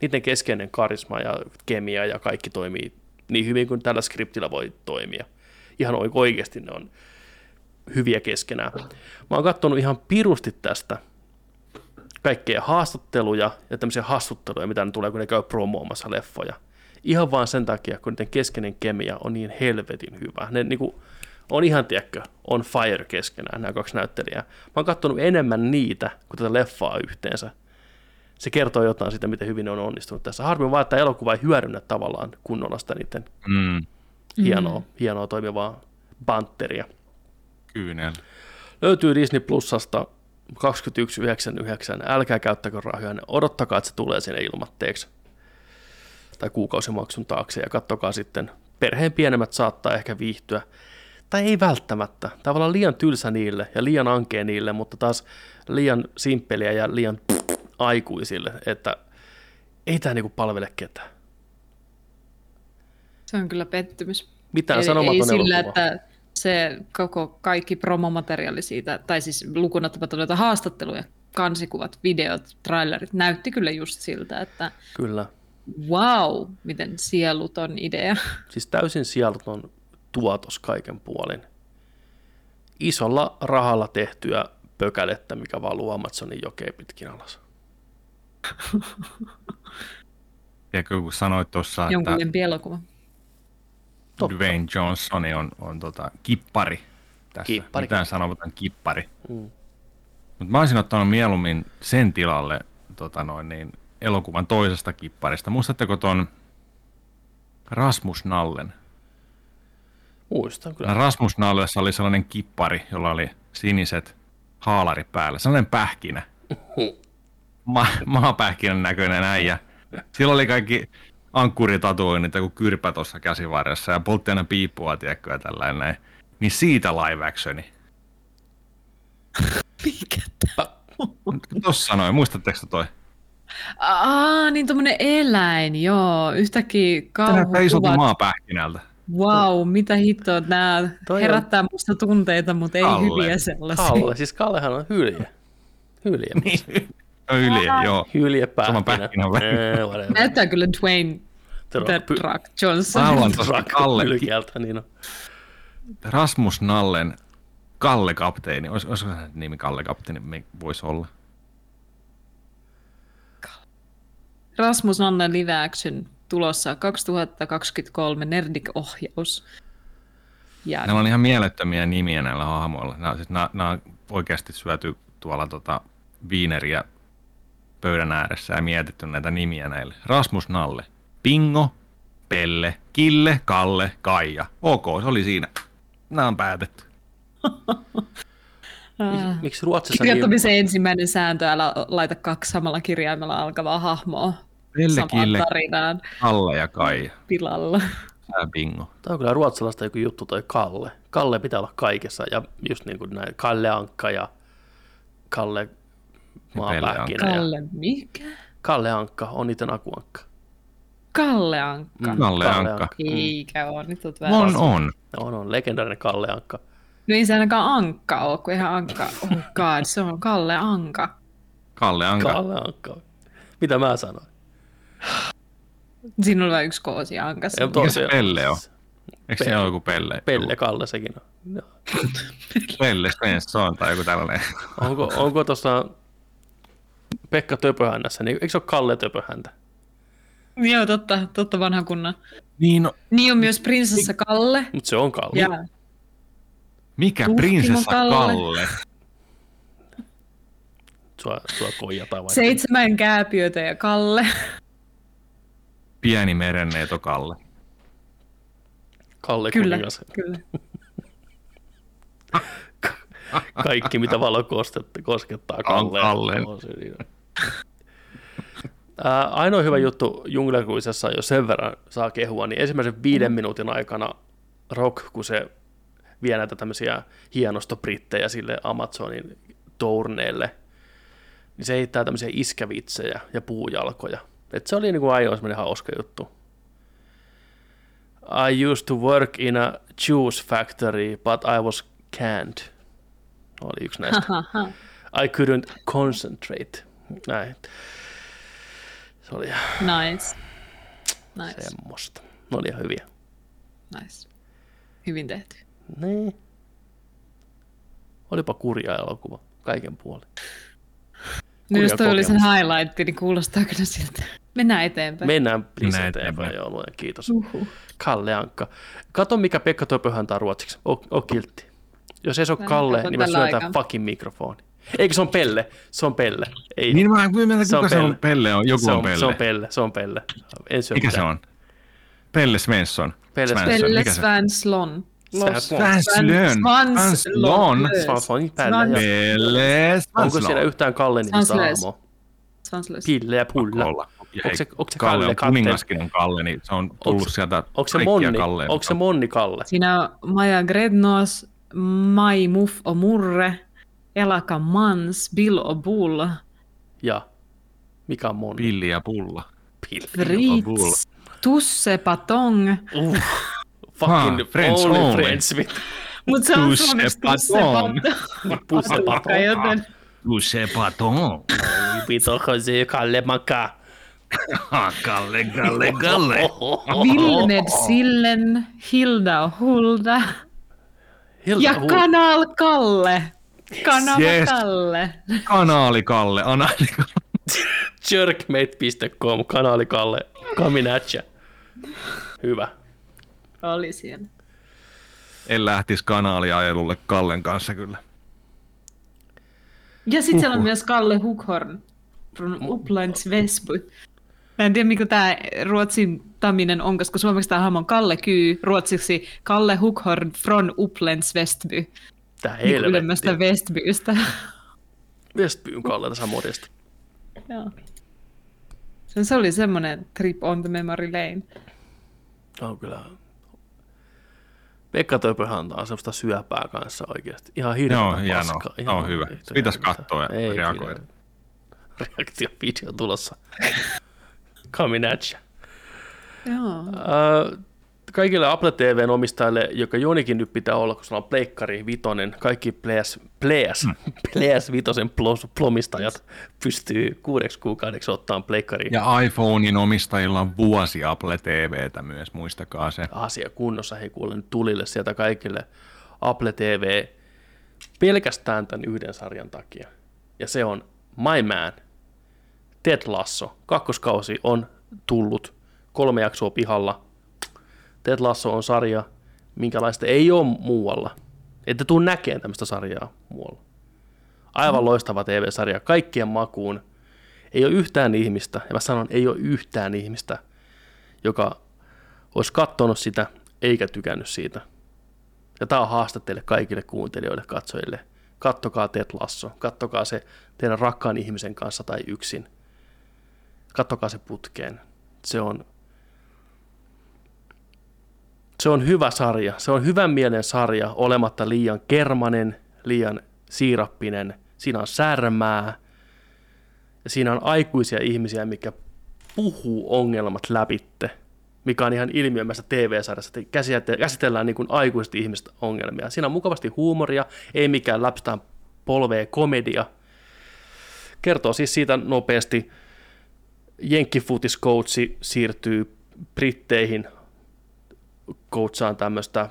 Niiden keskeinen karisma ja kemia ja kaikki toimii niin hyvin kuin tällä skriptillä voi toimia. Ihan oikeasti ne on hyviä keskenään. Mä oon katsonut ihan pirusti tästä kaikkea haastatteluja ja tämmöisiä hassutteluja, mitä ne tulee, kun ne käy promoomassa leffoja. Ihan vaan sen takia, kun niiden keskeinen kemia on niin helvetin hyvä. Ne niinku, on ihan, tiedätkö, on fire keskenään nämä kaksi näyttelijää. Mä oon katsonut enemmän niitä kuin tätä leffaa yhteensä. Se kertoo jotain siitä, miten hyvin ne on onnistunut tässä. Harmi vaan, että elokuva ei hyödynnä tavallaan kunnolla sitä niiden Mm, hienoa, hienoa toimivaa banteria. kyynel. Löytyy Disney Plusasta 21,99. Älkää käyttäkö rahoja, odottakaa, että se tulee sinne ilmatteeksi tai kuukausimaksun taakse ja kattokaa sitten. Perheen pienemmät saattaa ehkä viihtyä, tai ei välttämättä. Tavallaan liian tylsä niille ja liian ankea niille, mutta taas liian simppeliä ja liian aikuisille, että ei tämä niinku palvele ketään. Se on kyllä pettymys. Mitään ei, sanomaton ei sillä, elokuva. että se koko kaikki promomateriaali siitä, tai siis lukunottamatta noita haastatteluja, kansikuvat, videot, trailerit, näytti kyllä just siltä, että Kyllä. wow, miten sieluton idea. Siis täysin sieluton tuotos kaiken puolin. Isolla rahalla tehtyä pökälettä, mikä valuu Amazonin jokeen pitkin alas. Tiedätkö, kun sanoit tuossa, että lempi elokuva. Totta. Dwayne Johnson on, on tota, kippari tässä. Kippari. Mitään sanomaton kippari. Mm. Mutta mä olisin ottanut mieluummin sen tilalle tota noin, niin, elokuvan toisesta kipparista. Muistatteko ton Rasmus Nallen? Muistan kyllä. Rasmus Nallessa oli sellainen kippari, jolla oli siniset haalarit päällä. Sellainen pähkinä. Ma- maapähkinän näköinen äijä. Sillä oli kaikki ankkuritatuoinnit joku kyrpä tuossa käsivarressa ja poltti aina piippua, tiedätkö, ja tällainen näin. Niin siitä live actioni. Mikä Tossa noin, muistatteko te toi? Aa, niin tommonen eläin, joo. Yhtäkkiä Tämä näyttää isolta kauhukuvat. maapähkinältä. Wow, mitä hittoa. Nämä Toi on- herättää musta tunteita, mutta ei Kalle. hyviä sellaisia. Kalle, siis Kallehan on hylje. Hylje. Niin. Yli, joo. Hylje Saman pähkinä. Näyttää kyllä Dwayne The The Rock. Johnson. Mä haluan Rock Kalle. hylkiältä, niin on. Rasmus Nallen Kalle Kapteeni. Olis, olisiko hänen nimi Kalle Kapteeni? Me- Voisi olla. Rasmus Nannen live action tulossa 2023 Nerdik-ohjaus. Ja Näillä on ihan mielettömiä nimiä näillä hahmoilla. Nämä, siis nämä, nämä on oikeasti syöty tuolla tota, viineriä pöydän ääressä ja mietitty näitä nimiä näille. Rasmus Nalle, Pingo, Pelle, Kille, Kalle, Kaija. Ok, se oli siinä. Nämä on päätetty. Ah. Miksi Ruotsissa niin... Kirjoittamisen ensimmäinen sääntö, älä laita kaksi samalla kirjaimella alkavaa hahmoa Pelle, samaan Kille, tarinaan Kalle ja Kaija. pilalla. Tää Bingo. Tämä on kyllä ruotsalaista joku juttu toi Kalle. Kalle pitää olla kaikessa ja just niin kuin näin Kalle Ankka ja Kalle Maapähkinä. Ja Kalle, mikä? Kalle Ankka on niiden akuankka. Kalle Ankka. Mm, Kalle Ankka. Eikä ole, nyt oot väärässä. On, on. On, on legendaarinen Kalle Ankka. No ei se ainakaan Ankka ole, kun ihan Ankka. Oh god, se on Kalle Anka. Kalle Anka. Kalle Ankka. Mitä mä sanoin? Siinä vain yksi koosi Ankassa. Ei, Mikä se Pelle on? Eikö se Pelle. ole joku Pelle? Pelle Kalle sekin on. Joo. Pelle Svensson tai joku tällainen. Onko, onko tuossa Pekka Töpöhännässä, niin eikö se ole Kalle Töpöhäntä? Joo, totta, totta vanha kunnan. Niin, no, Niin on myös prinsessa Kalle. Mutta se on Kalle. Ja mikä Tuhkimo prinsessa Kalle. Kalle? Sua, sua koijataan vaikka. seitsemän kääpiötä ja Kalle. Pieni merenneito Kalle. Kalle Kyllä, kuningas. kyllä. Kaikki, mitä valo koskettaa, koskettaa Kalle. Se niin. Ainoa hyvä juttu Junglerkuisessa, jos sen verran saa kehua, niin ensimmäisen viiden minuutin aikana Rock, kun se vie näitä tämmöisiä hienostobrittejä sille Amazonin tourneelle, niin se heittää tämmöisiä iskävitsejä ja puujalkoja. Et se oli niin kuin semmoinen hauska juttu. I used to work in a juice factory, but I was can't. Oli yksi näistä. I couldn't concentrate. Näin. Se oli Nice. Nice. semmoista. Ne oli ihan hyviä. nice. Hyvin tehty. Niin. Olipa kurja elokuva. Kaiken puolin. No jos toi oli sen highlight, niin kuulostaa kyllä siltä. Mennään eteenpäin. Mennään please Mennään eteenpäin. eteenpäin. Joo, kiitos. Uhuh. Kalle Ankka. Kato, mikä Pekka Töpöhäntä on ruotsiksi. O, o kiltti. Jos ei se ole Mä Kalle, niin syötään aikaa. fucking mikrofoni. Eikö se on Pelle? Se on Pelle. Ei. Niin mä en kyllä Se on se Pelle. on Pelle on. Joku se on, on, Pelle. Se on Pelle. Se on Pelle. En syö Mikä se mitään. on? Pelle Svensson. Pelle Svensson. Pelle Mikä Svanslon. Svanslon. Svanslön. Svanslon. Svanslon, Pelle. Onko siellä yhtään Kalle hahmoa? Svanslös. Pille ja Pulla. Onko se- onko se Kalle Kalle kuningaskin on Kalle, niin se on tullut Onko se- sieltä Onko se kaikkia Monni, Kalleen. onko se Monni Kalle? Siinä on Maja Grednos, Mai Muff o Murre, Elaka Mans, Bill o Bull, Ja mikä on Monni? Pilli ja pulla. Pille. Bull. Fritz, Tusse Patong. Uh, fucking Ah, Friends only, only. friends with Mutta se on suomeksi Tusse Patong. Patong. pusse paton. Joten Kalle Maka? Kalle, Kalle, Kalle. Vilmed Sillen, Hilda Hulda Hilda ja Hu- Kanal Kalle. Kanava Yes. Kalle. Kanaali Kalle, Anaali Kalle. Jerkmate.com, kanaali Kalle, coming at ya. Hyvä. Oli siellä. En lähtisi kanaaliajelulle Kallen kanssa kyllä. Ja sitten siellä on myös Kalle Hukhorn from Upplands Väsby. Mä en tiedä, mikä tämä ruotsin taminen on, koska suomeksi tämä on Kalle Kyy, ruotsiksi Kalle Hukhorn from Upplands Väsby. Tää Niin ylemmästä helvetti. Westbystä. Westbyn Kalle tässä modesta. Joo. Se- Se oli semmoinen trip on the memory lane. On kyllä. Pekka Töpöhän antaa semmoista syöpää kanssa oikeasti. Ihan hirveä Joo, paskaa. hienoa. Ihan Joo, hyvä. Pitäisi katsoa ja Ei reagoida. pidä. Reaktiovideo tulossa. Coming at you. Joo. Äh, kaikille Apple TVn omistajille, joka jonikin nyt pitää olla, kun sulla on Pleikkari Vitonen, kaikki PS, PS, Mm. PS Vitosen plos- plomistajat pystyy kuudeksi kuukaudeksi ottaa Pleikkari Ja iPhonein omistajilla on vuosi Apple TVtä myös, muistakaa se. asia kunnossa. Hei kuule nyt tulille sieltä kaikille Apple TV pelkästään tämän yhden sarjan takia. Ja se on My Man, Ted Lasso. Kakkoskausi on tullut, kolme jaksoa pihalla. Ted Lasso on sarja, minkälaista ei ole muualla. Ette tuu näkemään tämmöistä sarjaa muualla. Aivan loistava TV-sarja, kaikkien makuun. Ei ole yhtään ihmistä, ja mä sanon, ei ole yhtään ihmistä, joka olisi katsonut sitä eikä tykännyt siitä. Ja tämä on haaste teille kaikille kuuntelijoille, katsojille. Kattokaa Ted Lasso, kattokaa se teidän rakkaan ihmisen kanssa tai yksin. Kattokaa se putkeen. Se on, se on hyvä sarja. Se on hyvän mielen sarja, olematta liian kermanen, liian siirappinen. Siinä on särmää. Ja siinä on aikuisia ihmisiä, mikä puhuu ongelmat läpitte, mikä on ihan ilmiömässä TV-sarjassa, käsitellään niin kuin aikuiset ihmiset ongelmia. Siinä on mukavasti huumoria, ei mikään läpstään polvea komedia. Kertoo siis siitä nopeasti, jenkkifutiskoutsi siirtyy Britteihin coachaan tämmöistä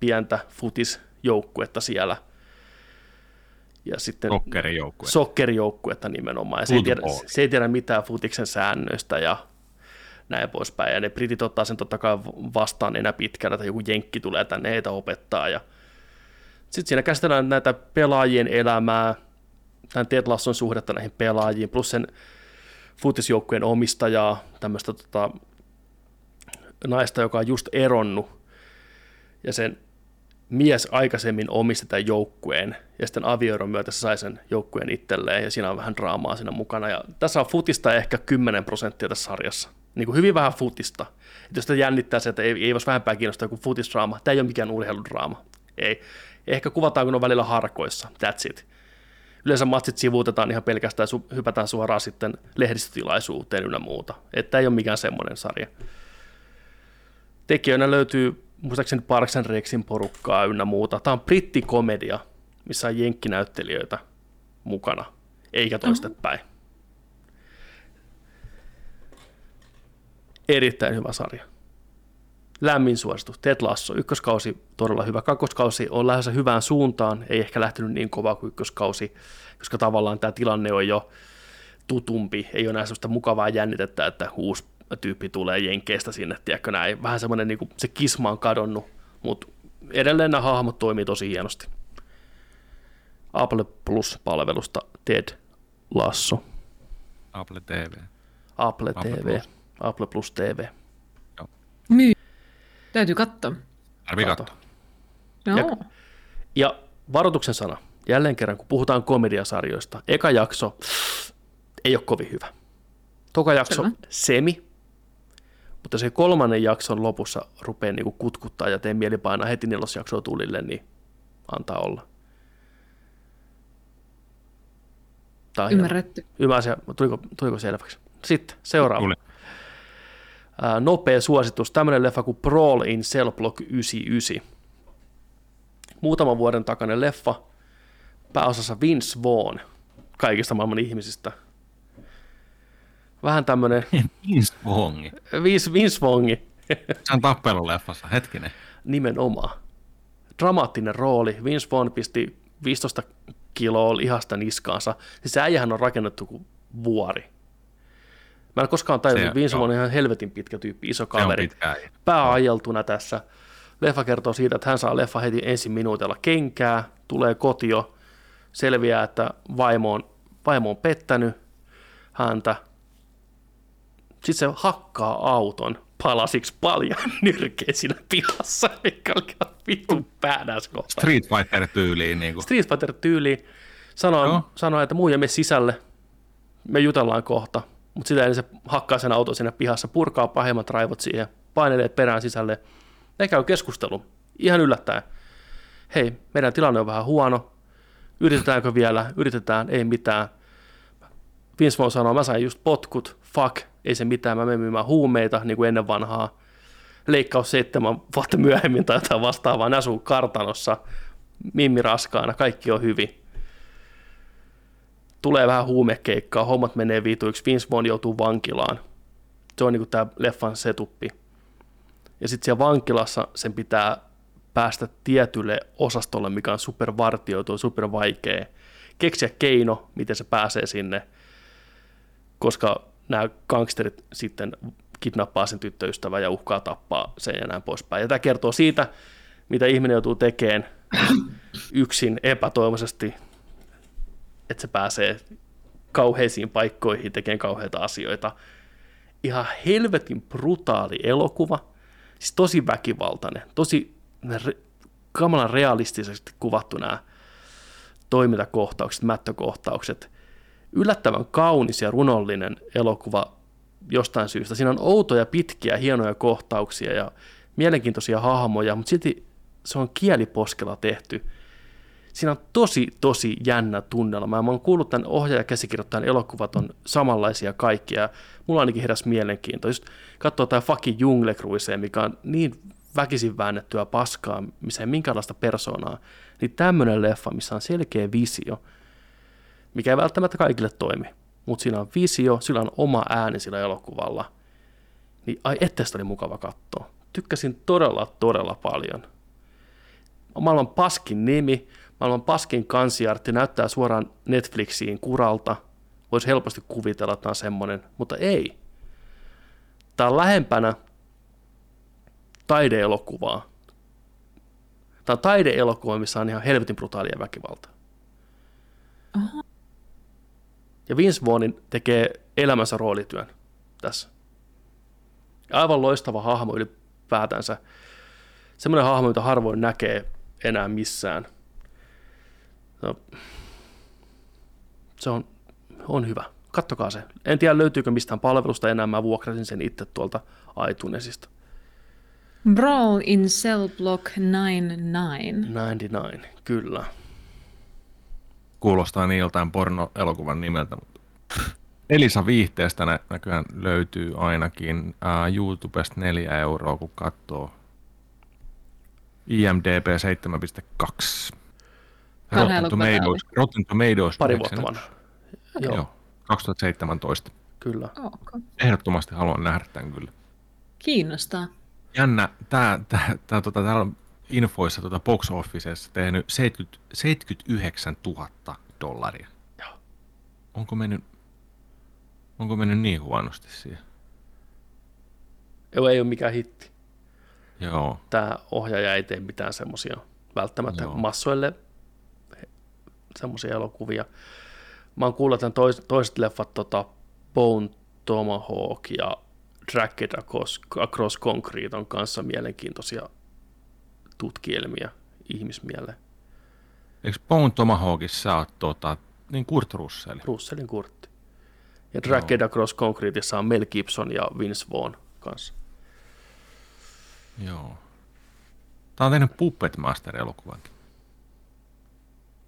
pientä futisjoukkuetta siellä. Ja sitten Rockerijoukkue. sokkerijoukkuetta nimenomaan. Ja se, ei tiedä, se ei tiedä mitään futiksen säännöistä ja näin poispäin. Ja ne britit ottaa sen totta kai vastaan enää pitkällä, että joku jenkki tulee tänne heitä opettaa. Ja sitten siinä käsitellään näitä pelaajien elämää, tämän Ted Lasson suhdetta näihin pelaajiin, plus sen futisjoukkueen omistajaa, tämmöistä tota, naista, joka on just eronnut, ja sen mies aikaisemmin omisti tämän joukkueen, ja sitten avioeron myötä se sai sen joukkueen itselleen, ja siinä on vähän draamaa siinä mukana. Ja tässä on futista ehkä 10 prosenttia tässä sarjassa. Niin kuin hyvin vähän futista. Et jos sitä jännittää se, että ei, ei voisi vähempää kiinnostaa joku futisdraama, tämä ei ole mikään urheiludraama. Ei. Ehkä kuvataan, kun on välillä harkoissa. That's it. Yleensä matsit sivuutetaan ihan pelkästään hypätään suoraan sitten lehdistötilaisuuteen ynnä muuta. Että ei ole mikään semmoinen sarja. Tekijöinä löytyy muistaakseni Parks and Recsin porukkaa ynnä muuta. Tämä on brittikomedia, missä on jenkkinäyttelijöitä mukana, eikä toistepäin. Erittäin hyvä sarja. Lämmin suositus. Ted Lasso, ykköskausi todella hyvä. Kakkoskausi on lähes hyvään suuntaan, ei ehkä lähtenyt niin kovaa kuin ykköskausi, koska tavallaan tämä tilanne on jo tutumpi, ei ole enää sellaista mukavaa jännitettä, että uusi tyyppi tulee Jenkeistä sinne, tiedätkö näin. Vähän semmoinen, niin kuin, se kisma on kadonnut, mutta edelleen nämä hahmot toimii tosi hienosti. Apple Plus-palvelusta Ted Lasso, Apple TV. Apple, Apple TV, Plus. Apple Plus TV. Myy. Täytyy katsoa. Tarvii Kato. katsoa. No. Ja varoituksen sana, jälleen kerran, kun puhutaan komediasarjoista, eka jakso ei ole kovin hyvä. Toka jakso Selvä. semi, mutta se kolmannen jakson lopussa rupeaa niinku kutkuttaa ja teen mieli painaa heti nelosjaksoa tulille, niin antaa olla. Tämä. Ymmärretty. Ymmärsin, tuliko, tuliko selväksi? Sitten seuraava. Tuli. Ää, nopea suositus, tämmöinen leffa kuin Brawl in Cell Block 99. Muutaman vuoden takainen leffa, pääosassa Vince Vaughn, kaikista maailman ihmisistä. Vähän tämmöinen Vince Vongi. Vince, Vince Vaughngi Se on tappeluleffassa, hetkinen. nimenomaan. Dramaattinen rooli. Vince Vaughn pisti 15 kiloa lihasta niskaansa. Siis se äijähän on rakennettu kuin vuori. Mä en koskaan tajunnut, Vince on ihan helvetin pitkä tyyppi, iso kaveri. pitkä äijä. pää ajeltuna tässä, Leffa kertoo siitä, että hän saa leffa heti ensi minuutilla kenkää, tulee kotio, selviää, että vaimo on, vaimo on pettänyt häntä. Sitten se hakkaa auton palasiksi paljon nyrkeä siinä pihassa, mikä oli ihan vittu kohta. Street Fighter-tyyliin. Niin kuin. Street Fighter tyyli sanoo, Joo. sanoo, että muija mene sisälle, me jutellaan kohta. Mutta sitä se hakkaa sen auton siinä pihassa, purkaa pahimmat raivot siihen, painelee perään sisälle. Ne käy keskustelu, ihan yllättäen. Hei, meidän tilanne on vähän huono, yritetäänkö vielä, yritetään, ei mitään. Vince Vaughn sanoo, mä sain just potkut, fuck, ei se mitään, mä menen myymään huumeita, niin kuin ennen vanhaa. Leikkaus seitsemän vuotta myöhemmin tai jotain vastaavaa, ne kartanossa, mimmi raskaana, kaikki on hyvin. Tulee vähän huumekeikkaa, hommat menee viituiksi, Vince Vaughn joutuu vankilaan. Se on niin tämä leffan setuppi. Ja sitten siellä vankilassa sen pitää päästä tietylle osastolle, mikä on supervartioitu, super vaikea. Keksiä keino, miten se pääsee sinne, koska nämä gangsterit sitten kidnappaa sen tyttöystävän ja uhkaa tappaa sen ja näin poispäin. Ja tämä kertoo siitä, mitä ihminen joutuu tekemään yksin epätoivoisesti, että se pääsee kauheisiin paikkoihin tekemään kauheita asioita. Ihan helvetin brutaali elokuva, siis tosi väkivaltainen, tosi re- kamalan realistisesti kuvattu nämä toimintakohtaukset, mättökohtaukset. Yllättävän kaunis ja runollinen elokuva jostain syystä. Siinä on outoja, pitkiä, hienoja kohtauksia ja mielenkiintoisia hahmoja, mutta silti se on kieliposkella tehty. Siinä on tosi, tosi jännä tunnelma. Mä oon kuullut tämän ohjaaja käsikirjoittajan elokuvat on samanlaisia kaikkia. Mulla ainakin heräs mielenkiinto. Just katsoo tämä fucking Jungle Cruise, mikä on niin väkisin väännettyä paskaa, missä ei minkäänlaista persoonaa, niin tämmöinen leffa, missä on selkeä visio, mikä ei välttämättä kaikille toimi, mutta siinä on visio, sillä on oma ääni sillä elokuvalla, niin ai että sitä oli mukava katsoa. Tykkäsin todella, todella paljon. Maailman paskin nimi, maailman paskin kansiartti näyttää suoraan Netflixiin kuralta. Voisi helposti kuvitella, että tämä on semmoinen, mutta ei. Tämä on lähempänä taideelokuvaa. Tämä on taideelokuva, missä on ihan helvetin brutaalia väkivaltaa. Aha. Ja Vince Vaughnin tekee elämänsä roolityön tässä. Aivan loistava hahmo ylipäätänsä. Semmoinen hahmo, jota harvoin näkee enää missään. No, se on, on hyvä. Kattokaa se. En tiedä löytyykö mistään palvelusta enää, mä vuokrasin sen itse tuolta iTunesista. Brawl in Cell Block 99. 99, kyllä. Kuulostaa niin joltain porno-elokuvan nimeltä. Mutta Elisa viihteestä nä- näköjään löytyy ainakin ää, YouTubesta 4 euroa, kun katsoo. IMDB 7.2. Vanha Rotten Tomatoes, Rotten Tomatoes. Pari vuotta vanha. Joo, Joo, 2017. kyllä. Okay. Ehdottomasti haluan nähdä tämän kyllä. Kiinnostaa. Jännä, tää, tää, tää, tota, täällä on infoissa tota box officessa tehnyt 70, 79 000 dollaria. Joo. Onko mennyt, onko mennyt niin huonosti siihen? Joo, ei ole mikään hitti. Joo, Tämä ohjaaja ei tee mitään semmoisia välttämättä Joo. massoille semmoisia elokuvia. Mä oon kuullut, että tois, toiset leffat, tota, Bone Tomahawk ja Dragged Across, Across Concrete on kanssa mielenkiintoisia tutkielmia ihmismieleen. eikö Bone Tomahawkissa oot tota, niin Kurt Russell? Russellin kurtti. Ja Dragged Across Concreteissa on Mel Gibson ja Vince Vaughn kanssa. Joo. Tää on tehnyt Puppet Master-elokuvankin.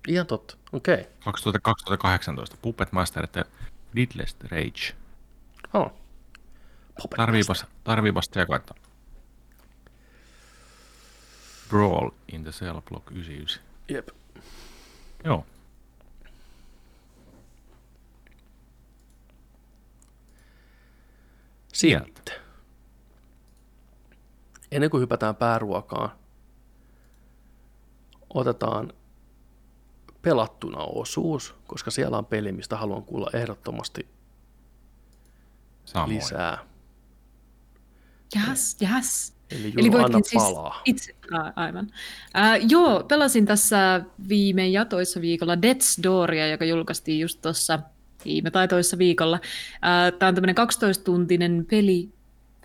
Ihan totta, okei. Okay. 2000, 2018. Puppet Master The Diddless Rage. Oh. Puppet Tarviipas, tarviipas tsekata. Brawl in the Cell Block 99. Jep. Joo. Sitten. Ennen kuin hypätään pääruokaan, otetaan pelattuna osuus, koska siellä on peli, mistä haluan kuulla ehdottomasti Samoin. lisää. Yes, yes. Eli, Eli voitkin anna siis palaa. Itse, aivan. Äh, joo, pelasin tässä viime ja toissa viikolla Death's Dooria, joka julkaistiin just tuossa viime tai toissa viikolla. Äh, Tämä on tämmöinen 12-tuntinen peli,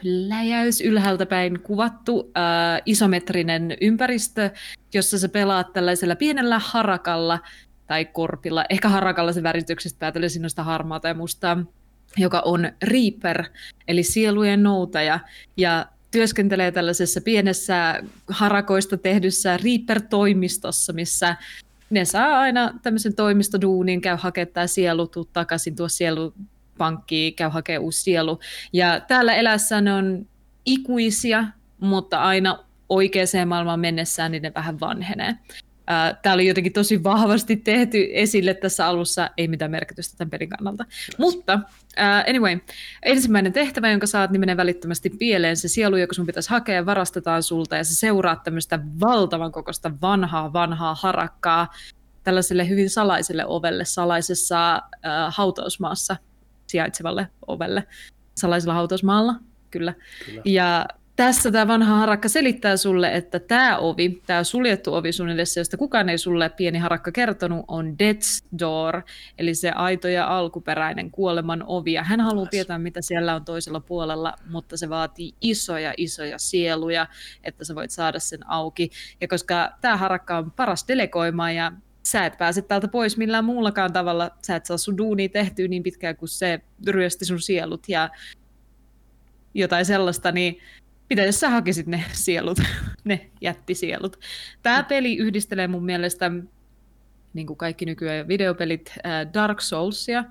pläjäys ylhäältä päin kuvattu äh, isometrinen ympäristö, jossa sä pelaat tällaisella pienellä harakalla tai korpilla, ehkä harakalla se värityksestä päätellen sinusta harmaata ja mustaa, joka on Reaper, eli sielujen noutaja, ja työskentelee tällaisessa pienessä harakoista tehdyssä Reaper-toimistossa, missä ne saa aina tämmöisen toimistoduunin, käy hakemaan sielu, tuu takaisin tuo sielu pankkiin, käy hakemaan uusi sielu. Ja täällä elässä ne on ikuisia, mutta aina oikeaan maailmaan mennessään niin ne vähän vanhenee. Tämä oli jotenkin tosi vahvasti tehty esille tässä alussa, ei mitään merkitystä tämän pelin kannalta. Mutta uh, anyway, ensimmäinen tehtävä, jonka saat, niin menee välittömästi pieleen. Se sielu, joka sun pitäisi hakea, varastetaan sulta ja se seuraa tämmöistä valtavan kokoista vanhaa, vanhaa harakkaa tällaiselle hyvin salaiselle ovelle salaisessa uh, hautausmaassa sijaitsevalle ovelle. Salaisella hautausmaalla, kyllä. kyllä. Ja tässä tämä vanha harakka selittää sulle, että tämä ovi, tämä suljettu ovi sun edessä, josta kukaan ei sulle pieni harakka kertonut, on Death's Door, eli se aito ja alkuperäinen kuoleman ovi. Ja hän haluaa tietää, mitä siellä on toisella puolella, mutta se vaatii isoja, isoja sieluja, että sä voit saada sen auki. Ja koska tämä harakka on paras delegoimaan ja sä et pääse täältä pois millään muullakaan tavalla, sä et saa sun duunia tehtyä niin pitkään kuin se ryösti sun sielut ja jotain sellaista, niin pitäisi sä hakisit ne sielut, ne jättisielut. Tämä peli yhdistelee mun mielestä niin kuin kaikki nykyään videopelit, Dark Soulsia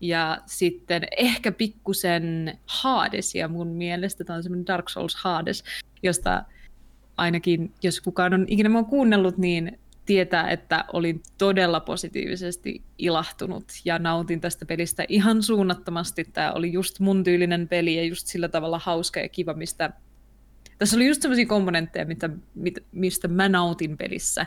ja sitten ehkä pikkusen Hadesia mun mielestä. Tämä on semmoinen Dark Souls Hades, josta ainakin, jos kukaan on ikinä mua kuunnellut, niin tietää, että olin todella positiivisesti ilahtunut ja nautin tästä pelistä ihan suunnattomasti. Tämä oli just mun tyylinen peli ja just sillä tavalla hauska ja kiva, mistä tässä oli just sellaisia komponentteja, mitä, mit, mistä mä nautin pelissä.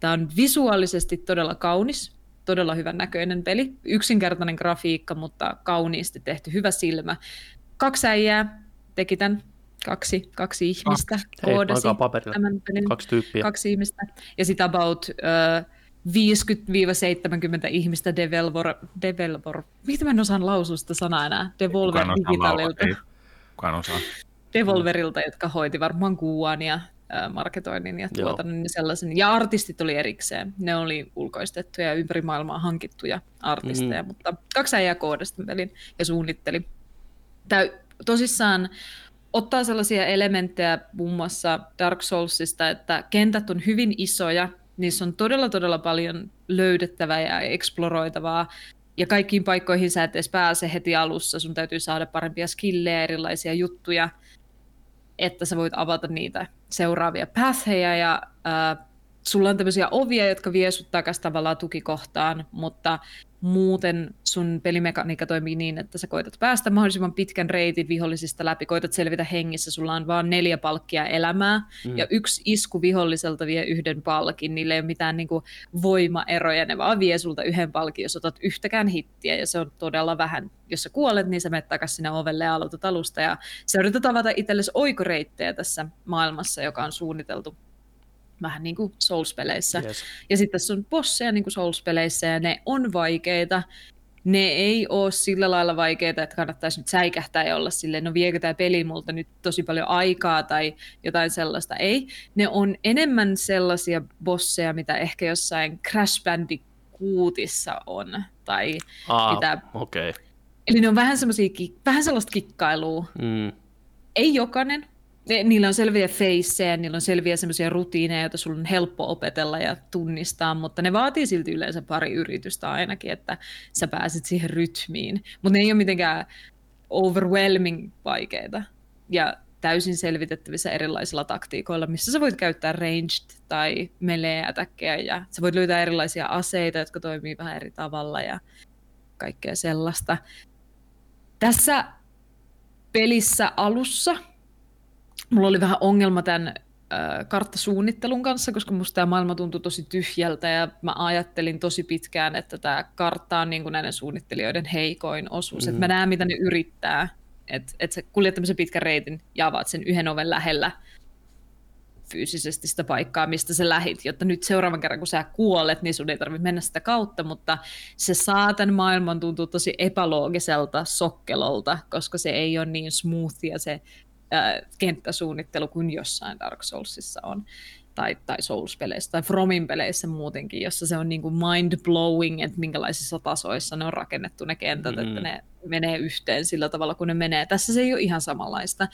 Tämä on visuaalisesti todella kaunis, todella hyvän näköinen peli. Yksinkertainen grafiikka, mutta kauniisti tehty, hyvä silmä. Kaksi äijää teki tämän, kaksi, kaksi ihmistä koodasi tämän pelin. Kaksi tyyppiä. Kaksi ihmistä. Ja sitten about uh, 50-70 ihmistä Develvor, Develvor, mitä mä en osaan lausua sitä sanaa enää, Devolver Digitalilta. Kukaan osaa. Devolverilta, jotka hoiti varmaan kuvan ja marketoinnin ja tuotannon ja sellaisen. Ja artistit oli erikseen. Ne oli ulkoistettuja ja ympäri maailmaa hankittuja artisteja, mm. mutta kaksi äijää koodasta pelin ja suunnitteli. Tämä tosissaan ottaa sellaisia elementtejä muun muassa Dark Soulsista, että kentät on hyvin isoja, niissä on todella todella paljon löydettävää ja eksploroitavaa, ja kaikkiin paikkoihin sä et edes pääse heti alussa, sun täytyy saada parempia skillejä, erilaisia juttuja, että sä voit avata niitä seuraavia pathheja ja äh, sulla on tämmöisiä ovia, jotka vie sut takaisin tavallaan tukikohtaan, mutta muuten sun pelimekaniikka toimii niin, että sä koetat päästä mahdollisimman pitkän reitin vihollisista läpi, koetat selvitä hengissä, sulla on vaan neljä palkkia elämää, mm. ja yksi isku viholliselta vie yhden palkin, niille ei ole mitään niin kuin, voimaeroja, ne vaan vie sulta yhden palkin, jos otat yhtäkään hittiä, ja se on todella vähän. Jos sä kuolet, niin sä menet takaisin sinne ovelle ja aloitat alusta, ja sä yrität avata itsellesi oikoreittejä tässä maailmassa, joka on suunniteltu vähän niin kuin Souls-peleissä. Yes. Ja sitten tässä on bosseja niin kuin Souls-peleissä ja ne on vaikeita. Ne ei ole sillä lailla vaikeita, että kannattaisi nyt säikähtää ja olla silleen, no viekö tämä peli multa nyt tosi paljon aikaa tai jotain sellaista. Ei. Ne on enemmän sellaisia bosseja, mitä ehkä jossain Crash Bandicootissa on. Tai ah, mitä... Okay. Eli ne on vähän, vähän sellaista kikkailua. Mm. Ei jokainen, ne, niillä on selviä feissejä, niillä on selviä semmoisia rutiineja, joita sulla on helppo opetella ja tunnistaa, mutta ne vaatii silti yleensä pari yritystä ainakin, että sä pääset siihen rytmiin. Mutta ne ei ole mitenkään overwhelming vaikeita ja täysin selvitettävissä erilaisilla taktiikoilla, missä sä voit käyttää ranged tai melee attackeja ja sä voit löytää erilaisia aseita, jotka toimii vähän eri tavalla ja kaikkea sellaista. Tässä pelissä alussa – mulla oli vähän ongelma tämän karttasuunnittelun kanssa, koska musta tämä maailma tuntui tosi tyhjältä ja mä ajattelin tosi pitkään, että tämä kartta on niin kuin näiden suunnittelijoiden heikoin osuus. Mm. Että mä näen, mitä ne yrittää. että et sä kuljet tämmöisen pitkän reitin ja avaat sen yhden oven lähellä fyysisesti sitä paikkaa, mistä sä lähit, jotta nyt seuraavan kerran, kun sä kuolet, niin sun ei tarvitse mennä sitä kautta, mutta se saatan maailman tuntuu tosi epäloogiselta sokkelolta, koska se ei ole niin smoothia se kenttäsuunnittelu kuin jossain Dark Soulsissa on tai, tai Souls-peleissä tai Fromin peleissä muutenkin, jossa se on niin kuin mind-blowing, että minkälaisissa tasoissa ne on rakennettu ne kentät, mm. että ne menee yhteen sillä tavalla, kun ne menee. Tässä se ei ole ihan samanlaista,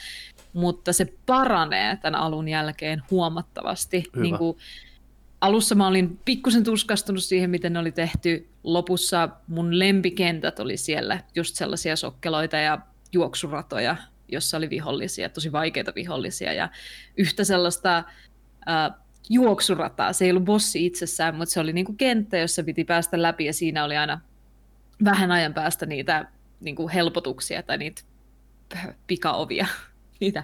mutta se paranee tämän alun jälkeen huomattavasti. Niin kuin, alussa mä olin pikkusen tuskastunut siihen, miten ne oli tehty. Lopussa mun lempikentät oli siellä just sellaisia sokkeloita ja juoksuratoja, jossa oli vihollisia, tosi vaikeita vihollisia ja yhtä sellaista äh, juoksurataa. Se ei ollut bossi itsessään, mutta se oli niinku kenttä, jossa piti päästä läpi ja siinä oli aina vähän ajan päästä niitä niinku helpotuksia tai niitä pikaovia, niitä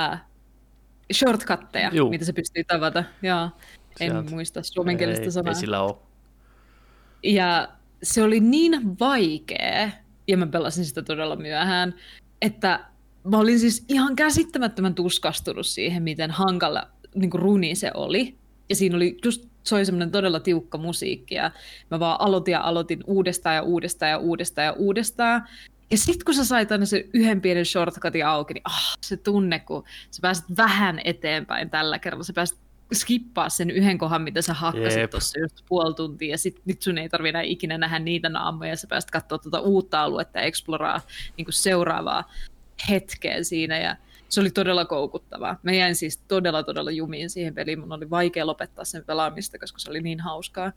äh, shortcutteja, Juu. mitä se pystyy tavata. Joo, en Sieltä. muista suomenkielistä sanaa. Ei sillä ole. Ja se oli niin vaikea, ja mä pelasin sitä todella myöhään, että mä olin siis ihan käsittämättömän tuskastunut siihen, miten hankala niin kuin runi se oli. Ja siinä oli just soi semmoinen todella tiukka musiikki ja mä vaan aloitin ja aloitin uudestaan ja uudestaan ja uudestaan ja uudestaan. Ja sitten kun sä sait aina sen yhden pienen shortcutin auki, niin ah, se tunne, kun sä pääset vähän eteenpäin tällä kerralla, sä pääset skippaa sen yhden kohan, mitä sä hakkasit tuossa just puoli tuntia, ja sit, nyt sun ei tarvitse enää ikinä nähdä niitä naamoja, ja sä pääset katsoa tuota uutta aluetta ja exploraa niin seuraavaa hetkeä siinä, ja se oli todella koukuttavaa. Mä jäin siis todella, todella jumiin siihen peliin. Mun oli vaikea lopettaa sen pelaamista, koska se oli niin hauskaa.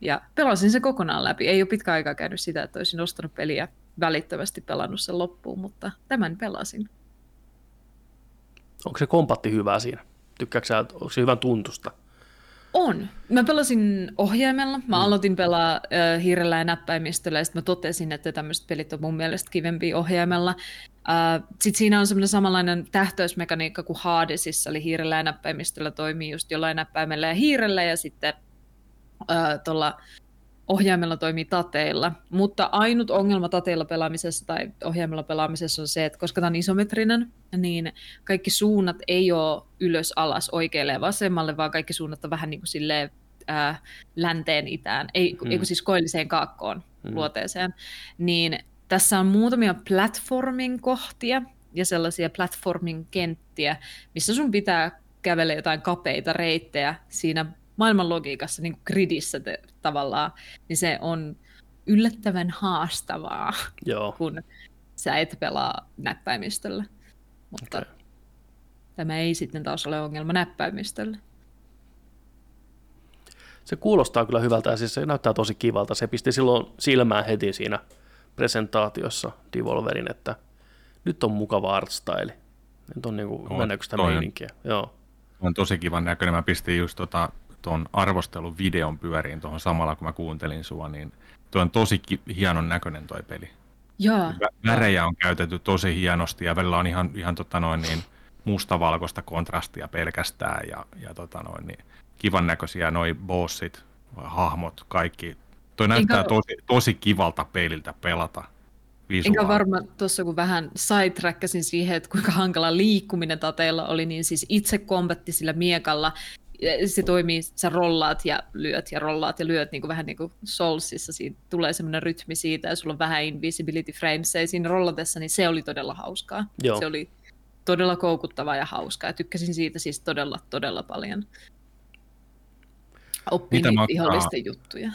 Ja pelasin sen kokonaan läpi. Ei ole pitkä aikaa käynyt sitä, että olisin ostanut peliä välittömästi pelannut sen loppuun, mutta tämän pelasin. Onko se kompatti hyvä siinä? Tykkääksä, onko se hyvän tuntusta? On. Mä pelasin ohjaimella. Mä mm. aloitin pelaa äh, hiirellä ja näppäimistöllä ja sitten mä totesin, että tämmöiset pelit on mun mielestä kivempiä ohjaimella. Äh, sitten siinä on semmoinen samanlainen tähtöysmekaniikka kuin Hadesissa, eli hiirellä ja näppäimistöllä toimii just jollain näppäimellä ja hiirellä ja sitten äh, tuolla ohjaimella toimii tateilla, mutta ainut ongelma tateilla pelaamisessa tai ohjaimella pelaamisessa on se, että koska tämä on isometrinen, niin kaikki suunnat ei ole ylös, alas, oikealle ja vasemmalle, vaan kaikki suunnat on vähän niin kuin silleen, ää, länteen, itään, ei, hmm. ei siis koilliseen kaakkoon, hmm. luoteeseen, niin tässä on muutamia platformin kohtia ja sellaisia platformin kenttiä, missä sun pitää kävellä jotain kapeita reittejä siinä maailman logiikassa, niin kuin gridissä te, tavallaan, niin se on yllättävän haastavaa, Joo. kun sä et pelaa näppäimistöllä. Mutta okay. tämä ei sitten taas ole ongelma näppäimistöllä. Se kuulostaa kyllä hyvältä ja siis se näyttää tosi kivalta. Se pisti silloin silmään heti siinä presentaatiossa Devolverin, että nyt on mukava art style. Nyt on niinku on, näköistä meininkiä. Joo. On tosi kivan näköinen. Mä pistin just tota tuon arvostelun videon pyöriin tuohon samalla, kun mä kuuntelin sua, niin tuo on tosi hienon näköinen toi peli. Joo. Värejä on käytetty tosi hienosti ja välillä on ihan, ihan tota noin niin mustavalkoista kontrastia pelkästään ja, ja tota noin niin kivan näköisiä noi bossit, hahmot, kaikki. Toi näyttää Enkä... tosi, tosi kivalta peililtä pelata. Visuaali. Enkä varma tuossa, kun vähän sidetrackasin siihen, että kuinka hankala liikkuminen tateella oli, niin siis itse kombatti sillä miekalla se toimii, sä rollaat ja lyöt ja rollaat ja lyöt niin kuin vähän niin kuin Soulsissa, siitä tulee semmoinen rytmi siitä ja sulla on vähän invisibility frames ja siinä rollatessa, niin se oli todella hauskaa. Joo. Se oli todella koukuttavaa ja hauskaa ja tykkäsin siitä siis todella, todella paljon. Oppin Mitä niitä vihollisten juttuja.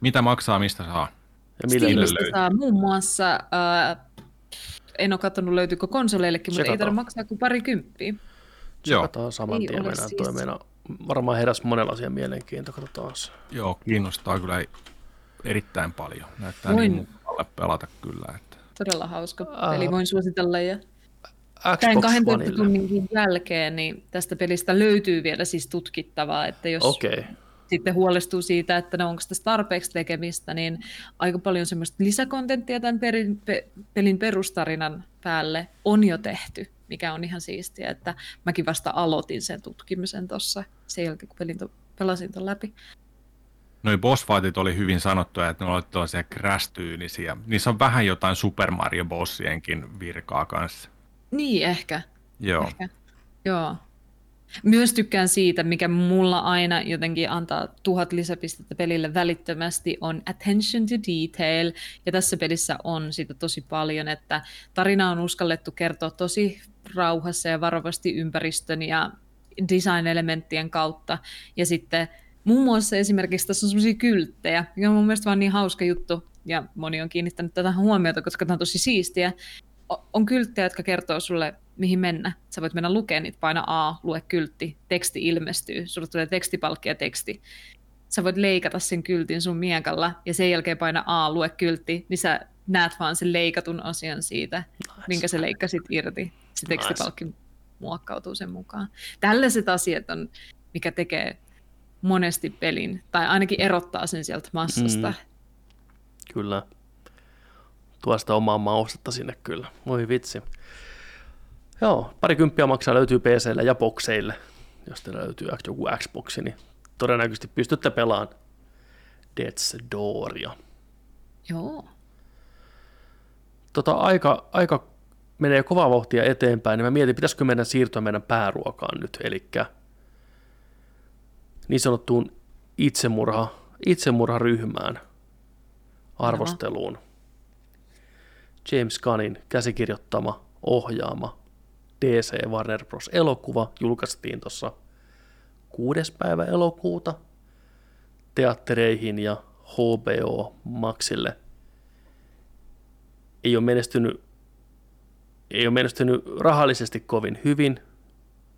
Mitä maksaa, mistä saa? Ja Steamista saa muun muassa, äh, en ole katsonut löytyykö konsoleillekin, mutta ei tarvitse maksaa kuin pari kymppiä. Tsekataan saman tien, mennään siis... meidän varmaan heräsi monenlaisia mielenkiintoa, katsotaan. Joo, kiinnostaa kyllä erittäin paljon. Näyttää Voin... niin pelata kyllä. Että... Todella hauska peli, voin suositella. Ja Xbox 12 tunnin jälkeen niin tästä pelistä löytyy vielä siis tutkittavaa, että jos okay. sitten huolestuu siitä, että no onko tässä tarpeeksi tekemistä, niin aika paljon semmoista lisäkontenttia tämän perin, pe, pelin perustarinan päälle on jo tehty mikä on ihan siistiä, että mäkin vasta aloitin sen tutkimisen tuossa sen jälkeen, kun pelin to, pelasin ton läpi. noi boss fightit oli hyvin sanottuja, että ne olivat tällaisia crash-tyynisiä. Niissä on vähän jotain Super Mario bossienkin virkaa kanssa. Niin, ehkä. Joo. ehkä. Joo. Myös tykkään siitä, mikä mulla aina jotenkin antaa tuhat lisäpistettä pelille välittömästi, on attention to detail. Ja tässä pelissä on sitä tosi paljon, että tarina on uskallettu kertoa tosi rauhassa ja varovasti ympäristön ja design-elementtien kautta. Ja sitten muun muassa esimerkiksi tässä on sellaisia kylttejä, mikä on mun mielestä vaan niin hauska juttu, ja moni on kiinnittänyt tätä huomiota, koska tämä on tosi siistiä. On kylttejä, jotka kertoo sulle, mihin mennä. Sä voit mennä lukemaan niitä, paina A, lue kyltti, teksti ilmestyy, sulle tulee tekstipalkki ja teksti. Sä voit leikata sen kyltin sun miekalla, ja sen jälkeen paina A, lue kyltti, niin sä näet vaan sen leikatun asian siitä, nice. minkä sä leikkasit irti. Se tekstipalkki nice. muokkautuu sen mukaan. Tällaiset asiat on, mikä tekee monesti pelin, tai ainakin erottaa sen sieltä massasta. Mm. Kyllä. Tuo sitä omaa maustetta sinne kyllä. Voi vitsi. Joo, parikymppiä maksaa löytyy PClle ja bokseille. Jos teillä löytyy joku Xbox, niin todennäköisesti pystytte pelaamaan Death's Dooria. Joo. Tota, aika, aika menee kovaa vauhtia eteenpäin, niin mä mietin, pitäisikö meidän siirtyä meidän pääruokaan nyt, eli niin sanottuun itsemurha, itsemurharyhmään arvosteluun. James Gunnin käsikirjoittama, ohjaama DC Warner Bros. elokuva julkaistiin tuossa kuudes päivä elokuuta teattereihin ja HBO Maxille. Ei ole menestynyt, ei ole menestynyt rahallisesti kovin hyvin,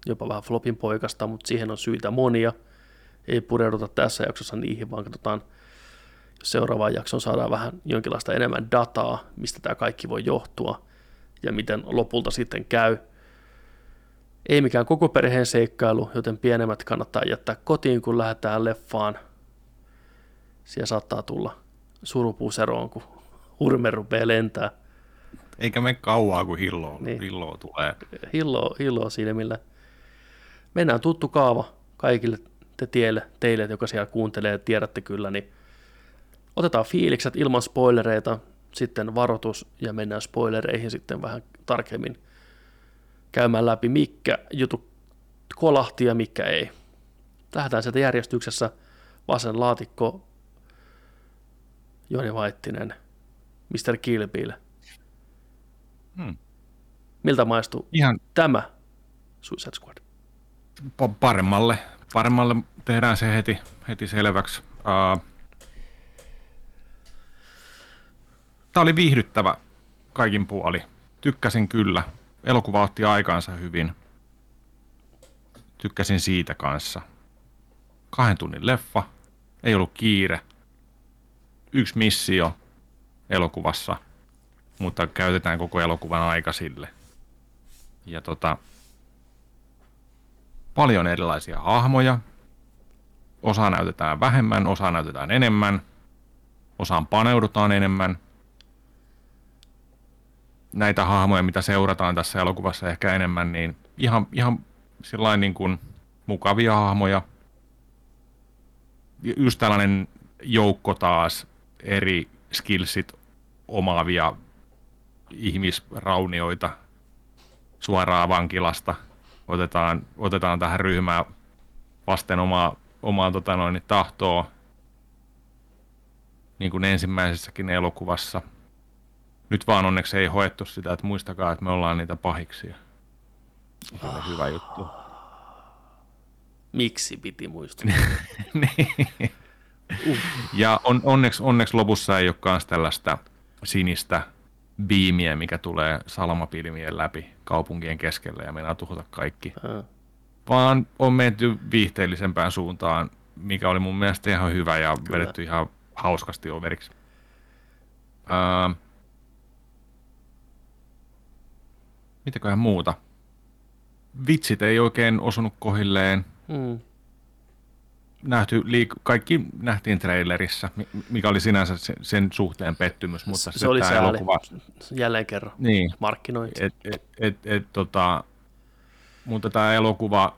jopa vähän flopin poikasta, mutta siihen on syitä monia – ei pureuduta tässä jaksossa niihin, vaan katsotaan, seuraavaan jakson saadaan vähän jonkinlaista enemmän dataa, mistä tämä kaikki voi johtua ja miten lopulta sitten käy. Ei mikään koko perheen seikkailu, joten pienemmät kannattaa jättää kotiin, kun lähdetään leffaan. Siellä saattaa tulla surupuuseroon, kun hurme rupeaa lentää. Eikä me kauaa, kun hilloa, niin. hilloa tulee. Hilloa, hilloa silmillä. Mennään tuttu kaava kaikille te tielle, teille, joka siellä kuuntelee, tiedätte kyllä, niin otetaan fiilikset ilman spoilereita, sitten varoitus ja mennään spoilereihin sitten vähän tarkemmin käymään läpi, mikä jutu kolahti ja mikä ei. Lähdetään sieltä järjestyksessä vasen laatikko, Joni Vaittinen, Mr. Kill Bill. Hmm. Miltä maistuu Ihan... tämä Suicide Squad? paremmalle, paremmalle tehdään se heti, heti selväksi. Uh, Tämä oli viihdyttävä kaikin puoli. Tykkäsin kyllä. Elokuva otti aikaansa hyvin. Tykkäsin siitä kanssa. Kahden tunnin leffa. Ei ollut kiire. Yksi missio elokuvassa, mutta käytetään koko elokuvan aika sille. Ja tota, paljon erilaisia hahmoja. Osa näytetään vähemmän, osa näytetään enemmän. Osaan paneudutaan enemmän. Näitä hahmoja, mitä seurataan tässä elokuvassa ehkä enemmän, niin ihan, ihan sillain niin kuin mukavia hahmoja. Just tällainen joukko taas eri skillsit omaavia ihmisraunioita suoraan vankilasta – otetaan, otetaan tähän ryhmään vasten omaa, omaa tota noin, tahtoa, niin kuin ensimmäisessäkin elokuvassa. Nyt vaan onneksi ei hoettu sitä, että muistakaa, että me ollaan niitä pahiksia. Se on hyvä juttu. Miksi piti muistaa? niin. uh. Ja on, onneksi, onneksi lopussa ei ole myös tällaista sinistä biimiä, mikä tulee salamapilmien läpi kaupunkien keskellä ja meinaa tuhota kaikki. Uh. Vaan on menty viihteellisempään suuntaan, mikä oli mun mielestä ihan hyvä ja Kyllä. vedetty ihan hauskasti overiksi. Uh, mitäköhän muuta? Vitsit ei oikein osunut kohilleen. Mm nähty, liik- kaikki nähtiin trailerissa, mikä oli sinänsä sen suhteen pettymys, mutta se oli se elokuva... jälleen kerran niin. markkinointi. Et, et, et, et, tota, mutta tämä elokuva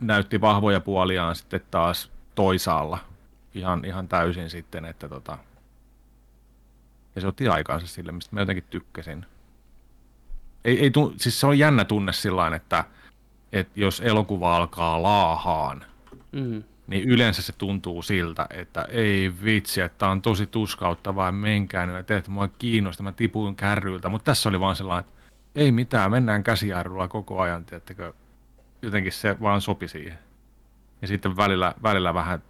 näytti vahvoja puoliaan sitten taas toisaalla ihan, ihan täysin sitten, että tota, ja se otti aikaansa sille, mistä mä jotenkin tykkäsin. Ei, ei, siis se on jännä tunne sillä että, että jos elokuva alkaa laahaan, mm. Niin yleensä se tuntuu siltä, että ei vitsi, että tämä on tosi tuskauttavaa, menkää nyt, että mua kiinnosta, mä tipuin kärryiltä, mutta tässä oli vaan sellainen, että ei mitään, mennään käsijarrulla koko ajan, tiettäkö, jotenkin se vaan sopi siihen. Ja sitten välillä, välillä vähän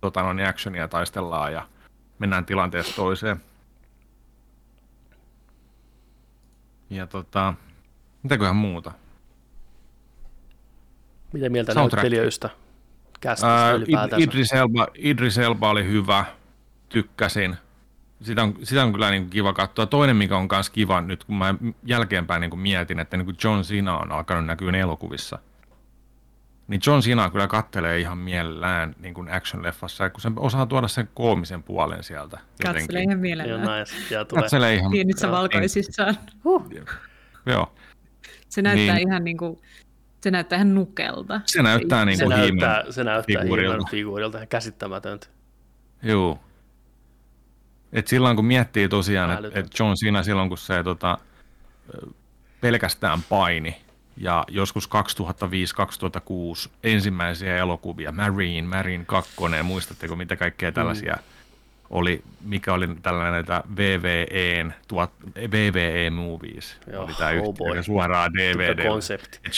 tota, noin actionia taistellaan ja mennään tilanteesta toiseen. Ja tota, mitäköhän muuta? Mitä mieltä näyttelijöistä? Kästistä Idris, Elba, Idris Elba oli hyvä, tykkäsin. Sitä on, sitä on kyllä niin kiva katsoa. Toinen, mikä on myös kiva nyt, kun mä jälkeenpäin niin mietin, että niin John Cena on alkanut näkyä elokuvissa – niin John Cena kyllä kattelee ihan mielellään niin kuin action-leffassa, kun se osaa tuoda sen koomisen puolen sieltä. Katselee ihan mielellään. Joo, nice. ja tulee. Katselee ihan... Pienissä valkoisissaan. Huh. Joo. Se näyttää niin. ihan niin kuin, se näyttää ihan nukelta. Se näyttää niin kuin se näyttää, se näyttää figuurilta. figuurilta ihan käsittämätöntä. Joo. Et silloin kun miettii tosiaan, että et John Cena silloin kun se tota, pelkästään paini, ja joskus 2005-2006 ensimmäisiä elokuvia, Marine, Marine 2, muistatteko mitä kaikkea tällaisia mm. Oli, mikä oli tällainen näitä VVEn, tuot, VVE Movies, Joo, oli tämä oh yhtiö, suoraan DVD.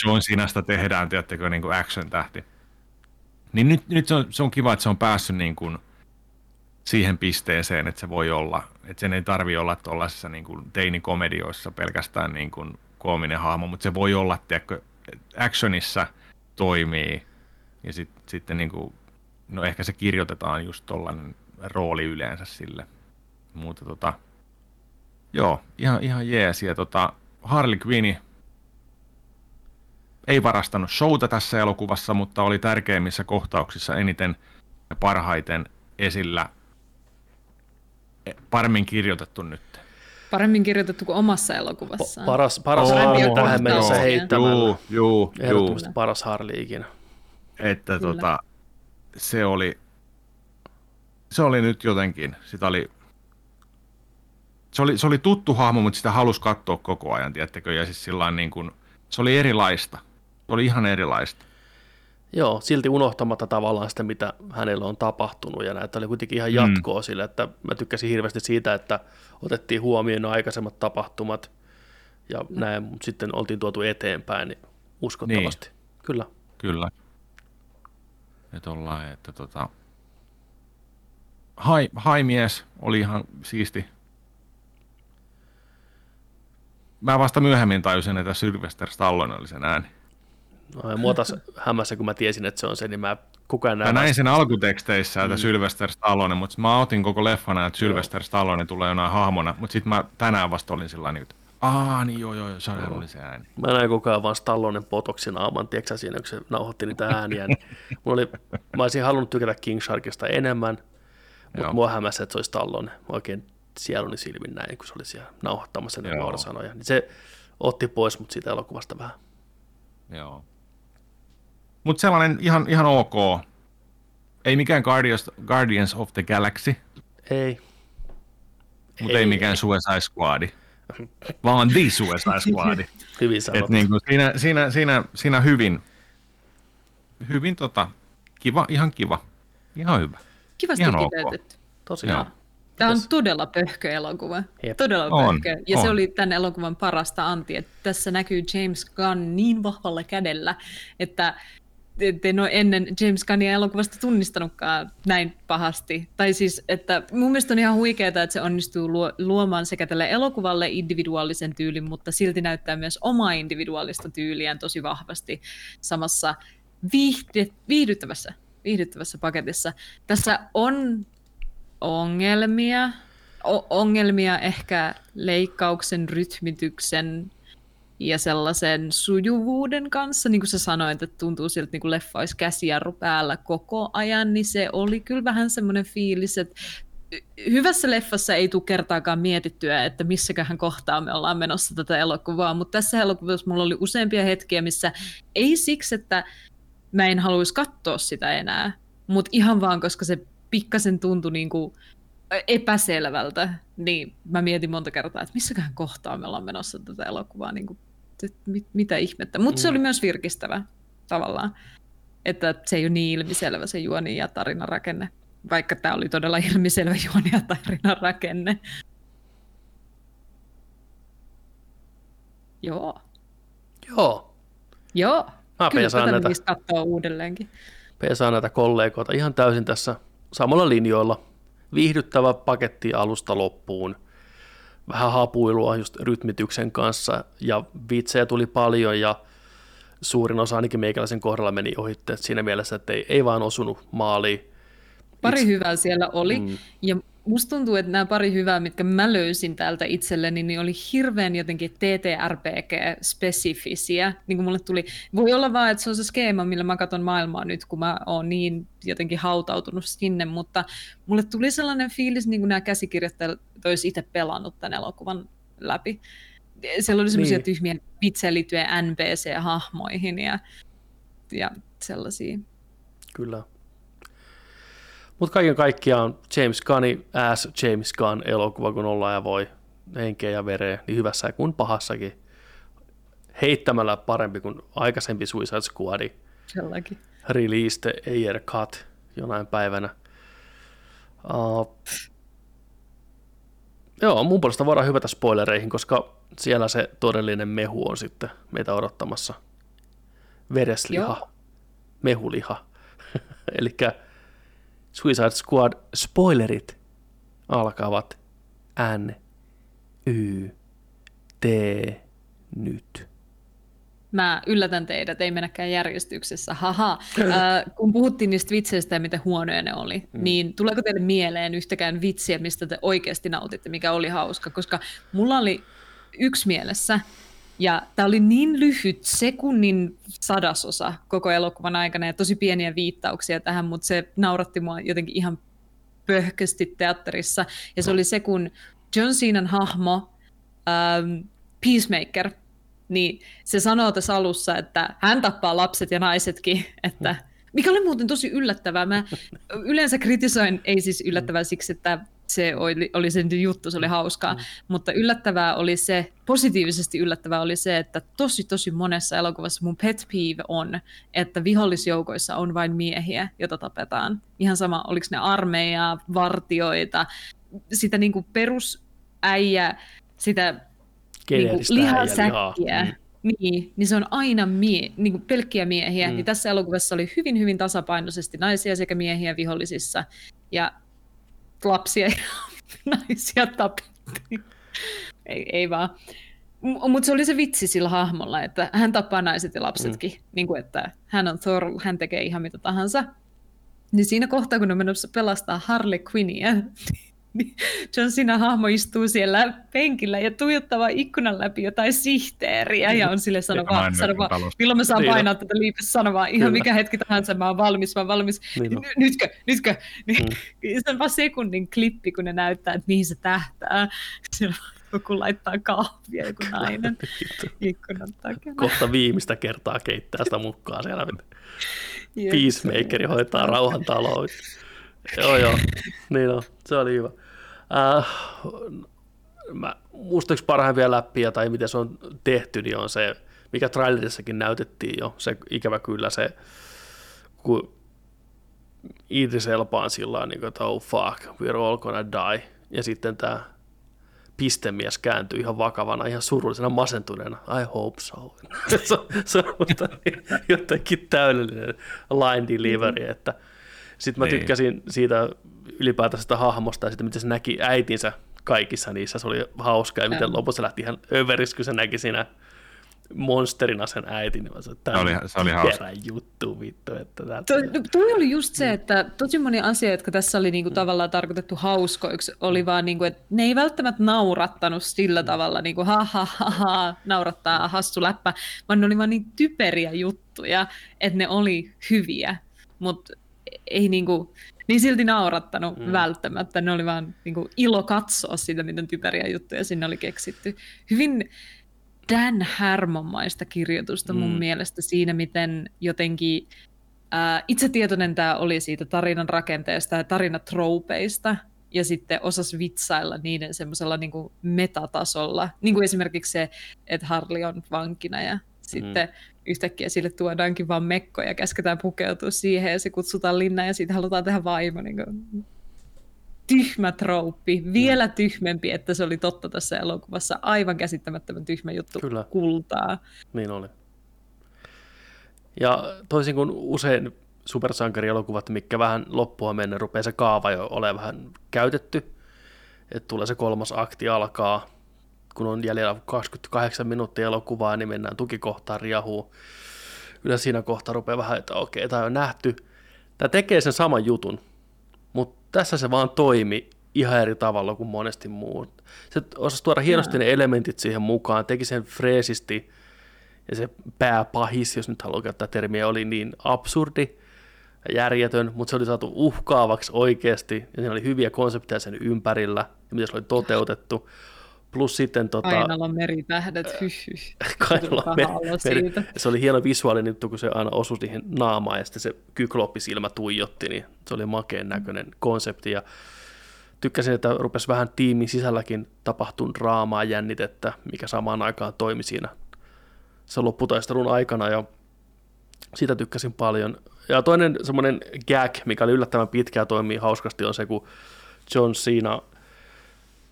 John Sinasta tehdään, tiedättekö, niin kuin action-tähti. Niin nyt, nyt se, on, se on kiva, että se on päässyt niin kuin siihen pisteeseen, että se voi olla, että sen ei tarvi olla tuollaisissa niin kuin teinikomedioissa pelkästään niin kuin koominen hahmo, mutta se voi olla, että actionissa toimii. Ja sit, sitten niin kuin, no ehkä se kirjoitetaan just tollainen rooli yleensä sille. Mutta tota, joo, ihan, ihan jees. Ja tota, Harley Quinn ei varastanut showta tässä elokuvassa, mutta oli tärkeimmissä kohtauksissa eniten ja parhaiten esillä. E, paremmin kirjoitettu nyt. Paremmin kirjoitettu kuin omassa elokuvassaan. Paras, paras oh, Harley tähän mennessä heittämällä. Juu, juu, Ehdottomasti juu. paras Harley ikinä. Että tota, se oli, se oli nyt jotenkin, sitä oli, se oli, se oli tuttu hahmo, mutta sitä halusi katsoa koko ajan, tiettäkö, ja siis sillä niin kuin, se oli erilaista. Se oli ihan erilaista. Joo, silti unohtamatta tavallaan sitä, mitä hänellä on tapahtunut, ja näitä oli kuitenkin ihan jatkoa mm. sille, että mä tykkäsin hirveästi siitä, että otettiin huomioon aikaisemmat tapahtumat, ja näin, mutta sitten oltiin tuotu eteenpäin niin uskottavasti. Niin. Kyllä. Kyllä. Että ollaan, että tota... Hai, hai mies oli ihan siisti. Mä vasta myöhemmin tajusin, että Sylvester Stallone oli sen ääni. No, mua taas hämässä, kun mä tiesin, että se on se, niin mä koko ajan Mä näin sen alkuteksteissä, että mm. Sylvester Stallone, mutta mä otin koko leffana, että Sylvester Stallone tulee jonain hahmona, mutta sitten mä tänään vasta olin sillä niin, että Aa, niin joo, joo, se oli se ääni. Mä näin koko ajan vaan Stallonen potoksi naaman, tiedätkö siinä, kun se nauhoitti niitä ääniä. Niin mulla oli, mä olisin halunnut tykätä King Sharkista enemmän, mutta mua hämässä, että se olisi Stallone. Mä oikein sieluni silmin näin, kun se oli siellä nauhoittamassa ne sanoja. Niin se otti pois mut siitä elokuvasta vähän. Joo. Mutta sellainen ihan, ihan ok. Ei mikään Guardians, Guardians of the Galaxy. Ei. Mutta ei, ei mikään ei. Suicide Squad. Vaan The Suicide Squad. hyvin sanottu. niin kuin siinä, siinä, siinä, siinä, hyvin, hyvin tota, kiva, ihan kiva. Ihan hyvä. Kivasti ihan kiteytetty. Okay. Tosiaan. Tämä on todella pöhkö elokuva. Jep. Todella on, pöhkö. Ja on. se oli tämän elokuvan parasta anti, että tässä näkyy James Gunn niin vahvalla kädellä, että te en ole ennen James Gunnia elokuvasta tunnistanutkaan näin pahasti. Tai siis, että mun mielestä on ihan huikeaa, että se onnistuu luomaan sekä tälle elokuvalle individuaalisen tyylin, mutta silti näyttää myös omaa individuaalista tyyliään tosi vahvasti samassa viihdy, viihdyttävässä, viihdyttävässä paketissa. Tässä on ongelmia, o- ongelmia ehkä leikkauksen, rytmityksen ja sellaisen sujuvuuden kanssa, niin kuin sä sanoit, että tuntuu siltä, niin leffa olisi käsijarru päällä koko ajan, niin se oli kyllä vähän semmoinen fiilis, että hyvässä leffassa ei tule kertaakaan mietittyä, että missäköhän kohtaa me ollaan menossa tätä elokuvaa, mutta tässä elokuvassa mulla oli useampia hetkiä, missä ei siksi, että mä en haluaisi katsoa sitä enää, mutta ihan vaan, koska se pikkasen tuntui niin kuin epäselvältä, niin mä mietin monta kertaa, että missäkään kohtaa me ollaan menossa tätä elokuvaa, niin kuin, mit, mitä ihmettä. Mutta mm. se oli myös virkistävä tavallaan, että se ei ole niin ilmiselvä se juoni ja tarinan rakenne, vaikka tämä oli todella ilmiselvä juoni ja tarinan rakenne. Joo. Joo. Joo. Mä Kyllä tätä näitä, katsoa uudelleenkin. pesaan näitä kollegoita ihan täysin tässä samalla linjoilla. Viihdyttävä paketti alusta loppuun. Vähän hapuilua just rytmityksen kanssa ja vitsejä tuli paljon ja suurin osa ainakin meikäläisen kohdalla meni ohitte siinä mielessä, että ei, ei vaan osunut maaliin. Pari Itse- hyvää siellä oli. Mm. Ja musta tuntuu, että nämä pari hyvää, mitkä mä löysin täältä itselleni, niin oli hirveän jotenkin TTRPG-spesifisiä. Niin kuin mulle tuli, voi olla vaan, että se on se skeema, millä mä katson maailmaa nyt, kun mä oon niin jotenkin hautautunut sinne, mutta mulle tuli sellainen fiilis, niin kuin nämä käsikirjoittajat olisi itse pelannut tämän elokuvan läpi. Siellä oli semmoisia Niin. tyhmiä vitsejä liittyen NPC-hahmoihin ja, ja sellaisia. Kyllä. Mutta kaiken kaikkiaan James Gunnin ass James Gunn elokuva, kun ollaan ja voi henkeä ja vereä, niin hyvässä kuin pahassakin. Heittämällä parempi kuin aikaisempi Suicide Squad Sellakin. released a year cut jonain päivänä. Uh, joo, mun puolesta voidaan hyvätä spoilereihin, koska siellä se todellinen mehu on sitten meitä odottamassa. Veresliha, Joo. mehuliha. Eli Suicide Squad spoilerit alkavat N, Y, T, nyt. Mä yllätän teidät, ei mennäkään järjestyksessä. Haha, äh, kun puhuttiin niistä vitseistä ja miten huonoja ne oli, mm. niin tuleeko teille mieleen yhtäkään vitsiä, mistä te oikeasti nautitte, mikä oli hauska? Koska mulla oli yksi mielessä, ja tämä oli niin lyhyt, sekunnin sadasosa koko elokuvan aikana, ja tosi pieniä viittauksia tähän, mutta se nauratti mua jotenkin ihan pöhkösti teatterissa. Ja se oli se, kun John Cenan hahmo, ähm, Peacemaker, niin se sanoo tässä alussa, että hän tappaa lapset ja naisetkin, että mikä oli muuten tosi yllättävää. Mä yleensä kritisoin, ei siis yllättävää siksi, että se oli, oli sen juttu, se oli hauskaa, mm. mutta yllättävää oli se, positiivisesti yllättävää oli se, että tosi tosi monessa elokuvassa mun pet peeve on, että vihollisjoukoissa on vain miehiä, joita tapetaan. Ihan sama, oliko ne armeijaa, vartioita, sitä niinku perusäijä, sitä niinku Geneeristä äijälihaa. lihasäkkiä. Mm. Niin, niin se on aina mie- niin kuin pelkkiä miehiä. Mm. Niin tässä elokuvassa oli hyvin, hyvin tasapainoisesti naisia sekä miehiä vihollisissa. Ja lapsia ja naisia tapettiin. Ei, ei vaan. Mutta se oli se vitsi sillä hahmolla, että hän tappaa naiset ja lapsetkin. Mm. Niin kuin, että hän on Thor, hän tekee ihan mitä tahansa. Niin siinä kohtaa, kun on menossa pelastaa Harley Quinnia, niin John Cena hahmo istuu siellä penkillä ja tuijottaa vaan ikkunan läpi jotain sihteeriä ja on sille sano Ja vaan, sano vaan milloin mä saan Niin on. painaa tätä liipessä, sano vaan ihan Kyllä. mikä hetki tahansa, mä oon valmis, mä oon valmis. Niin. N- nytkö, nytkö? Niin, Se on vaan sekunnin klippi, kun ne näyttää, että mihin se tähtää. Siellä joku laittaa kahvia, joku nainen ikkunan takana. Kohta viimeistä kertaa keittää sitä mukaan siellä. Peacemakeri hoitaa rauhantaloa. joo, joo. Niin on. Se oli hyvä. Äh, mä, musta yksi parhaimpia läppiä, tai miten se on tehty, niin on se, mikä trailerissakin näytettiin jo. Se ikävä kyllä se, kun Idris Elba on sillä niin kuin, että oh fuck, we're all gonna die. Ja sitten tämä pistemies kääntyy ihan vakavana, ihan surullisena, masentuneena. I hope so. se, on- se on musta jotenkin täydellinen line delivery, että sitten mä Niin. tykkäsin siitä ylipäätään sitä hahmosta ja sitten miten se näki äitinsä kaikissa niissä, se oli hauska ja miten lopussa lähti ihan överis, kun se näki siinä monsterina sen äitin, niin sanoin, Se oli- se oli hauska. juttu vittu, että tää- Toi, toi oli just se, että tosi moni asia, jotka tässä oli niinku tavallaan tarkoitettu hauskoiksi, oli vaan, niinku, että ne ei välttämättä naurattanut sillä tavalla, niinku, ha, ha, ha, ha, naurattaa hassu läppä, vaan ne oli vaan niin typeriä juttuja, että ne oli hyviä, mutta ei niinku, niin silti naurattanut mm. välttämättä. Ne oli vaan niinku, ilo katsoa sitä, miten typeriä juttuja sinne oli keksitty. Hyvin Dan Harmonmaista kirjoitusta mun Mm. mielestä siinä, miten jotenkin ää, itsetietoinen tämä oli siitä tarinan rakenteesta ja tarinatroupeista, ja sitten osas vitsailla niiden semmoisella niin metatasolla. Niin kuin esimerkiksi se, että Harli on vankina ja sitten mm. Yhtäkkiä sille tuodaankin vaan mekko ja käsketään pukeutua siihen ja se kutsutaan linna ja siitä halutaan tehdä vaimo. Niin kuin tyhmä trouppi, vielä mm. tyhmempi, että se oli totta tässä elokuvassa. Aivan käsittämättömän tyhmä juttu Kyllä. kultaa. Niin oli. Ja toisin kuin usein supersankarielokuvat, mikä vähän loppua mennä, rupeaa se kaava jo olemaan vähän käytetty. Että tulee se kolmas akti alkaa, kun on jäljellä 28 minuuttia elokuvaa, niin mennään tukikohtaan riahuu. Yleensä siinä kohtaa rupeaa vähän, että okei, tämä on nähty. Tämä tekee sen saman jutun, mutta tässä se vaan toimi ihan eri tavalla kuin monesti muu. Se osasi tuoda hienosti ne elementit siihen mukaan, teki sen freesisti, ja se pääpahis, jos nyt haluaa käyttää termiä, oli niin absurdi, järjetön, mutta se oli saatu uhkaavaksi oikeasti, ja siinä oli hyviä konsepteja sen ympärillä, ja miten se oli toteutettu. Plus sitten... Tota, Kainalan meritähdet, hyh, hyh. Kainalan meri, meri, se oli hieno visuaalinen juttu, kun se aina osui siihen naamaan, ja sitten se kykloppisilmä tuijotti, niin se oli makeen näköinen konsepti, ja tykkäsin, että rupesi vähän tiimin sisälläkin tapahtuun draamaa jännitettä, mikä samaan aikaan toimi siinä se lopputaistelun aikana, ja siitä tykkäsin paljon. Ja toinen semmoinen gag, mikä oli yllättävän pitkä ja toimii hauskasti, on se, kun John Cena,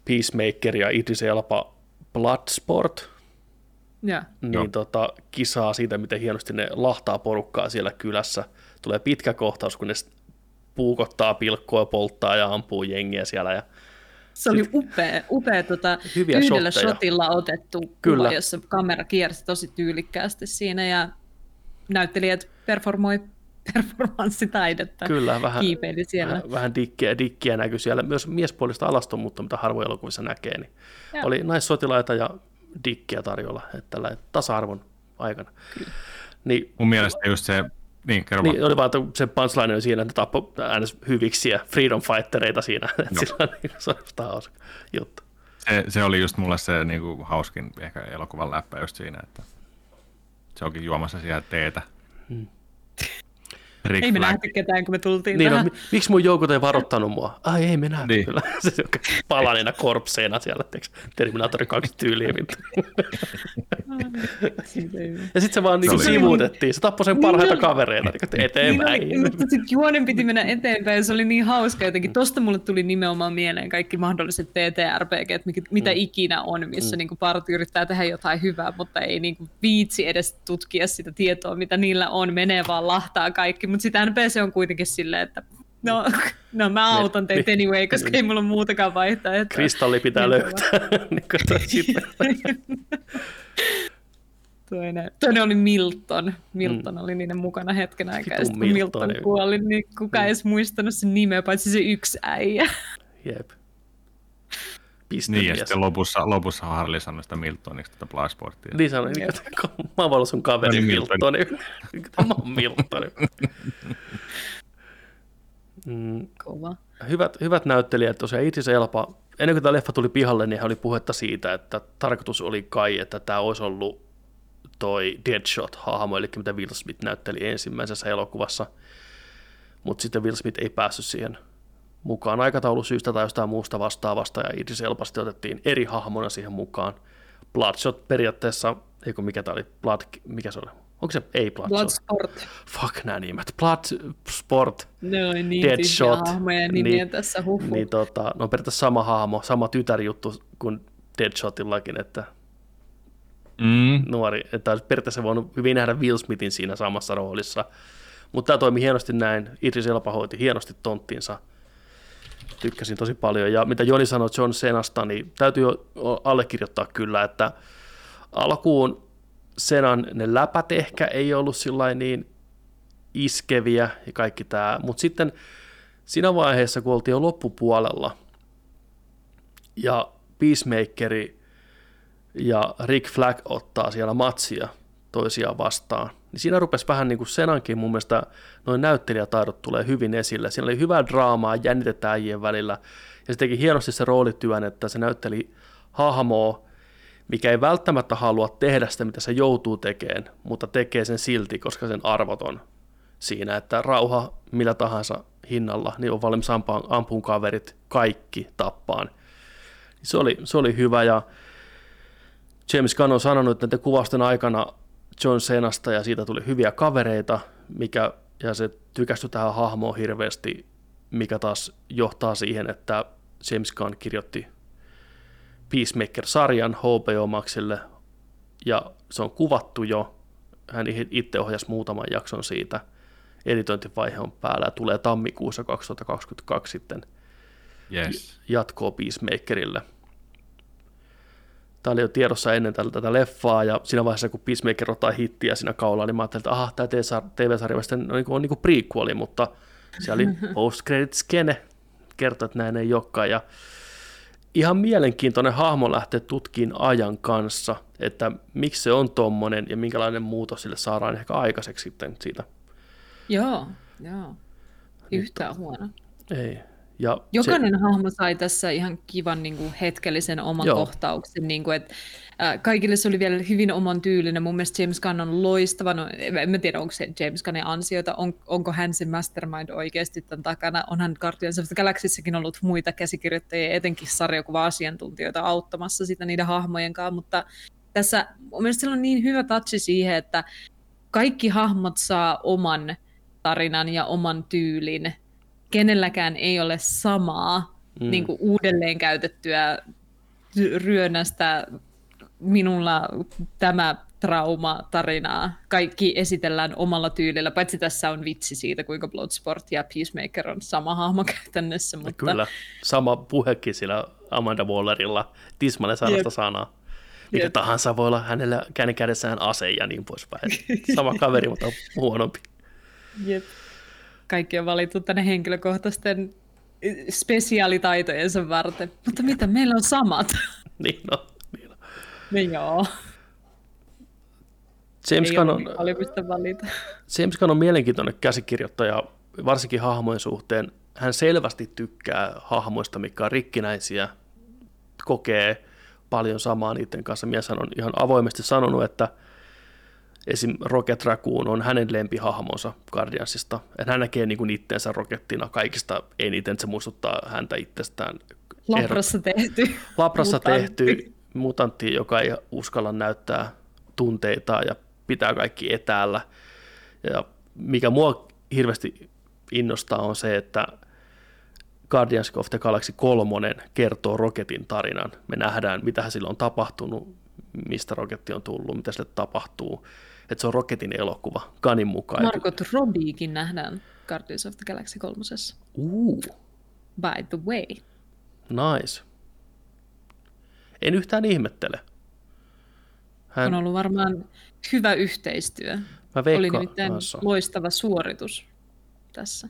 Peacemaker ja Idris Elba Bloodsport, ja. niin tota, kisaa siitä, miten hienosti ne lahtaa porukkaa siellä kylässä. Tulee pitkä kohtaus, kun ne puukottaa pilkkoa, polttaa ja ampuu jengiä siellä. Ja se oli upea, upea tota, Hyviä yhdellä shotteja. shotilla otettu Kyllä. kuva, jossa kamera kiersi tosi tyylikkäästi siinä ja näyttelijät performoi performanssitaidetta Kyllä, vähän, kiipeili siellä. Vähän, vähän dikkiä, dikkiä näkyi siellä. Myös miespuolista alastonmuutta, mitä harvoin elokuvissa näkee, niin ja. oli naissotilaita ja dikkiä tarjolla että tällä tasa-arvon aikana. Kyllä. Niin, Mun mielestä just se niin, kerro niin, oli vaan, että se punchline oli siinä, että tappoi äänes hyviksiä freedom fightereita siinä. Että sillä niin, se on hauska juttu. Se, se, oli just mulle se niin kuin, hauskin ehkä elokuvan läppä just siinä, että se onkin juomassa siellä teetä. Hmm. Rick ei me nähty ketään, kun me tultiin niin, no, tähän. No, miksi mun joukot ei varoittanut mua? Ai ei me nähty niin. kyllä. Se on palanina korpseina siellä, teeksi, Terminator 2 tyyliin. ja sitten se vaan niin se sivuutettiin. Se tappoi sen parhaita niin, kavereita niin, eteenpäin. Niin, mutta sitten juonen piti mennä eteenpäin se oli niin hauska jotenkin. Tosta mulle tuli nimenomaan mieleen kaikki mahdolliset TTRPG, mitä mm. ikinä on, missä mm. niin parti yrittää tehdä jotain hyvää, mutta ei niin kuin viitsi edes tutkia sitä tietoa, mitä niillä on. Menee vaan lahtaa kaikki mutta sitten NPC on kuitenkin silleen, että no, no mä niin. autan teitä anyway, koska ei mulla ole muutakaan vaihtoehtoa. Kristalli pitää niin löytää. toinen, toinen oli Milton. Milton mm. oli niiden mukana hetken aikaa. Ja kun Milton kuoli, niin kukaan mm. ei edes muistanut sen nimeä, paitsi se yksi äijä. Jep. Pistemies. Niin, ja sitten lopussa, lopussa Harley sanoi sitä Miltoniksi tätä Blacksportia. Niin sanoi, että mä oon ollut sun kaveri Miltoni. Tämä on Miltoni. Mm. Kova. Hyvät, hyvät näyttelijät, tosiaan Idris Elba, ennen kuin tämä leffa tuli pihalle, niin hän oli puhetta siitä, että tarkoitus oli kai, että tämä olisi ollut toi Deadshot-hahmo, eli mitä Will Smith näytteli ensimmäisessä elokuvassa, mutta sitten Will Smith ei päässyt siihen mukaan aikataulusyystä tai jostain muusta vastaavasta, ja Idris Elbasti otettiin eri hahmona siihen mukaan. Bloodshot periaatteessa, eikö mikä tämä oli, Blood, mikä se oli? Onko se, ei Bloodshot? Bloodsport. Fuck nämä nimet. Bloodsport, oli niin Deadshot. hahmoja nimiä niin, tässä huhu. Niin, tota, no periaatteessa sama hahmo, sama tytärjuttu kuin Deadshotillakin, että mm. nuori, että olisi periaatteessa voinut hyvin nähdä Will Smithin siinä samassa roolissa. Mutta tämä toimi hienosti näin. Idris Elba hoiti hienosti tonttinsa tykkäsin tosi paljon. Ja mitä Joni sanoi John Senasta, niin täytyy allekirjoittaa kyllä, että alkuun Senan ne läpät ehkä ei ollut sillä niin iskeviä ja kaikki tämä, mutta sitten siinä vaiheessa, kun oltiin jo loppupuolella ja Peacemakeri ja Rick Flag ottaa siellä matsia toisiaan vastaan, niin siinä rupesi vähän niin kuin Senankin mun mielestä noin näyttelijätaidot tulee hyvin esille. Siinä oli hyvää draamaa, jännitetään äijien välillä, ja se teki hienosti se roolityön, että se näytteli hahmoa, mikä ei välttämättä halua tehdä sitä, mitä se joutuu tekemään, mutta tekee sen silti, koska sen arvot on siinä, että rauha millä tahansa hinnalla, niin on valmis ampuun kaverit kaikki tappaan. Se oli, se oli hyvä ja James Gunn on sanonut, että näiden kuvausten aikana John Senasta ja siitä tuli hyviä kavereita, mikä, ja se tykästyi tähän hahmoon hirveästi, mikä taas johtaa siihen, että James Gunn kirjoitti Peacemaker-sarjan HBO Maxille, ja se on kuvattu jo. Hän itse ohjasi muutaman jakson siitä. Editointivaihe on päällä ja tulee tammikuussa 2022 sitten Yes. jatkoa Peacemakerille. Tämä oli jo tiedossa ennen tätä, tätä leffaa, ja siinä vaiheessa, kun Peacemaker ottaa hittiä siinä kaulaa, niin mä ajattelin, että aha, tämä TV-sarja on, niin on niin kuin prequeli, mutta siellä oli post credit skene, kertoi, että näin ei olekaan, ja ihan mielenkiintoinen hahmo lähteä tutkiin ajan kanssa, että miksi se on tommonen ja minkälainen muutos sille saadaan ehkä aikaiseksi sitten siitä. Joo, joo. Yhtään huono. Ei. Ja Jokainen se... hahmo sai tässä ihan kivan niin kuin, hetkellisen oman Joo. kohtauksen. Niin kuin, että, äh, kaikille se oli vielä hyvin oman tyylinen. Mun mielestä James Gunn on loistava. No, en mä tiedä, onko se James Gunnin ansiota. On, onko hän se mastermind oikeasti tämän takana. Onhan Guardians of the Galaxyssakin ollut muita käsikirjoittajia, etenkin sarjakuva-asiantuntijoita auttamassa sitä niiden hahmojen kanssa. Mutta tässä mun mielestä sillä on niin hyvä touchi siihen, että kaikki hahmot saa oman tarinan ja oman tyylin kenelläkään ei ole samaa mm. niin kuin uudelleen käytettyä ryönästä minulla tämä trauma-tarinaa. Kaikki esitellään omalla tyylillä, paitsi tässä on vitsi siitä, kuinka Bloodsport ja Peacemaker on sama hahmo käytännössä. Mutta... Kyllä, sama puhekin sillä Amanda Wallerilla, tismalle sanasta sanaa. Mitä tahansa voi olla hänellä käden kädessään ase ja niin poispäin. Sama kaveri, mutta huonompi. Jep kaikki on valittu tänne henkilökohtaisten spesiaalitaitojensa varten. Mutta mitä, meillä on samat. niin no, niin no. Niin joo. James Gunn, on, James Gunn on mielenkiintoinen käsikirjoittaja, varsinkin hahmojen suhteen. Hän selvästi tykkää hahmoista, mikä on rikkinäisiä, kokee paljon samaa niiden kanssa. Mies on ihan avoimesti sanonut, että – esim. Rocket Raccoon on hänen lempihahmonsa Guardiansista. Että hän näkee niin kuin itteensä rokettina kaikista eniten, se muistuttaa häntä itsestään. Labrassa tehty. Labrassa mutantti. tehty mutantti, joka ei uskalla näyttää tunteita ja pitää kaikki etäällä. Ja mikä mua hirveästi innostaa on se, että Guardians of the Galaxy 3 kertoo Roketin tarinan. Me nähdään, mitä sillä on tapahtunut, mistä Roketti on tullut, mitä sille tapahtuu että se on Rocketin elokuva Kanin mukaan. Margot Robbiekin nähdään Guardians of the Galaxy 3. Uh. By the way. Nice. En yhtään ihmettele. Hän... On ollut varmaan hyvä yhteistyö. Mä Oli nimittäin kanssa. loistava suoritus tässä.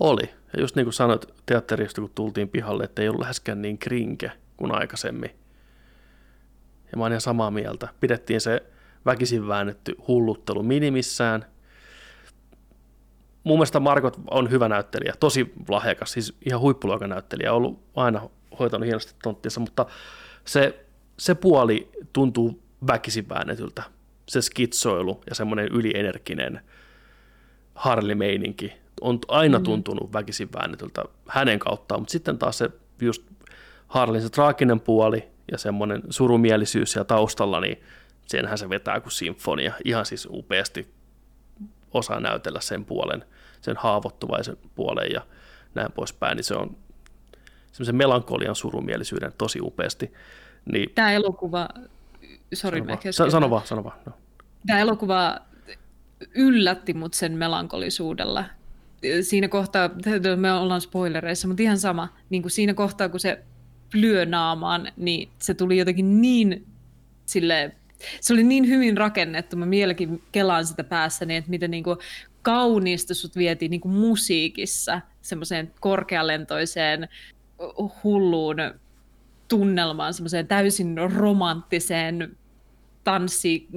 Oli. Ja just niin kuin sanoit teatterista, kun tultiin pihalle, että ei ollut läheskään niin krinke kuin aikaisemmin. Ja mä oon ihan samaa mieltä. Pidettiin se väkisin väännetty hulluttelu minimissään. Mun mielestä Margot on hyvä näyttelijä, tosi lahjakas, siis ihan huippuluokan näyttelijä, ollut aina hoitanut hienosti tonttinsa, mutta se, se puoli tuntuu väkisin väännetyltä. Se skitsoilu ja semmoinen ylienerginen Harley-meininki on aina mm. tuntunut väkisin väännetyltä hänen kauttaan, mutta sitten taas se just Harlin se traaginen puoli ja semmoinen surumielisyys ja taustalla, niin senhän se vetää kuin sinfonia. Ihan siis upeasti osaa näytellä sen puolen, sen haavoittuvaisen puolen ja näin poispäin, niin se on semmoisen melankolian surumielisyyden tosi upeasti. Niin, Tämä elokuva, sori sano, vaan. sano vaan, sano vaan. No. Tämä elokuva yllätti mut sen melankolisuudella. Siinä kohtaa, me ollaan spoilereissa, mutta ihan sama, niin kuin siinä kohtaa kun se lyö naamaan, niin se tuli jotenkin niin sille se oli niin hyvin rakennettu, mä mielenkin kelaan sitä päässäni, että miten niin kuin kauniista sut vietiin niin kuin musiikissa semmoiseen korkealentoiseen hulluun tunnelmaan, semmoiseen täysin romanttiseen tanssi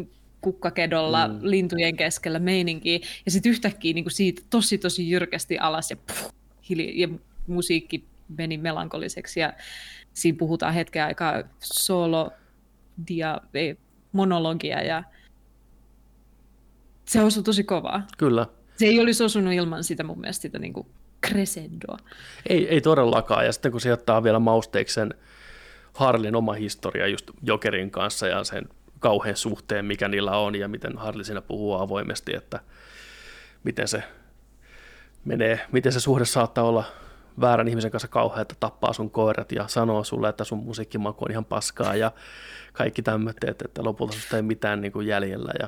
kukkakedolla mm. lintujen keskellä meininkiä, ja sitten yhtäkkiä niin kuin siitä tosi tosi jyrkästi alas ja, puh, hili, ja musiikki meni melankoliseksi ja siinä puhutaan hetken aikaa solo dia, ei, monologia ja se osui tosi kovaa. Kyllä. Se ei olisi osunut ilman sitä mun mielestä sitä niin kuin crescendoa. Ei, ei todellakaan, ja sitten kun se ottaa vielä mausteeksi sen Harlin oma historia just Jokerin kanssa ja sen kauhean suhteen, mikä niillä on, ja miten Harli siinä puhuu avoimesti, että miten se menee, miten se suhde saattaa olla väärän ihmisen kanssa kauhean, että tappaa sun koirat ja sanoo sulle, että sun musiikkimaku on ihan paskaa ja kaikki tämmöiset, että lopulta susta ei mitään niin kuin jäljellä ja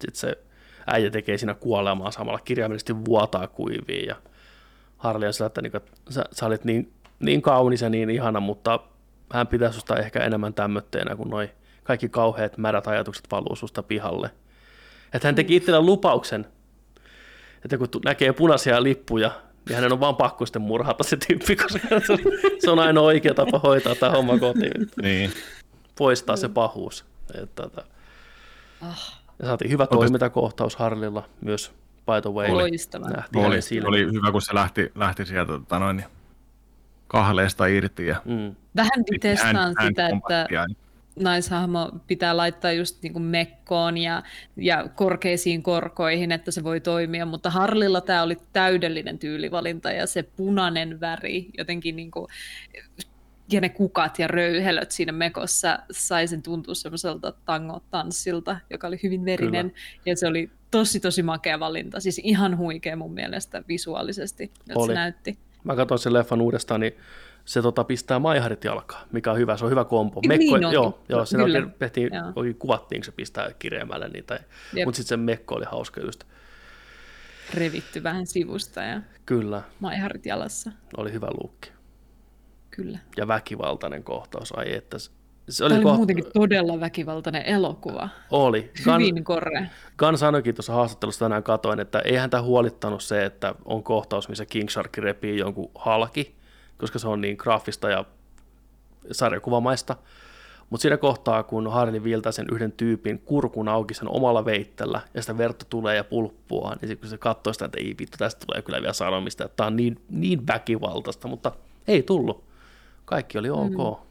sitten se äijä tekee siinä kuolemaa samalla kirjaimellisesti vuotaa kuiviin ja Harli on sillä, että, niin kuin, että sä, sä olit niin, niin kaunis ja niin ihana, mutta hän pitää susta ehkä enemmän tämmötteenä kuin noi kaikki kauheat märät ajatukset valuu susta pihalle. Että hän teki itsellä lupauksen, että kun näkee punaisia lippuja, niin hänen on vaan pakko sitten murhata se tyyppi, koska se on aina oikea tapa hoitaa tämä homma kotiin. Niin. Poistaa se pahuus. Että, että. Ja saatiin hyvä toimintakohtaus Harlilla myös, by the way. Loistava. Nähtiin Oli, oli hyvä, kun se lähti, lähti sieltä tota noin, kahleesta irti. Ja Mm, Vähän piti testaan hand- sitä, että combatia. Naishahmo pitää laittaa just niin kuin mekkoon ja, ja korkeisiin korkoihin, että se voi toimia, mutta Harlilla tämä oli täydellinen tyylivalinta ja se punainen väri jotenkin niin kuin, ja ne kukat ja röyhelöt siinä mekossa sai sen tuntua semmoiselta tango-tanssilta, joka oli hyvin verinen Kyllä. ja se oli tosi tosi makea valinta, siis ihan huikea mun mielestä visuaalisesti, että Oli. se näytti. Mä katsoin sen leffan uudestaan, niin se tota, pistää maiharit jalkaan, mikä on hyvä, se on hyvä kombo. Niin Mekko, onkin. joo, joo, siinä Kyllä. oikein, tehtiin, Joo. oikein kuvattiin, kun se pistää kireemmälle niitä, mutta sitten se mekko oli hauska just. Revitty vähän sivusta ja Kyllä, maiharit jalassa, oli hyvä luukki. kyllä. Ja väkivaltainen kohtaus, ai että. se- Se Tämä oli, oli koht... muutenkin todella väkivaltainen elokuva. oli. Hyvin korre. Gun sanoikin tuossa haastattelussa tänään katoin, että ei häntä huolittanut se, että on kohtaus, missä King Shark repii jonkun halki, koska se on niin graafista ja sarjakuvamaista. Mutta siinä kohtaa, kun Harley viiltää sen yhden tyypin kurkun auki sen omalla veittellä, ja sitä verta tulee ja pulppua, niin sit kun se katsoo sitä, että ei vittu, tästä tulee kyllä vielä sanomista, että tämä on niin, niin väkivaltaista, mutta ei tullut. Kaikki oli ok. Mm.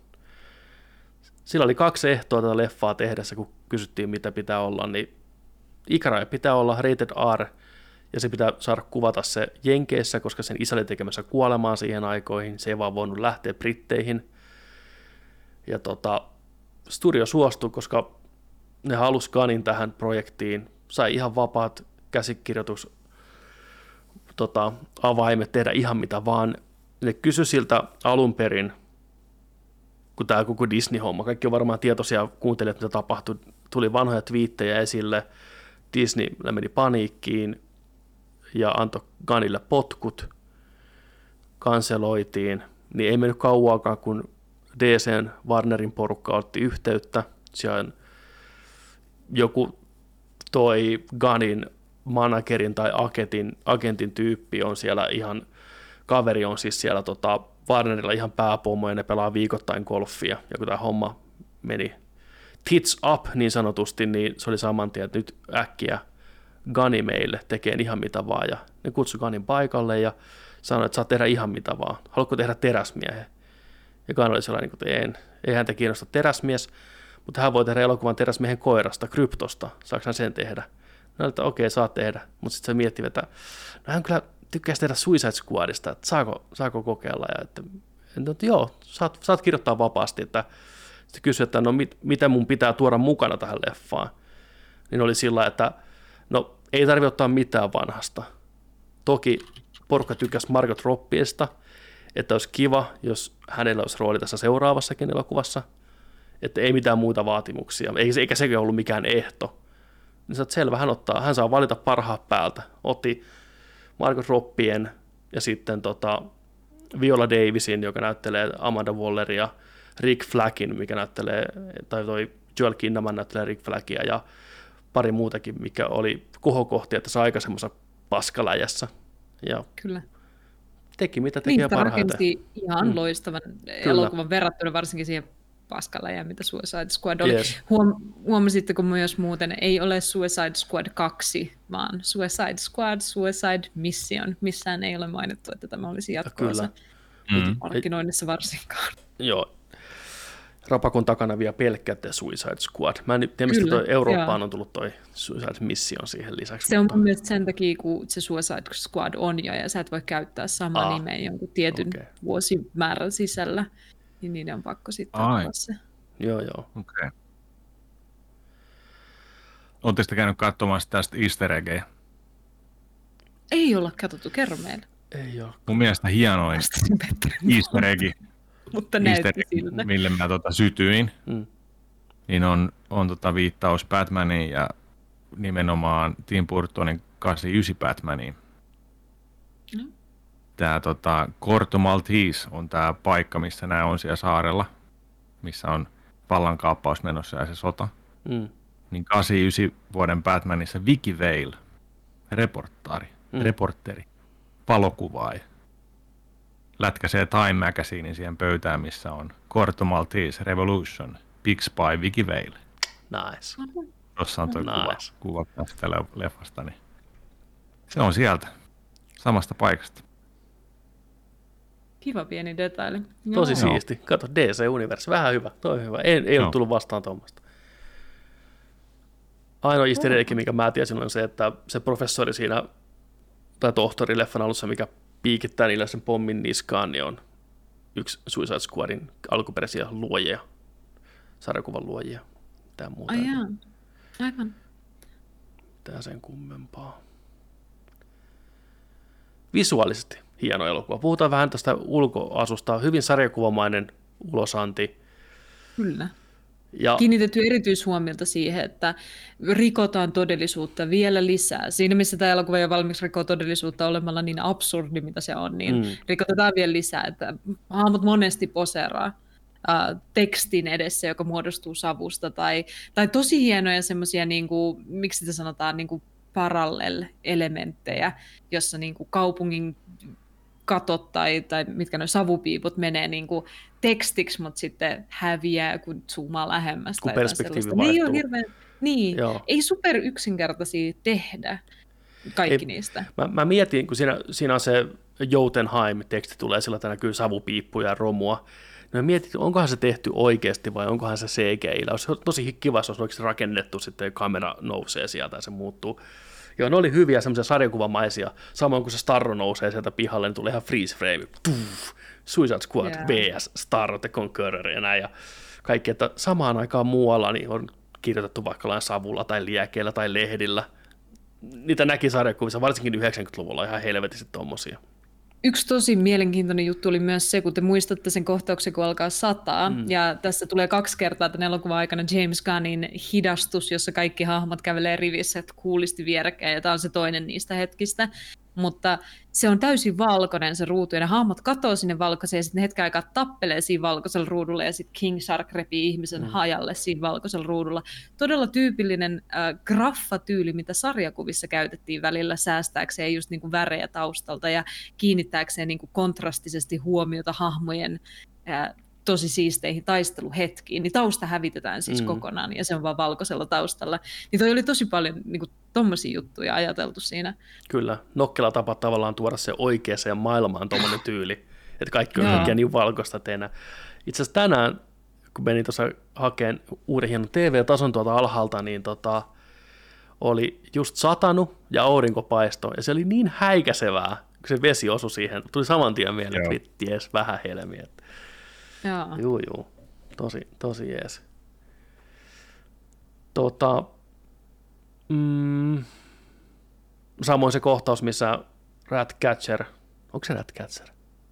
Sillä oli kaksi ehtoa tätä leffaa tehdessä, kun kysyttiin, mitä pitää olla, niin ikäraja pitää olla rated R, ja se pitää saada kuvata se Jenkeissä, koska sen isä oli tekemässä kuolemaa siihen aikoihin, se ei vaan voinut lähteä Britteihin. Ja tota, studio suostui, koska ne halusi Gunin tähän projektiin, sai ihan vapaat käsikirjoitus tota, avaimet tehdä ihan mitä vaan. Ne kysyi siltä alun perin, kun tämä koko Disney-homma, kaikki on varmaan tietoisia kuuntelijat, mitä tapahtui, tuli vanhoja twiittejä esille, Disney meni paniikkiin ja antoi Gunille potkut, kanseloitiin, niin ei mennyt kauaakaan, kun DCn Warnerin porukka otti yhteyttä. Siellä joku toi Gunin managerin tai agentin, agentin tyyppi on siellä ihan, kaveri on siis siellä tota, Warnerilla ihan pääpomo ja ne pelaa viikoittain golfia. Ja kun tämä homma meni tits up niin sanotusti, niin se oli saman tien, että nyt äkkiä Gani meille tekee ihan mitä vaan. Ja ne kutsui Ganin paikalle ja sanoi, että saa tehdä ihan mitä vaan. Haluatko tehdä teräsmiehen? Ja Gunn oli sellainen, että en, ei häntä kiinnosta teräsmies, mutta hän voi tehdä elokuvan teräsmiehen koirasta, kryptosta. Saako hän sen tehdä? No, että okei, saa tehdä. Mutta sitten se miettii, että no hän kyllä tykkäisi tehdä Suicide Squadista, että saako, saako kokeilla. Ja että, että joo, saat, saat kirjoittaa vapaasti. Että sitten kysyi, että no mit, mitä mun pitää tuoda mukana tähän leffaan. Niin oli sillä, että no ei tarvitse ottaa mitään vanhasta. Toki porukka tykkäsi Margot Robbieista, että olisi kiva, jos hänellä olisi rooli tässä seuraavassakin elokuvassa, että ei mitään muita vaatimuksia, eikä, eikä sekin ollut mikään ehto. Niin sä selvä, hän, ottaa, hän saa valita parhaat päältä. Otti Margot Robbien ja sitten tota Viola Davisin, joka näyttelee Amanda Walleria, Rick Flackin, mikä näyttelee, tai toi Joel Kinnaman näyttelee Rick Flackia ja pari muutakin, mikä oli kohokohtia tässä aikaisemmassa paskaläjässä. Ja Kyllä. teki mitä teki parhaiten. rakensi ihan Mm. loistavan elokuvan verrattuna varsinkin siihen paskaläjään, mitä Suicide Squad oli. Yes. Yes. Huom, huomasitteko myös muuten, ei ole Suicide Squad 2, vaan Suicide Squad, Suicide Mission. Missään ei ole mainittu, että tämä olisi jatkoosa. Kyllä. Mm. Markkinoinnissa varsinkaan. Joo. Rapakon takana vielä pelkkä The Suicide Squad. Mä en tiedä, mistä toi Eurooppaan joo. on tullut toi Suicide Mission siihen lisäksi. Se on mutta- mun mielestä sen takia, kun se Suicide Squad on jo, ja sä et voi käyttää samaa Ah, nimeä jonkun tietyn okay. vuosimäärän sisällä, niin niiden on pakko sitten Ai. ottaa se. Joo, joo. Okei. Okay. Oletteko te käynyt katsomassa tästä easter eggejä? Ei olla katsottu, kerro meille. Ei ole. Mun mielestä hienoin easter eggi, mutta easter näytti siltä. mille mä tota sytyin, Mm. niin on, on tota viittaus Batmaniin ja nimenomaan Tim Burtonin 89 Batmaniin. Mm. Tämä tota, Corto Maltese on tämä paikka, missä nämä on siellä saarella, missä on vallankaappaus menossa ja se sota. Mm. Niin 89 vuoden Batmanissa Vicky Vale, reportaari, Mm. mm. reporteri, valokuvaaja, lätkäsee Time Magazinein siihen pöytään, missä on Corto Maltese Revolution, Big Spy Vicky Vale. Nice. Tuossa on tuo Nice. kuva, kuva tästä le- leffasta, niin se on sieltä, samasta paikasta. Kiva pieni detaili. Tosi Joo. siisti. Kato, DC-universi. Vähän hyvä. Toi hyvä. Ei, ei ole Joo. tullut vastaan tuommoista. Ainoa easter mikä mä tiesin, on se, että se professori siinä, tai tohtori leffan alussa, mikä piikittää niille sen pommin niskaan, niin on yksi Suicide Squadin alkuperäisiä luojia, sarjakuvan luojia. Tää muuta, Ai jaa. Aivan. mitään sen kummempaa. Visuaalisesti hieno elokuva. Puhutaan vähän tästä ulkoasusta. Hyvin sarjakuvamainen ulosanti. Kyllä. Ja Kiinnitetty erityishuomiota siihen, että rikotaan todellisuutta vielä lisää. Siinä, missä tämä elokuva jo valmiiksi rikoo todellisuutta olemalla niin absurdi, mitä se on, niin Mm. rikotetaan vielä lisää. Että hahmot monesti poseeraa äh, tekstin edessä, joka muodostuu savusta, tai, tai tosi hienoja semmoisia, niin kuin, miksi sitä sanotaan, niin kuin parallel-elementtejä, jossa niin kuin kaupungin katot tai, tai mitkä ne savupiiput menee niin kuin tekstiksi, mutta sitten häviää, kun zoomaa lähemmäs. Kun tai perspektiivi sellaista. Ne ei ole vaihtuu. hirveän, niin, Joo. ei super yksinkertaisia tehdä kaikki Ei- niistä. Mä, mä mietin, kun siinä, siinä on se Jotunheim-teksti tulee, sillä näkyy savupiippuja ja romua. No mä mietin, onkohan se tehty oikeasti vai onkohan se CGI. Olisi tosi kiva, jos olisi oikeasti rakennettu, sitten kamera nousee sieltä ja se muuttuu. Joo, ne oli hyviä semmoisia sarjakuvamaisia. Samoin kun se Starro nousee sieltä pihalle, niin tulee ihan freeze frame. Tuff, Suicide Squad, Joo. vs. Starro the Conqueror ja näin. Ja kaikki, että samaan aikaan muualla niin on kirjoitettu vaikka jollain savulla tai liekeillä tai lehdillä. Niitä näki sarjakuvissa, varsinkin 90-luvulla ihan helvetisti tommosia. Yksi tosi mielenkiintoinen juttu oli myös se, kun te muistatte sen kohtauksen, kun alkaa sataa. Mm. Ja tässä tulee kaksi kertaa tämän elokuvan aikana James Gunnin hidastus, jossa kaikki hahmot kävelee rivissä, että kuulisti vierekkäin. Ja tämä on se toinen niistä hetkistä. Mutta se on täysin valkoinen se ruutu, ja ne hahmot katoo sinne valkoiseen, ja sitten hetken aikaa tappelee siinä valkoisella ruudulla, ja sitten King Shark repii ihmisen mm. hajalle siinä valkoisella ruudulla. Todella tyypillinen äh, graffatyyli, mitä sarjakuvissa käytettiin välillä säästääkseen just niin kuin värejä taustalta, ja kiinnittääkseen niin kuin kontrastisesti huomiota hahmojen ää, tosi siisteihin taisteluhetkiin, niin tausta hävitetään siis Mm. kokonaan, ja se on vaan valkoisella taustalla. Niin toi oli tosi paljon niin kuin, tommosia juttuja ajateltu siinä. Kyllä, nokkela tapa tavallaan tuoda se oikeaan maailmaan tuommoinen tyyli, että kaikki on oikein niin valkoista teennä. Itse asiassa tänään, kun menin tuossa hakeen uuden hienon TV-tason tuolta alhaalta, niin tota, oli just satanut ja aurinko paistoi, ja se oli niin häikäisevää, kun se vesi osui siihen. Tuli saman tien mieleen, että Joo. vitti ees, vähän helmiä. Joo. Juu, juu. Tosi, tosi jees. Tota, mm, samoin se kohtaus, missä Ratcatcher, onko se Ratcatcher?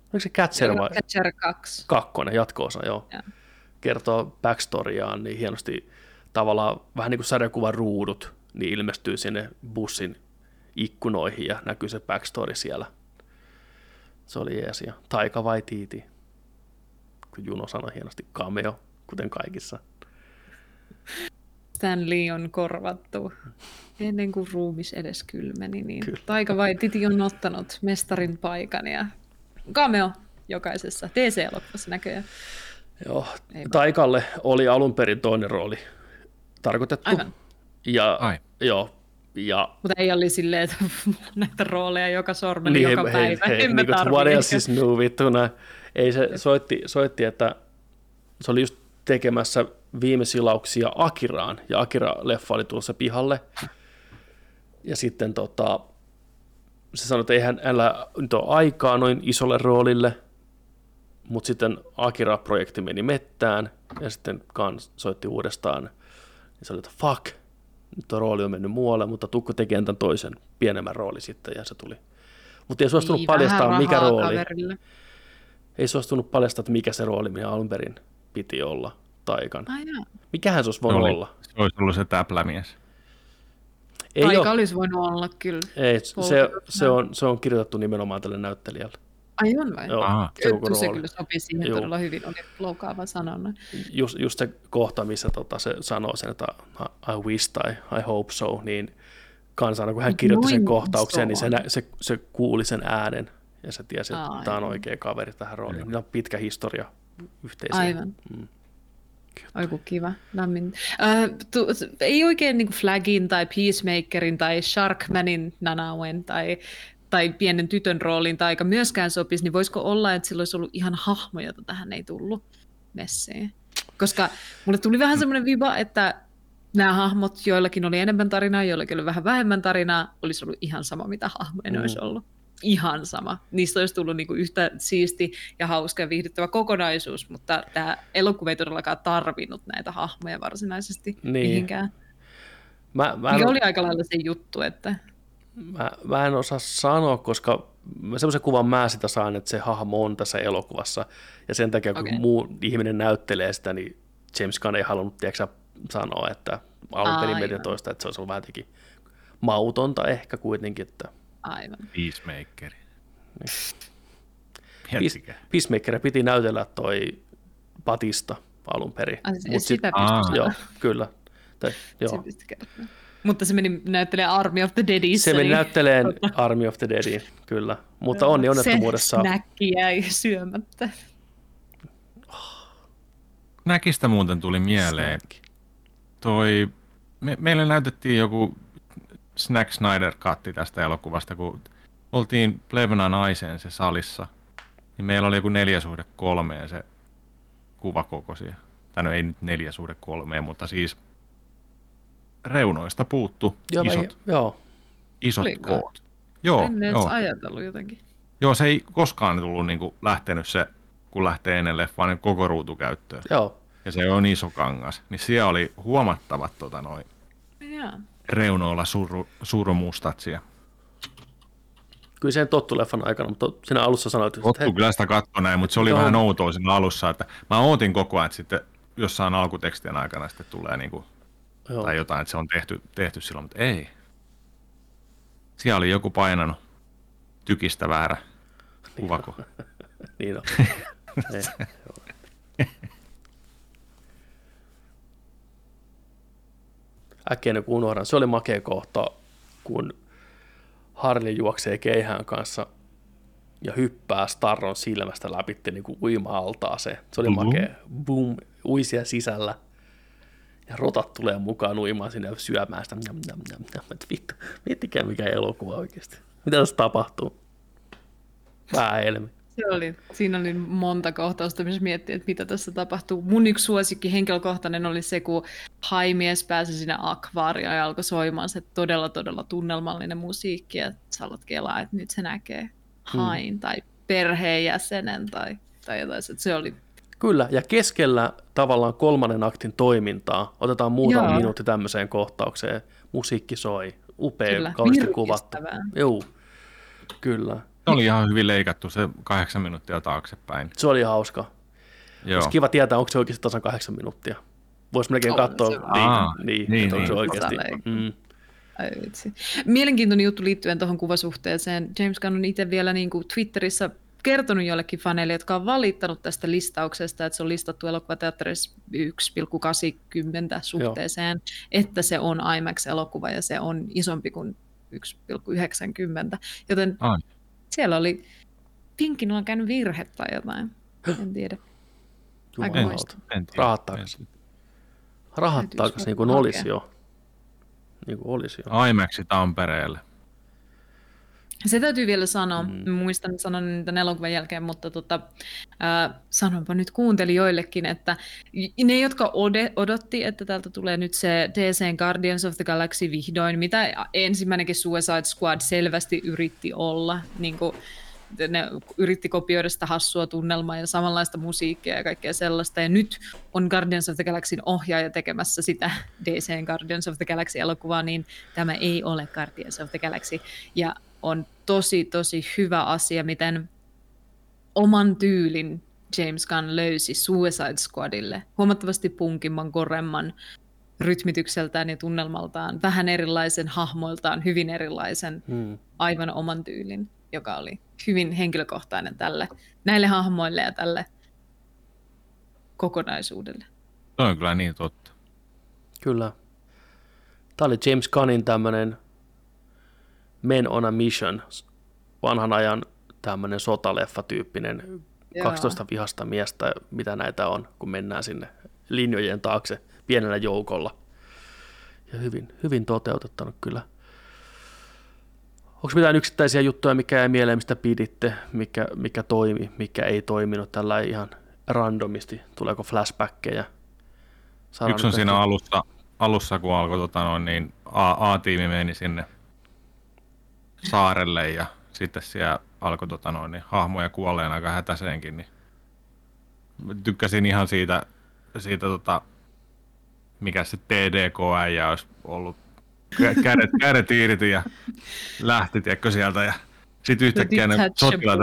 Onko se Catcher vai Catcher 2. kakkonen, jatko-osa, joo. Joo. Kertoo backstoriaan niin hienosti tavallaan vähän niin kuin sarjakuvan ruudut, niin ilmestyy sinne bussin ikkunoihin ja näkyy se backstory siellä. Se oli jees. Ja Taika vai Tiiti, kun Juno sanoi hienosti cameo, kuten kaikissa. Stan Lee on korvattu ennen kuin ruumis edes kylmeni, niin Kyllä. Taika Waititi on ottanut mestarin paikan ja cameo jokaisessa DC-elokuvassa näköjään. Joo, Ei Taikalle oli alun perin toinen rooli tarkoitettu. Aivan. Ja, Ai. joo, ja Mutta ei oli silleen, että näitä rooleja joka sormella joka hei, päivä. hei, mä niin kuin, what else is new, vittu, näin. Ei se soitti, soitti, että se oli just tekemässä viime silauksia Akiraan, ja Akira-leffa oli tulossa pihalle. Ja sitten tota, se sanoi, että eihän hänellä nyt ole aikaa noin isolle roolille, mutta sitten Akira-projekti meni mettään, ja sitten Kans soitti uudestaan, niin se oli, että fuck, nyt tuo rooli on mennyt muualle, mutta Tukko teki tämän toisen pienemmän rooli sitten, ja se tuli. Mutta ei suostunut Niin, mikä rooli. kaverille. Ei suostunut paljastaa, että mikä se rooli, mikä alun perin piti olla Taikan. Ai jaa. Mikähän se olisi Se, voinut oli, olla? se olisi ollut se täplämies. Ei, Taika ole, olisi voinut olla kyllä. ei se, se, on, se on kirjoitettu nimenomaan tälle näyttelijälle. Ai on vai? Joo, Aha. se koko se rooli. kyllä sopii siihen Joo. todella hyvin, oli loukkaava sanonta. Just, just se kohta, missä tota, se sanoo sen, että I wish tai I hope so, niin kansana, kun hän kirjoitti sen Noin kohtauksen, niin se, se, se kuuli sen äänen ja se tiesi, että Aivan. tämä on oikea kaveri tähän rooliin. Niillä on pitkä historia yhteisiä. Aivan. Mm. Oi kun kiva, lämmin. Äh, tu, ei oikein niin Flagin tai Peacemakerin tai Sharkmanin Nanawen tai, tai pienen tytön rooliin tai aika myöskään sopisi, niin voisiko olla, että sillä olisi ollut ihan hahmo, jota tähän ei tullut messiin? Koska mulle tuli vähän semmoinen viba, että nämä hahmot, joillakin oli enemmän tarinaa, joillakin oli vähän vähemmän tarinaa, olisi ollut ihan sama, mitä hahmoja Mm. olisi ollut. Ihan sama. Niistä olisi tullut niinku yhtä siisti ja hauska ja viihdyttävä kokonaisuus, mutta tämä elokuva ei todellakaan tarvinnut näitä hahmoja varsinaisesti Niin. mihinkään. Mä, mä, en, Mikä oli aika lailla se juttu, että mä, mä en osaa sanoa, koska semmoisen kuvan mä sitä saan, että se hahmo on tässä elokuvassa. Ja sen takia, kun Okei. muu ihminen näyttelee sitä, niin James Gunn ei halunnut tiedätkö, sanoa, että alun perin media toista, että se olisi ollut vähän jotenkin mautonta ehkä kuitenkin, että aivan. Peacemaker. Peace- Miettikää. Peacemaker piti näytellä toi Batista alun perin. Ai, se- Mut sit- sitä Aa. pystyi Joo, kyllä. Tai, Se joo. kertomaan. Mutta se meni näyttelemään Army of the Deadissä. Se meni niin näytteleen Army of the Deadiin, kyllä. Mutta onni onnettomuudessa... Se snäkki jäi syömättä. Näkistä muuten tuli mieleen. Toi, me, meille näytettiin joku Snack Snyder katti tästä elokuvasta, kun oltiin Plevna naiseen se salissa. Niin meillä oli joku neljä suhde kolmeen se kuvakokoisia. Tai no ei nyt neljä suhde kolmeen, mutta siis reunoista puuttu Joo, mä- isot, joo, isot Oliko? koot. Joo, en joo. ajatellut jotenkin. joo, se ei koskaan tullut niinku lähtenyt se, kun lähtee ennen leffaa, niin koko ruutu käyttöön. joo. Ja se on iso kangas. Niin siellä oli huomattavat tota, noin reunoilla suru, surumustatsia. Kyllä sen tottu leffan aikana, mutta siinä alussa sanoit, että Ottu kyllä sitä katto näin, mutta se oli Joo. vähän outoa siinä alussa, että mä ootin koko ajan, että sitten jossain alkutekstien aikana sitten tulee niinku, joo, tai jotain, että se on tehty, tehty silloin, mutta ei. Siellä oli joku painanut tykistä väärä kuvako. niin on. Joo. Äkkiä kun unohdan. Se oli makea kohta, kun Harley juoksee keihään kanssa ja hyppää Starron silmästä läpi niin kuin uima-altaaseen. Se oli Mhm. makea. Boom, uisia sisällä. Ja rotat tulee mukaan uimaan sinne syömään sitä. Njam, njam, njam, njam. Et vittu, miettikää mikä elokuva oikeasti. Mitä tässä tapahtuu? Vähän helmi. Se oli, siinä oli monta kohtausta, missä miettii, että mitä tässä tapahtuu. Mun yksi suosikki henkilökohtainen oli se, kun haimies pääsi sinne akvaarioon ja alkoi soimaan se todella, todella tunnelmallinen musiikki. Ja sä alat kelaa, että nyt se näkee hain tai perheenjäsenen tai, tai jotain. Se oli Kyllä, ja keskellä tavallaan kolmannen aktin toimintaa otetaan muutama Joo. minuutti tämmöiseen kohtaukseen. Musiikki soi, upea, Kyllä, kauniisti kuvattu. Joo, kyllä. Se oli ihan hyvin leikattu se kahdeksan minuuttia taaksepäin. Se oli hauska. Joo. Olisi kiva tietää, onko se oikeasti tasan kahdeksan minuuttia. Voisi melkein On katsoa, se niin, Aa, niin, niin, niin, että onko se niin. oikeasti. Tasaleikki. Mm, Ai vitsi. Mielenkiintoinen juttu liittyen tuohon kuvasuhteeseen. James Gunn on itse vielä niin kuin Twitterissä kertonut joillekin faneille, jotka on valittanut tästä listauksesta, että se on listattu elokuvateatterissa 1,80 suhteeseen, että se on IMAX-elokuva ja se on isompi kuin 1,90. Joten Ai. siellä oli, Pinkin on käynyt virhe tai jotain, en tiedä. Aika muista. En tiedä. Rahat takaisin. Rahat Täytyisi takaisin, niin kuin olisi jo. Niin kuin olisi jo. IMAX Tampereelle. Se täytyy vielä sanoa, mm. muistan sanon niitä elokuvan jälkeen, mutta tota, äh, sanonpa nyt kuuntelijoillekin, että ne, jotka ode, odotti, että täältä tulee nyt se DCn Guardians of the Galaxy vihdoin, mitä ensimmäinenkin Suicide Squad selvästi yritti olla, niin kuin, ne yritti kopioida sitä hassua tunnelmaa ja samanlaista musiikkia ja kaikkea sellaista. Ja nyt on Guardians of the Galaxyn ohjaaja tekemässä sitä DCn Guardians of the Galaxy-elokuvaa, niin tämä ei ole Guardians of the Galaxy. Ja on tosi, tosi hyvä asia, miten oman tyylin James Gunn löysi Suicide Squadille. Huomattavasti punkimman, koremman rytmitykseltään ja tunnelmaltaan, vähän erilaisen hahmoiltaan, hyvin erilaisen, hmm. aivan oman tyylin, joka oli hyvin henkilökohtainen tälle, näille hahmoille ja tälle kokonaisuudelle. Se on kyllä niin totta. Kyllä. Tämä oli James Gunnin tämmöinen Men on a Mission, vanhan ajan tämmöinen sotaleffa-tyyppinen 12 vihasta miestä, mitä näitä on, kun mennään sinne linjojen taakse pienellä joukolla. Ja hyvin, hyvin toteutettanut kyllä. Onko mitään yksittäisiä juttuja, mikä jäi mieleen, mistä piditte, mikä, mikä toimi, mikä ei toiminut tällä ihan randomisti? Tuleeko flashbackkejä? Saadaan Yksi on siinä alussa, alussa, kun alkoi tota noin, niin A-tiimi meni sinne saarelle ja sitten siellä alkoi tota noin, niin hahmoja kuolleen aika hätäseenkin, niin tykkäsin ihan siitä, siitä tota, mikä se TDK-äijä olisi ollut. Kädet, kädet irti ja lähti, tiedätkö, sieltä ja sitten yhtäkkiä ne sotilaat...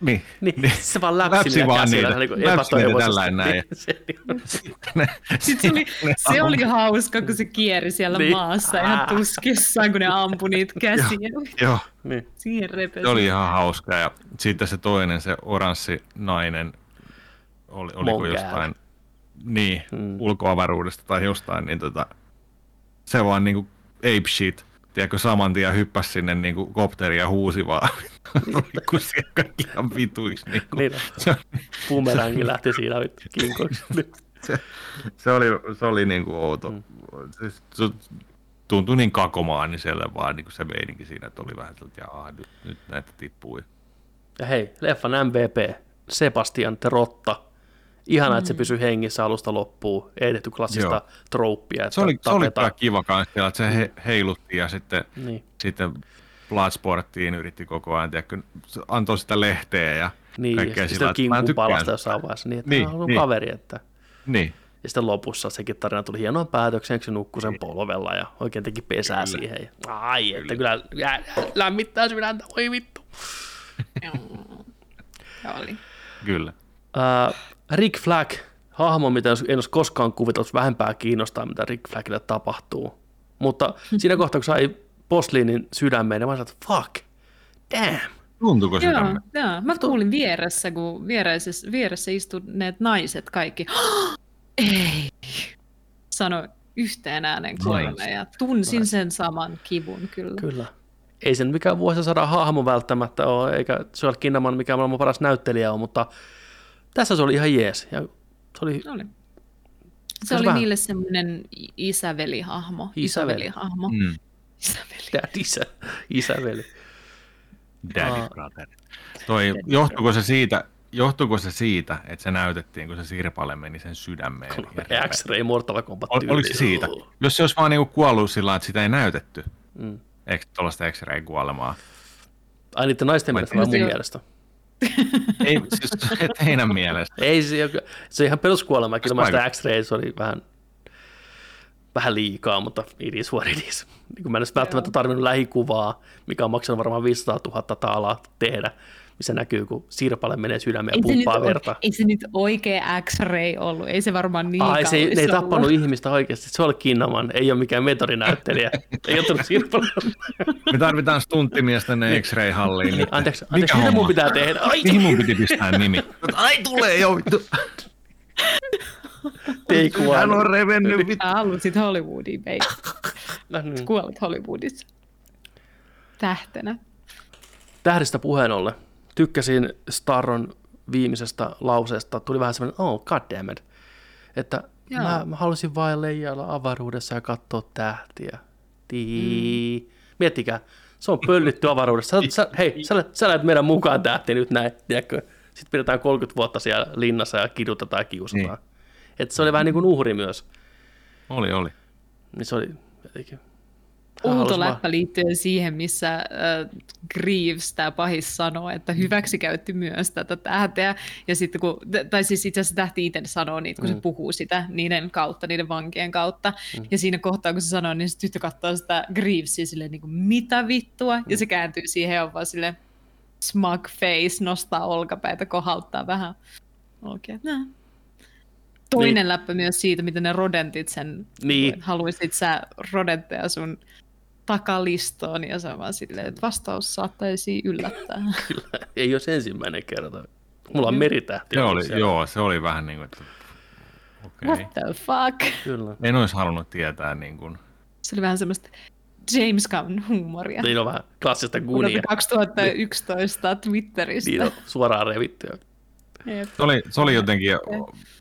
Niin, niin, niin. se vaan läpsi, läpsi vaan niitä, niin läpsi niitä tällainen näin. Sitten se oli, se oli hauska, kun se kieri siellä niin. maassa ihan tuskissaan, kun ne ampui niitä käsiä. Joo, niin. Siihen Se oli ihan hauska ja sitten se toinen, se oranssi nainen, oli, oliko jostain, niin, mm. ulkoavaruudesta tai jostain, niin tota, se vaan niinku ape shit tiedätkö, saman tien hyppäsi sinne niin kuin kopteri ja huusi vaan, kun siellä kaikki ihan vituiksi. Niin, kuin. niin Bumerangi lähti siinä kinkoiksi. se, se, oli, se oli niin kuin outo. Mm. Siis, se tuntui niin kakomaaniselle vaan niin kuin se meininki siinä, että oli vähän että jaa, nyt, nyt näitä tippui. Ja hei, leffan MVP, Sebastian Terotta, Ihana, mm. että se mm. pysyy hengissä alusta loppuun. Ei tehty klassista Joo. trouppia. Että se oli, se oli kyllä kiva kanssa, että se he, heilutti ja sitten, niin. sitten Bloodsporttiin yritti koko ajan, tiedätkö, antoi sitä lehteä ja niin, kaikkea ja sillä. Niin, palasta jossain vaiheessa, niin että niin, on niin. kaveri. Että... Niin. Ja sitten lopussa sekin tarina tuli hienoon päätökseen, se nukkui sen niin. polvella ja oikein teki pesää kyllä. siihen. Ja, ai, kyllä. että kyllä lämmittää sydäntä, voi vittu. oli. Kyllä. Uh, Rick Flag, hahmo, mitä en olisi koskaan kuvitellut, vähempää kiinnostaa, mitä Rick Flagille tapahtuu. Mutta siinä kohtaa, kun sai Posliinin sydämeen, niin mä sanoin, että fuck, damn. Tuntuuko? Joo, joo, mä kuulin vieressä, kun vieressä, vieressä istuneet naiset kaikki, ei, sano yhteen äänen kuolemme ja tunsin nice. sen saman kivun kyllä. Kyllä. Ei sen mikään vuosisadan hahmo välttämättä ole, eikä Joel Kinnaman mikä maailman paras näyttelijä on, mutta tässä se oli ihan jees. Ja se oli, oli. Se, se oli vähän... niille semmoinen isävelihahmo. Isävelihahmo. Mm. Isäveli. Dad, isä. Isäveli. Daddy ah. brother. Toi, johtuiko se siitä, johtuiko se siitä, että se näytettiin, kun se Sirpalle meni sen sydämeen? X-ray Mortal Kombat Ol, Oliko se siitä? Jos se olisi vaan niinku kuollut sillä että sitä ei näytetty. Mm. Eikö tuollaista X-ray kuolemaa? Ai niiden naisten mielestä vai mun mielestä? Ei, siis teidän mielestä. Ei, se, se ihan peruskuolema. Kyllä mä X-ray, se oli vähän, vähän liikaa, mutta it is what it is. Niin mä en välttämättä tarvinnut lähikuvaa, mikä on maksanut varmaan 500 000 taalaa tehdä missä näkyy, kun Sirpalle menee sydämeen ja pumppaa verta. Ei se nyt oikea X-ray ollut, ei se varmaan niin Ai, se, ei, ei tappanut ihmistä oikeasti, se oli Kinnaman, ei ole mikään metodinäyttelijä, ei ole tullut Sirpalle. Me tarvitaan stunttimies tänne X-ray-halliin. Niin, anteeksi, anteeksi mitä mun pitää tehdä? Ai, Mihin mun piti pistää nimi? Ai tulee jo, vittu. Hän on revennyt. Vittu. Halusit Hollywoodiin, baby. No niin. Kuolet Hollywoodissa. Tähtenä. Tähdistä puheen ollen tykkäsin Starron viimeisestä lauseesta, tuli vähän semmoinen, oh goddammit, että mä, mä, halusin vain leijailla avaruudessa ja katsoa tähtiä. Tii. Mm. Miettikää, Se on pöllitty avaruudessa. Sä, sä, hei, sä, sä lähet meidän mukaan tähti nyt näin, tiedätkö? Sitten pidetään 30 vuotta siellä linnassa ja kidutetaan ja kiusataan. Niin. Että se oli vähän niin kuin uhri myös. Oli, oli. Niin se oli jotenkin... Outo läppä liittyen siihen, missä äh, Greaves, tämä pahis, sanoo, että hyväksi käytti myös tätä tähteä. Ja sitten kun, tai siis itse asiassa tähti itse sanoo niitä, kun mm. se puhuu sitä niiden kautta, niiden vankien kautta. Mm. Ja siinä kohtaa, kun se sanoo, niin se tyttö katsoo sitä Greavesia silleen, niin kuin, mitä vittua? Mm. Ja se kääntyy siihen ja on vaan silleen, smug face, nostaa olkapäitä, kohauttaa vähän. Okei, okay. Toinen niin. läppä myös siitä, miten ne rodentit sen, Niin. haluaisit sä rodentteja sun takalistoon, ja se on vaan silleen, että vastaus saattaisi yllättää. Kyllä, ei olisi ensimmäinen kerta. Mulla on meritähti. Se oli, siellä. joo, se oli vähän niin kuin, että okei. What the fuck? Kyllä. En olisi halunnut tietää niin kuin, Se oli vähän semmoista James Gunn huumoria. Niin on vähän klassista gunia. 2011 Twitteristä. Niin on suoraan revittyä. Jep. se oli, se oli jotenkin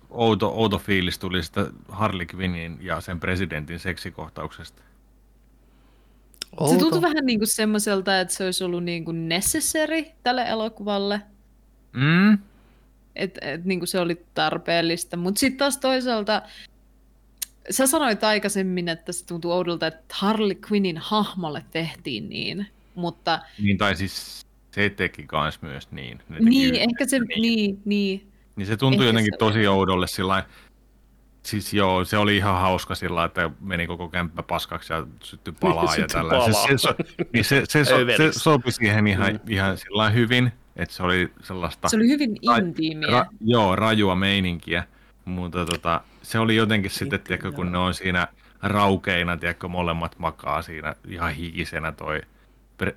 outo, outo fiilis tuli sitä Harley Quinnin ja sen presidentin seksikohtauksesta. Se tuntui vähän niin kuin semmoiselta, että se olisi ollut niin kuin necessary tälle elokuvalle. Mm? että et, niin se oli tarpeellista. Mutta sitten taas toisaalta, sä sanoit aikaisemmin, että se tuntuu oudolta, että Harley Quinnin hahmolle tehtiin niin, mutta Niin, tai siis se teki kans myös niin. Ne niin, yhdessä ehkä se, niin, niin. Niin se tuntui Ehkä jotenkin se tosi oudolle sillä lailla- Siis joo, se oli ihan hauska sillä että meni koko kämppä paskaksi ja syttyi palaa ja tällä. palaa. Se, se, so, niin se, se, so, se sopi siihen ihan, Mm. ihan sillä hyvin, että se oli sellaista Se oli hyvin intiimiä. ra, joo, rajua meininkiä, mutta tota, se oli jotenkin sitten, tiedätkö, kun ne on siinä raukeina, tiedätkö, molemmat makaa siinä ihan hikisenä toi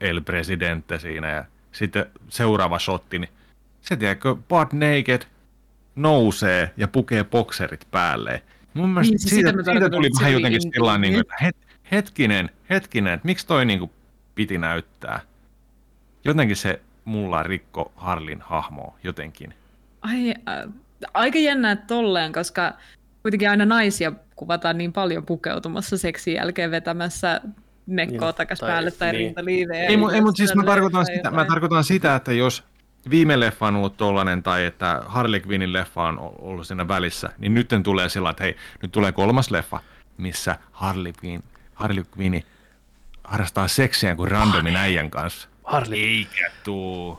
El Presidente siinä ja sitten seuraava shotti, niin se tiedätkö, butt naked nousee ja pukee bokserit päälle. Mun mielestä Niin, siis siitä, sitä mä siitä tarkoitan, tuli vähän jotenkin sillä niin intiimi. että het, hetkinen, hetkinen, että miksi toi niin kuin piti näyttää? Jotenkin se mulla rikko Harlin hahmoa jotenkin. Ai, äh, aika jännää tolleen, koska kuitenkin aina naisia kuvataan niin paljon pukeutumassa seksin jälkeen vetämässä mekkoa Niin, takas tai- päälle tai niin. rintaliivejä. Ei, mu- ei mutta siis mä tarkoitan, sitä, mä tarkoitan sitä, että jos viime leffa on ollut tollanen tai että Harley Quinnin leffa on ollut siinä välissä, niin nyt tulee sillä, että hei, nyt tulee kolmas leffa, missä Harley Quinn, Harley Quinn harrastaa seksiä kuin randomin äijän kanssa. Harley, Eikä tuu.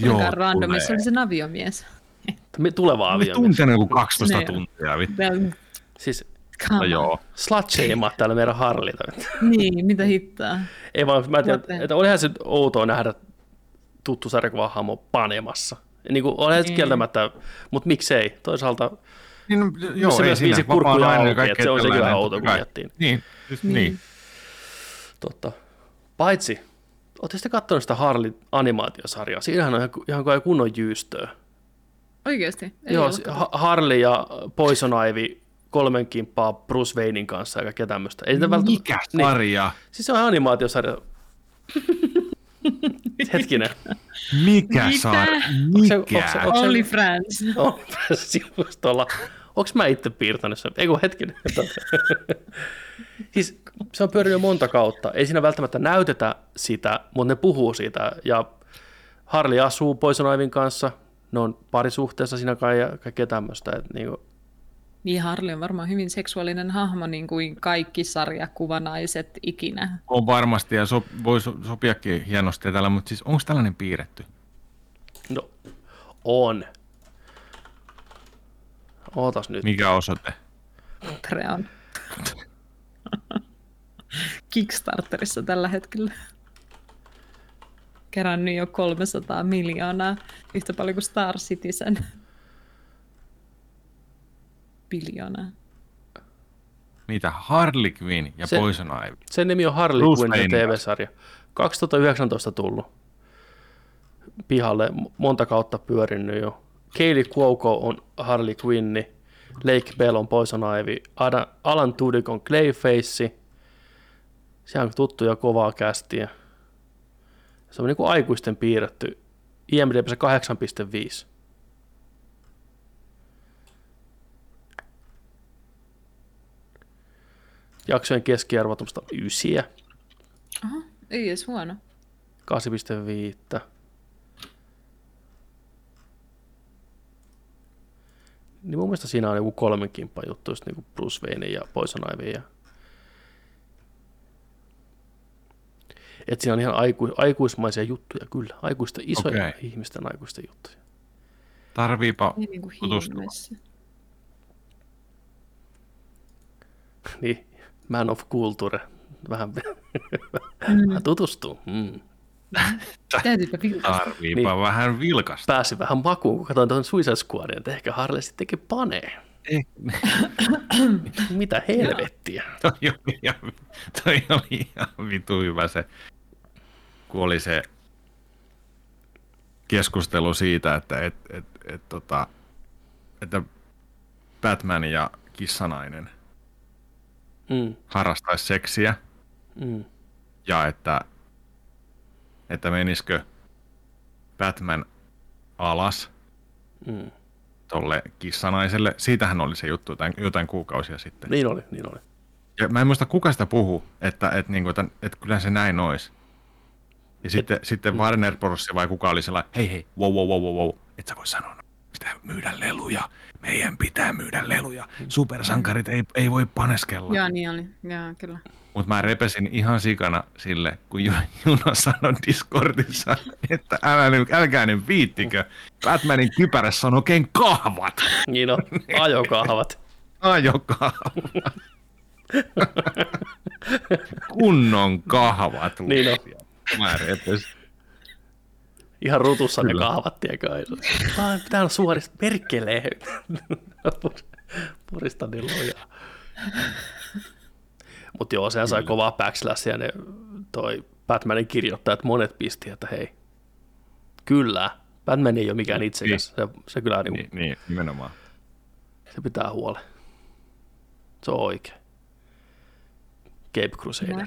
Kuinka randomi, se oli se naviomies. me- tuleva aviomies. tuntenut joku 12 Ne. tuntia. Vittu. Siis come No joo. slut täällä meidän Harlita. Niin, mitä hittaa. Ei vaan, mä tiedän, että olihan se outoa nähdä tuttu sarjakuva hahmo panemassa. Niin kuin, se Niin. kieltämättä, mutta miksei. Toisaalta Niin, no, joo, Se ei myös viisi kurkkuja auki, että se on se kyllä outo, kun miettii. Niin, just Niin. niin. Totta. Paitsi, ootteko sitten katsonut sitä Harley-animaatiosarjaa? Siinähän on ihan, ihan kuin kunnon jyystöä. Oikeasti? Ei Joo, ollut se- katsottu. Ha- Harley ja Poison Ivy kolmen kimppaa Bruce Waynein kanssa ja kaikkea tämmöistä. Ei sitä välttämättä- Mikä Niin. sarja? Siis se on animaatiosarja. Hetkinen. Mikä Mitä? se- Mikä? onko se- onko- Only Friends. On sivustolla. Onko mä itse piirtänyt sen? Ei kun hetkinen. siis se on pyörinyt monta kautta. Ei siinä välttämättä näytetä sitä, mutta ne puhuu siitä. Ja Harley asuu Poison Ivyn kanssa. Ne on parisuhteessa siinä kai ja kaikkea tämmöistä. Et niinku, Niin Harley on varmaan hyvin seksuaalinen hahmo, niin kuin kaikki sarjakuvanaiset ikinä. On varmasti ja so, voi so, sopiakin hienosti tällä, mutta siis onko tällainen piirretty? no, on. Ootas nyt. Mikä osoite? Patreon. Kickstarterissa tällä hetkellä. Kerännyt jo 300 miljoonaa, yhtä paljon kuin Star Citizen. Biljoonaa. Mitä? Harley Quinn ja Se- se... Poison Ivy. Sen nimi on Harley Bruce Quinn Wayne TV-sarja. 2019 tullut pihalle, monta kautta pyörinyt jo. Kaylee Cuoco on Harley Quinni, Lake Bell on Poison Ivy, Ada, Alan Tudyk on Clayface. Se on tuttuja kovaa kästiä. Se on niin kuin aikuisten piirretty. IMDb 8,5. Jaksojen keskiarvo on tuommoista ysiä. Ei edes huono. 8,5. Niin mun mielestä siinä on joku kolmen kimppa juttu, just niinku Bruce Wayne ja Poison Ivy. Ja... Et siinä on ihan aiku, aikuismaisia juttuja, kyllä. Aikuisten, isoja Okei. ihmisten aikuisten juttuja. Tarviipa niinku tutustua. hiimessä. Niin, Man of Culture. Vähän, Mm. vähän tutustuu. Mm. Täytyypä. Tarviipa Niin. vähän vilkasta. Pääsi vähän makuun, kun katsoin tuon Suicide Squadin, että ehkä Harley sittenkin panee. Ei, Mitä helvettiä. toi, oli ihan, toi oli ihan vitu hyvä se, kun oli se keskustelu siitä, että, et, et, et, tota, että Batman ja kissanainen Mm, harrastaisi seksiä mm, ja että, että menisikö Batman alas mm. tolle kissanaiselle. Siitähän oli se juttu jotain, jotain kuukausia sitten. Niin oli, niin oli. Ja mä en muista kuka sitä puhuu, että, että, niin kuin, että, että kyllä se näin olisi. Ja sitten, Et, sitten Warner Bros. vai kuka oli sellainen, hei hei, wow, wow, wow, wow, wow. et sä voi sanoa, no, pitää myydä leluja, meidän pitää myydä leluja, supersankarit ei, ei voi paneskella. Joo, niin oli. Joo, kyllä. Mutta mä repesin ihan sikana sille, kun Ju- Juno sanoi Discordissa, että älä, nyt- älkää nyt viittikö, Batmanin kypärässä on oikein kahvat, Niin on, ajokahvat. ajokahvat. Kunnon kahvat. Niin on. Mä repesin. Ihan rutussa ne Kyllä. kahvat, tiedäkö? Vaan pitää olla suorista perkelee. Purista niin lujaa. Mutta joo, sehän sai kovaa backslashia ne toi Batmanin kirjoittajat monet pisti, että hei, kyllä, Batman ei ole mikään itsekäs. Se, se kyllä niin, Niin, niin, nimenomaan. se pitää huolen. Se on oikein. Cape Crusader. No.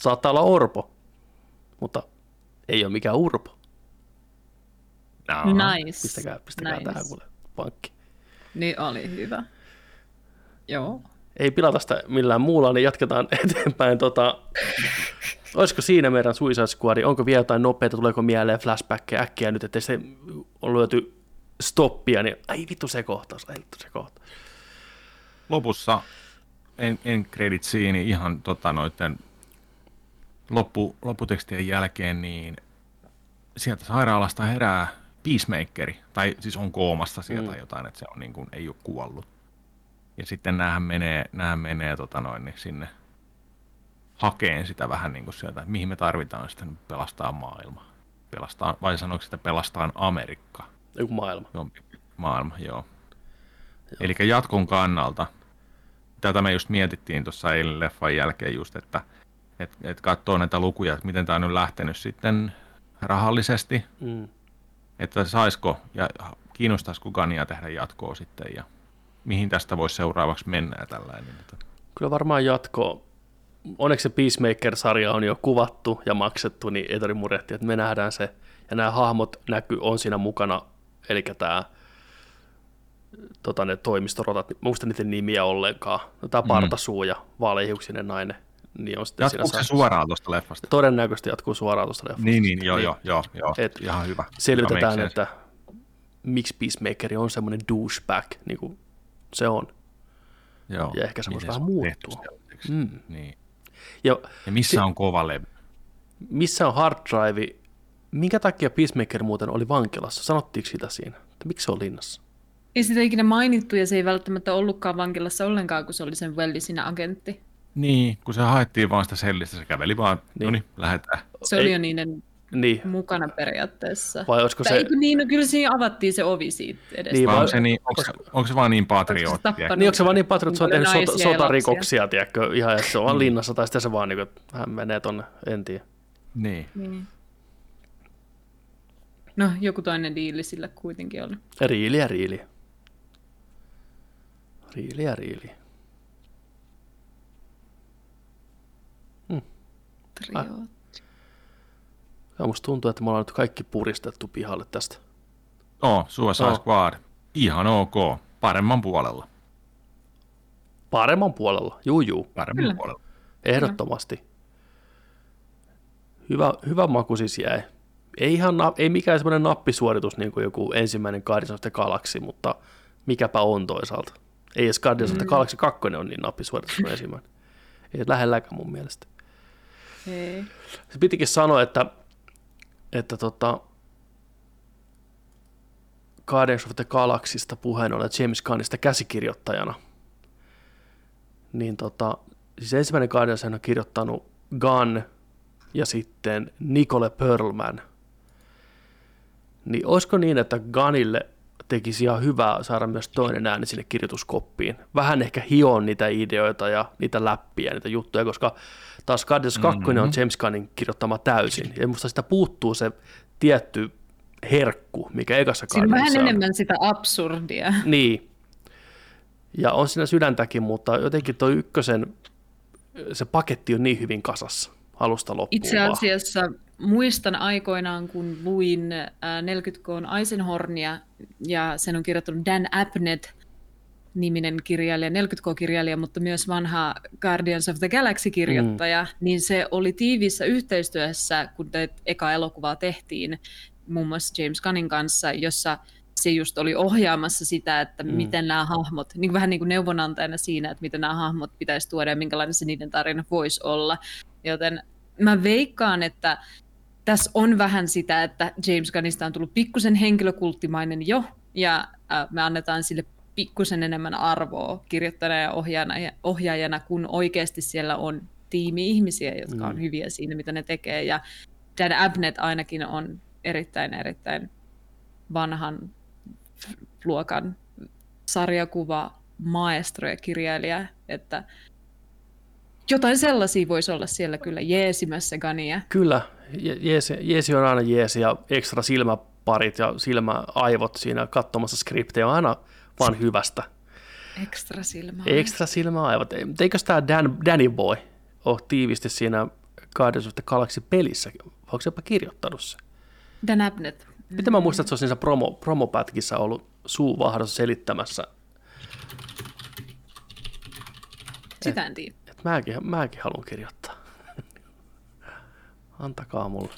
Saattaa olla orpo, mutta ei ole mikään urpo. No. Nice. Pistäkää, pistäkää nice. tähän kuule pankki. Niin oli hyvä. Joo. Ei pilata sitä millään muulla, niin jatketaan eteenpäin. Tota, olisiko siinä meidän Suicide Squad, onko vielä jotain nopeita, tuleeko mieleen flashbackkejä äkkiä nyt, että se on lyöty stoppia, niin ai vittu se kohtaus, ai vittu se kohtaus. Lopussa en, en credit scene ihan tota noitten loppu, lopputekstien jälkeen, niin sieltä sairaalasta herää Peacemakeri, tai siis on koomassa sieltä Mm. jotain, että se on niin kuin, ei ole kuollut. Ja sitten näähän menee, näähän menee tota noin, niin sinne hakeen sitä vähän niin kuin sieltä, että mihin me tarvitaan sitten pelastaa maailma. Pelastaa, vai sanoiko sitä pelastaa Amerikka? Joku maailma. Jompi maailma, joo. joo. Eli jatkon kannalta, tätä me just mietittiin tuossa eilen leffan jälkeen just, että et, et katsoo näitä lukuja, että miten tämä on nyt lähtenyt sitten rahallisesti, Mm. että saisiko ja kiinnostaisiko Gania tehdä jatkoa sitten ja mihin tästä voisi seuraavaksi mennä ja tällainen. Että, Kyllä varmaan jatko. Onneksi se Peacemaker-sarja on jo kuvattu ja maksettu, niin ei tarvitse murehtia, että me nähdään se. Ja nämä hahmot näkyy, on siinä mukana, eli tämä tota, ne toimistorotat, muista niiden nimiä ollenkaan. No, tämä partasuu ja vaalehiuksinen nainen, niin on sitten siinä Jatkuuko se suoraan tuosta leffasta? Todennäköisesti jatkuu suoraan tuosta leffasta. Niin, niin, joo, joo, joo, joo. Et ihan hyvä. Selvitetään, Hyvä, että miksi Peacemaker on semmoinen douchebag, niin kuin se on. joo. ja ehkä se voisi Miten vähän muuttua. Mm. Niin. Ja Ja missä Si- on kova levy? missä on hard drive? Minkä takia Peacemaker muuten oli vankilassa? Sanottiinko sitä siinä? Että miksi se on linnassa? Ei sitä ikinä mainittu ja se ei välttämättä ollutkaan vankilassa ollenkaan, kun se oli sen Wellisinä agentti. Niin, kun se haettiin vaan sitä sellistä, se käveli vaan, Niin. niin. no niin, lähdetään. Se Ei- oli jo niiden Niin, mukana periaatteessa. vai olisiko Tai se... eikö niin, no kyllä siinä avattiin se ovi siitä edestä. Niin, Vai onko se, niin, onko, se, onko se vaan niin patriotti? tappanut? tiedätkö? Niin onko se vaan niin patriot, että se on Paljon tehnyt sota, ja sotarikoksia, tiedätkö, ihan, että se on vaan linnassa, tai sitten se vaan, niin kuin, hän menee tonne, en tiedä. Niin. Niin. No, joku toinen diili sillä kuitenkin oli. Riili ja riili. Riili Trio. Ja musta tuntuu, että me ollaan nyt kaikki puristettu pihalle tästä. Oh, Suicide Oh. Squad. Ihan ok. Paremman puolella. Paremman puolella, juu juu, Paremman Kyllä. puolella. ehdottomasti. Hyvä, hyvä maku siis jäi. Ei, ihan, ei mikään semmoinen nappisuoritus niin kuin joku ensimmäinen Guardians of the Galaxy, mutta mikäpä on toisaalta. Ei edes Guardians mm. of the Galaxy 2 on niin nappisuoritus kuin ensimmäinen. Ei lähelläkään mun mielestä. Ei. Se pitikin sanoa, että, että tota, Guardians of the Galaxysta puheen ollen James Gunnista käsikirjoittajana, niin tota, siis ensimmäinen Guardians on kirjoittanut Gunn ja sitten Nicole Perlman. Niin olisiko niin, että Gunnille tekisi ihan hyvää saada myös toinen ääni sinne kirjoituskoppiin. Vähän ehkä hioon niitä ideoita ja niitä läppiä, niitä juttuja, koska taas Guardians 2 mm-hmm. on James Gunnin kirjoittama täysin. Ja musta sitä puuttuu se tietty herkku, mikä ekassa Siinä on vähän enemmän sitä absurdia. Niin. Ja on siinä sydäntäkin, mutta jotenkin toi ykkösen, se paketti on niin hyvin kasassa alusta loppuun. Itse vaan. Muistan aikoinaan, kun luin äh, 40K Eisenhornia, ja sen on kirjoittanut Dan Abnett, niminen kirjailija, 40K-kirjailija, mutta myös vanha Guardians of the Galaxy-kirjoittaja, mm. niin se oli tiiviissä yhteistyössä, kun te eka elokuvaa tehtiin, muun muassa James Gunnin kanssa, jossa se just oli ohjaamassa sitä, että mm. miten nämä hahmot, niin vähän niin kuin neuvonantajana siinä, että miten nämä hahmot pitäisi tuoda ja minkälainen se niiden tarina voisi olla. Joten mä veikkaan, että tässä on vähän sitä, että James Gunnista on tullut pikkusen henkilökulttimainen jo, ja äh, me annetaan sille pikkusen enemmän arvoa kirjoittajana ja ohjaajana, ohjaajana, kun oikeasti siellä on tiimi ihmisiä, jotka on Mm. hyviä siinä, mitä ne tekee. Ja Dan Abnett ainakin on erittäin, erittäin vanhan luokan sarjakuva maestro ja kirjailija, että jotain sellaisia voisi olla siellä kyllä jeesimässä Gania. Kyllä, jeesi, jeesi on aina jeesi ja ekstra silmäparit ja silmäaivot siinä katsomassa skriptejä on aina vaan hyvästä. Ekstra silmä. Ekstra silmäaivot. Eikös tämä Dan, Danny Boy ole tiivisti siinä Guardians of the Galaxy pelissä? Onko se jopa kirjoittanut se? Dan Abnett. Miten mä muistan, että se olisi niissä promo, promopätkissä ollut suuvahdossa selittämässä, Sitä en tiedä. että mäkin, mäkin haluan kirjoittaa. Antakaa mulle.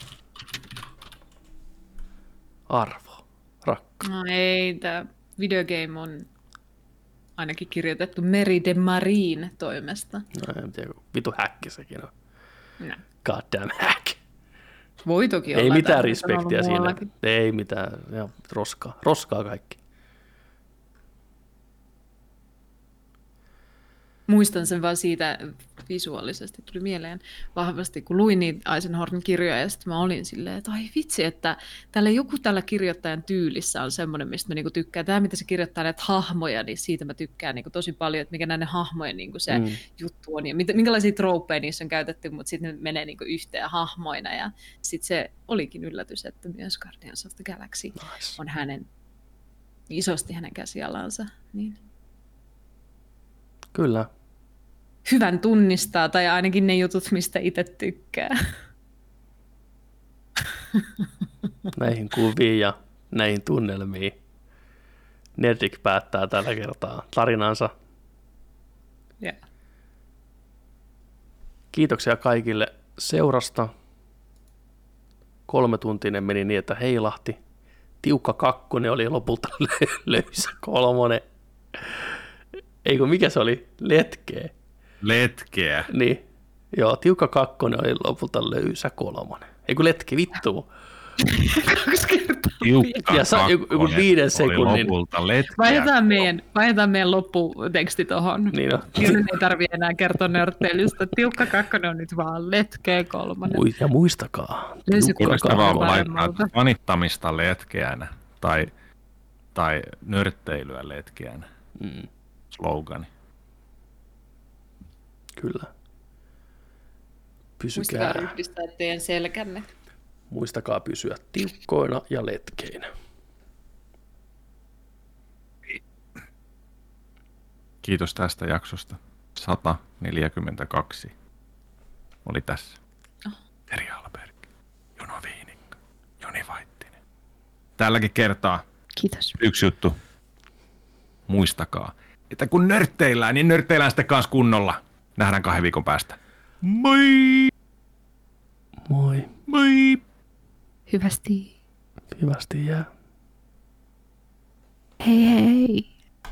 Arvo, rakka. No ei, tämä videogame on ainakin kirjoitettu Meri de Marine toimesta. No, en tiedä, vitu häkki sekin on. No. Goddamn hack. Voi toki olla. Ei mitään respektiä siinä. Ei mitään. Ja roskaa. Roskaa kaikki. Muistan sen vaan siitä visuaalisesti, tuli mieleen vahvasti, kun luin niitä Eisenhornin kirjoja, ja sitten mä olin silleen, että ai vitsi, että tällä joku tällä kirjoittajan tyylissä on semmoinen, mistä mä niinku tykkään. Tämä, mitä se kirjoittaa näitä hahmoja, niin siitä mä tykkään niinku tosi paljon, että mikä näiden hahmojen niinku se Mm. mm. juttu on, ja mit- minkälaisia trooppeja niissä on käytetty, mutta sitten ne menee niinku yhteen hahmoina, ja sitten se olikin yllätys, että myös Guardians of the Galaxy Nice. on hänen, isosti hänen käsialansa. Niin Kyllä. hyvän tunnistaa, tai ainakin ne jutut, mistä itse tykkää. Näihin kuviin ja näihin tunnelmiin. Nerdik päättää tällä kertaa tarinansa. Ja. Kiitoksia kaikille seurasta. Kolme tuntinen meni niin, että heilahti. Tiukka kakkonen oli lopulta lö- löysä kolmonen. Ei kun mikä se oli? Letkeä. Letkeä. Niin. Joo, tiukka kakkonen oli lopulta löysä kolmonen. Ei kun letki, vittu. Kaksi kertaa. Tiukka Ja sa- joku- joku kakkonen viiden sekunnin. lopulta letkeä. Vaihdetaan meidän, vaihdetaan meidän lopputeksti tuohon. Niin. Kyllä ei tarvitse enää kertoa nörtteilystä. Tiukka kakkonen on nyt vaan letkeä kolmonen. Mui- Ja muistakaa. Kakkonen. laittaa fanittamista letkeänä tai, tai nörtteilyä letkeänä Mm, Muistakaa slogani. kyllä. Pysykää, ryhdistää teidän selkänne. muistakaa pysyä tiukkoina ja letkeinä. Kiitos tästä jaksosta. 142 oli tässä. Oh. Teri Alberg, Juno Viinikka, Joni Vaittinen. Tälläkin kertaa Kiitos. yksi juttu. Muistakaa, että kun nörtteillään, niin nörtteillään sitten kanssa kunnolla. Nähdään kahden viikon päästä. Moi! Moi. Moi! Hyvästi. Hyvästi jää. Hei hei.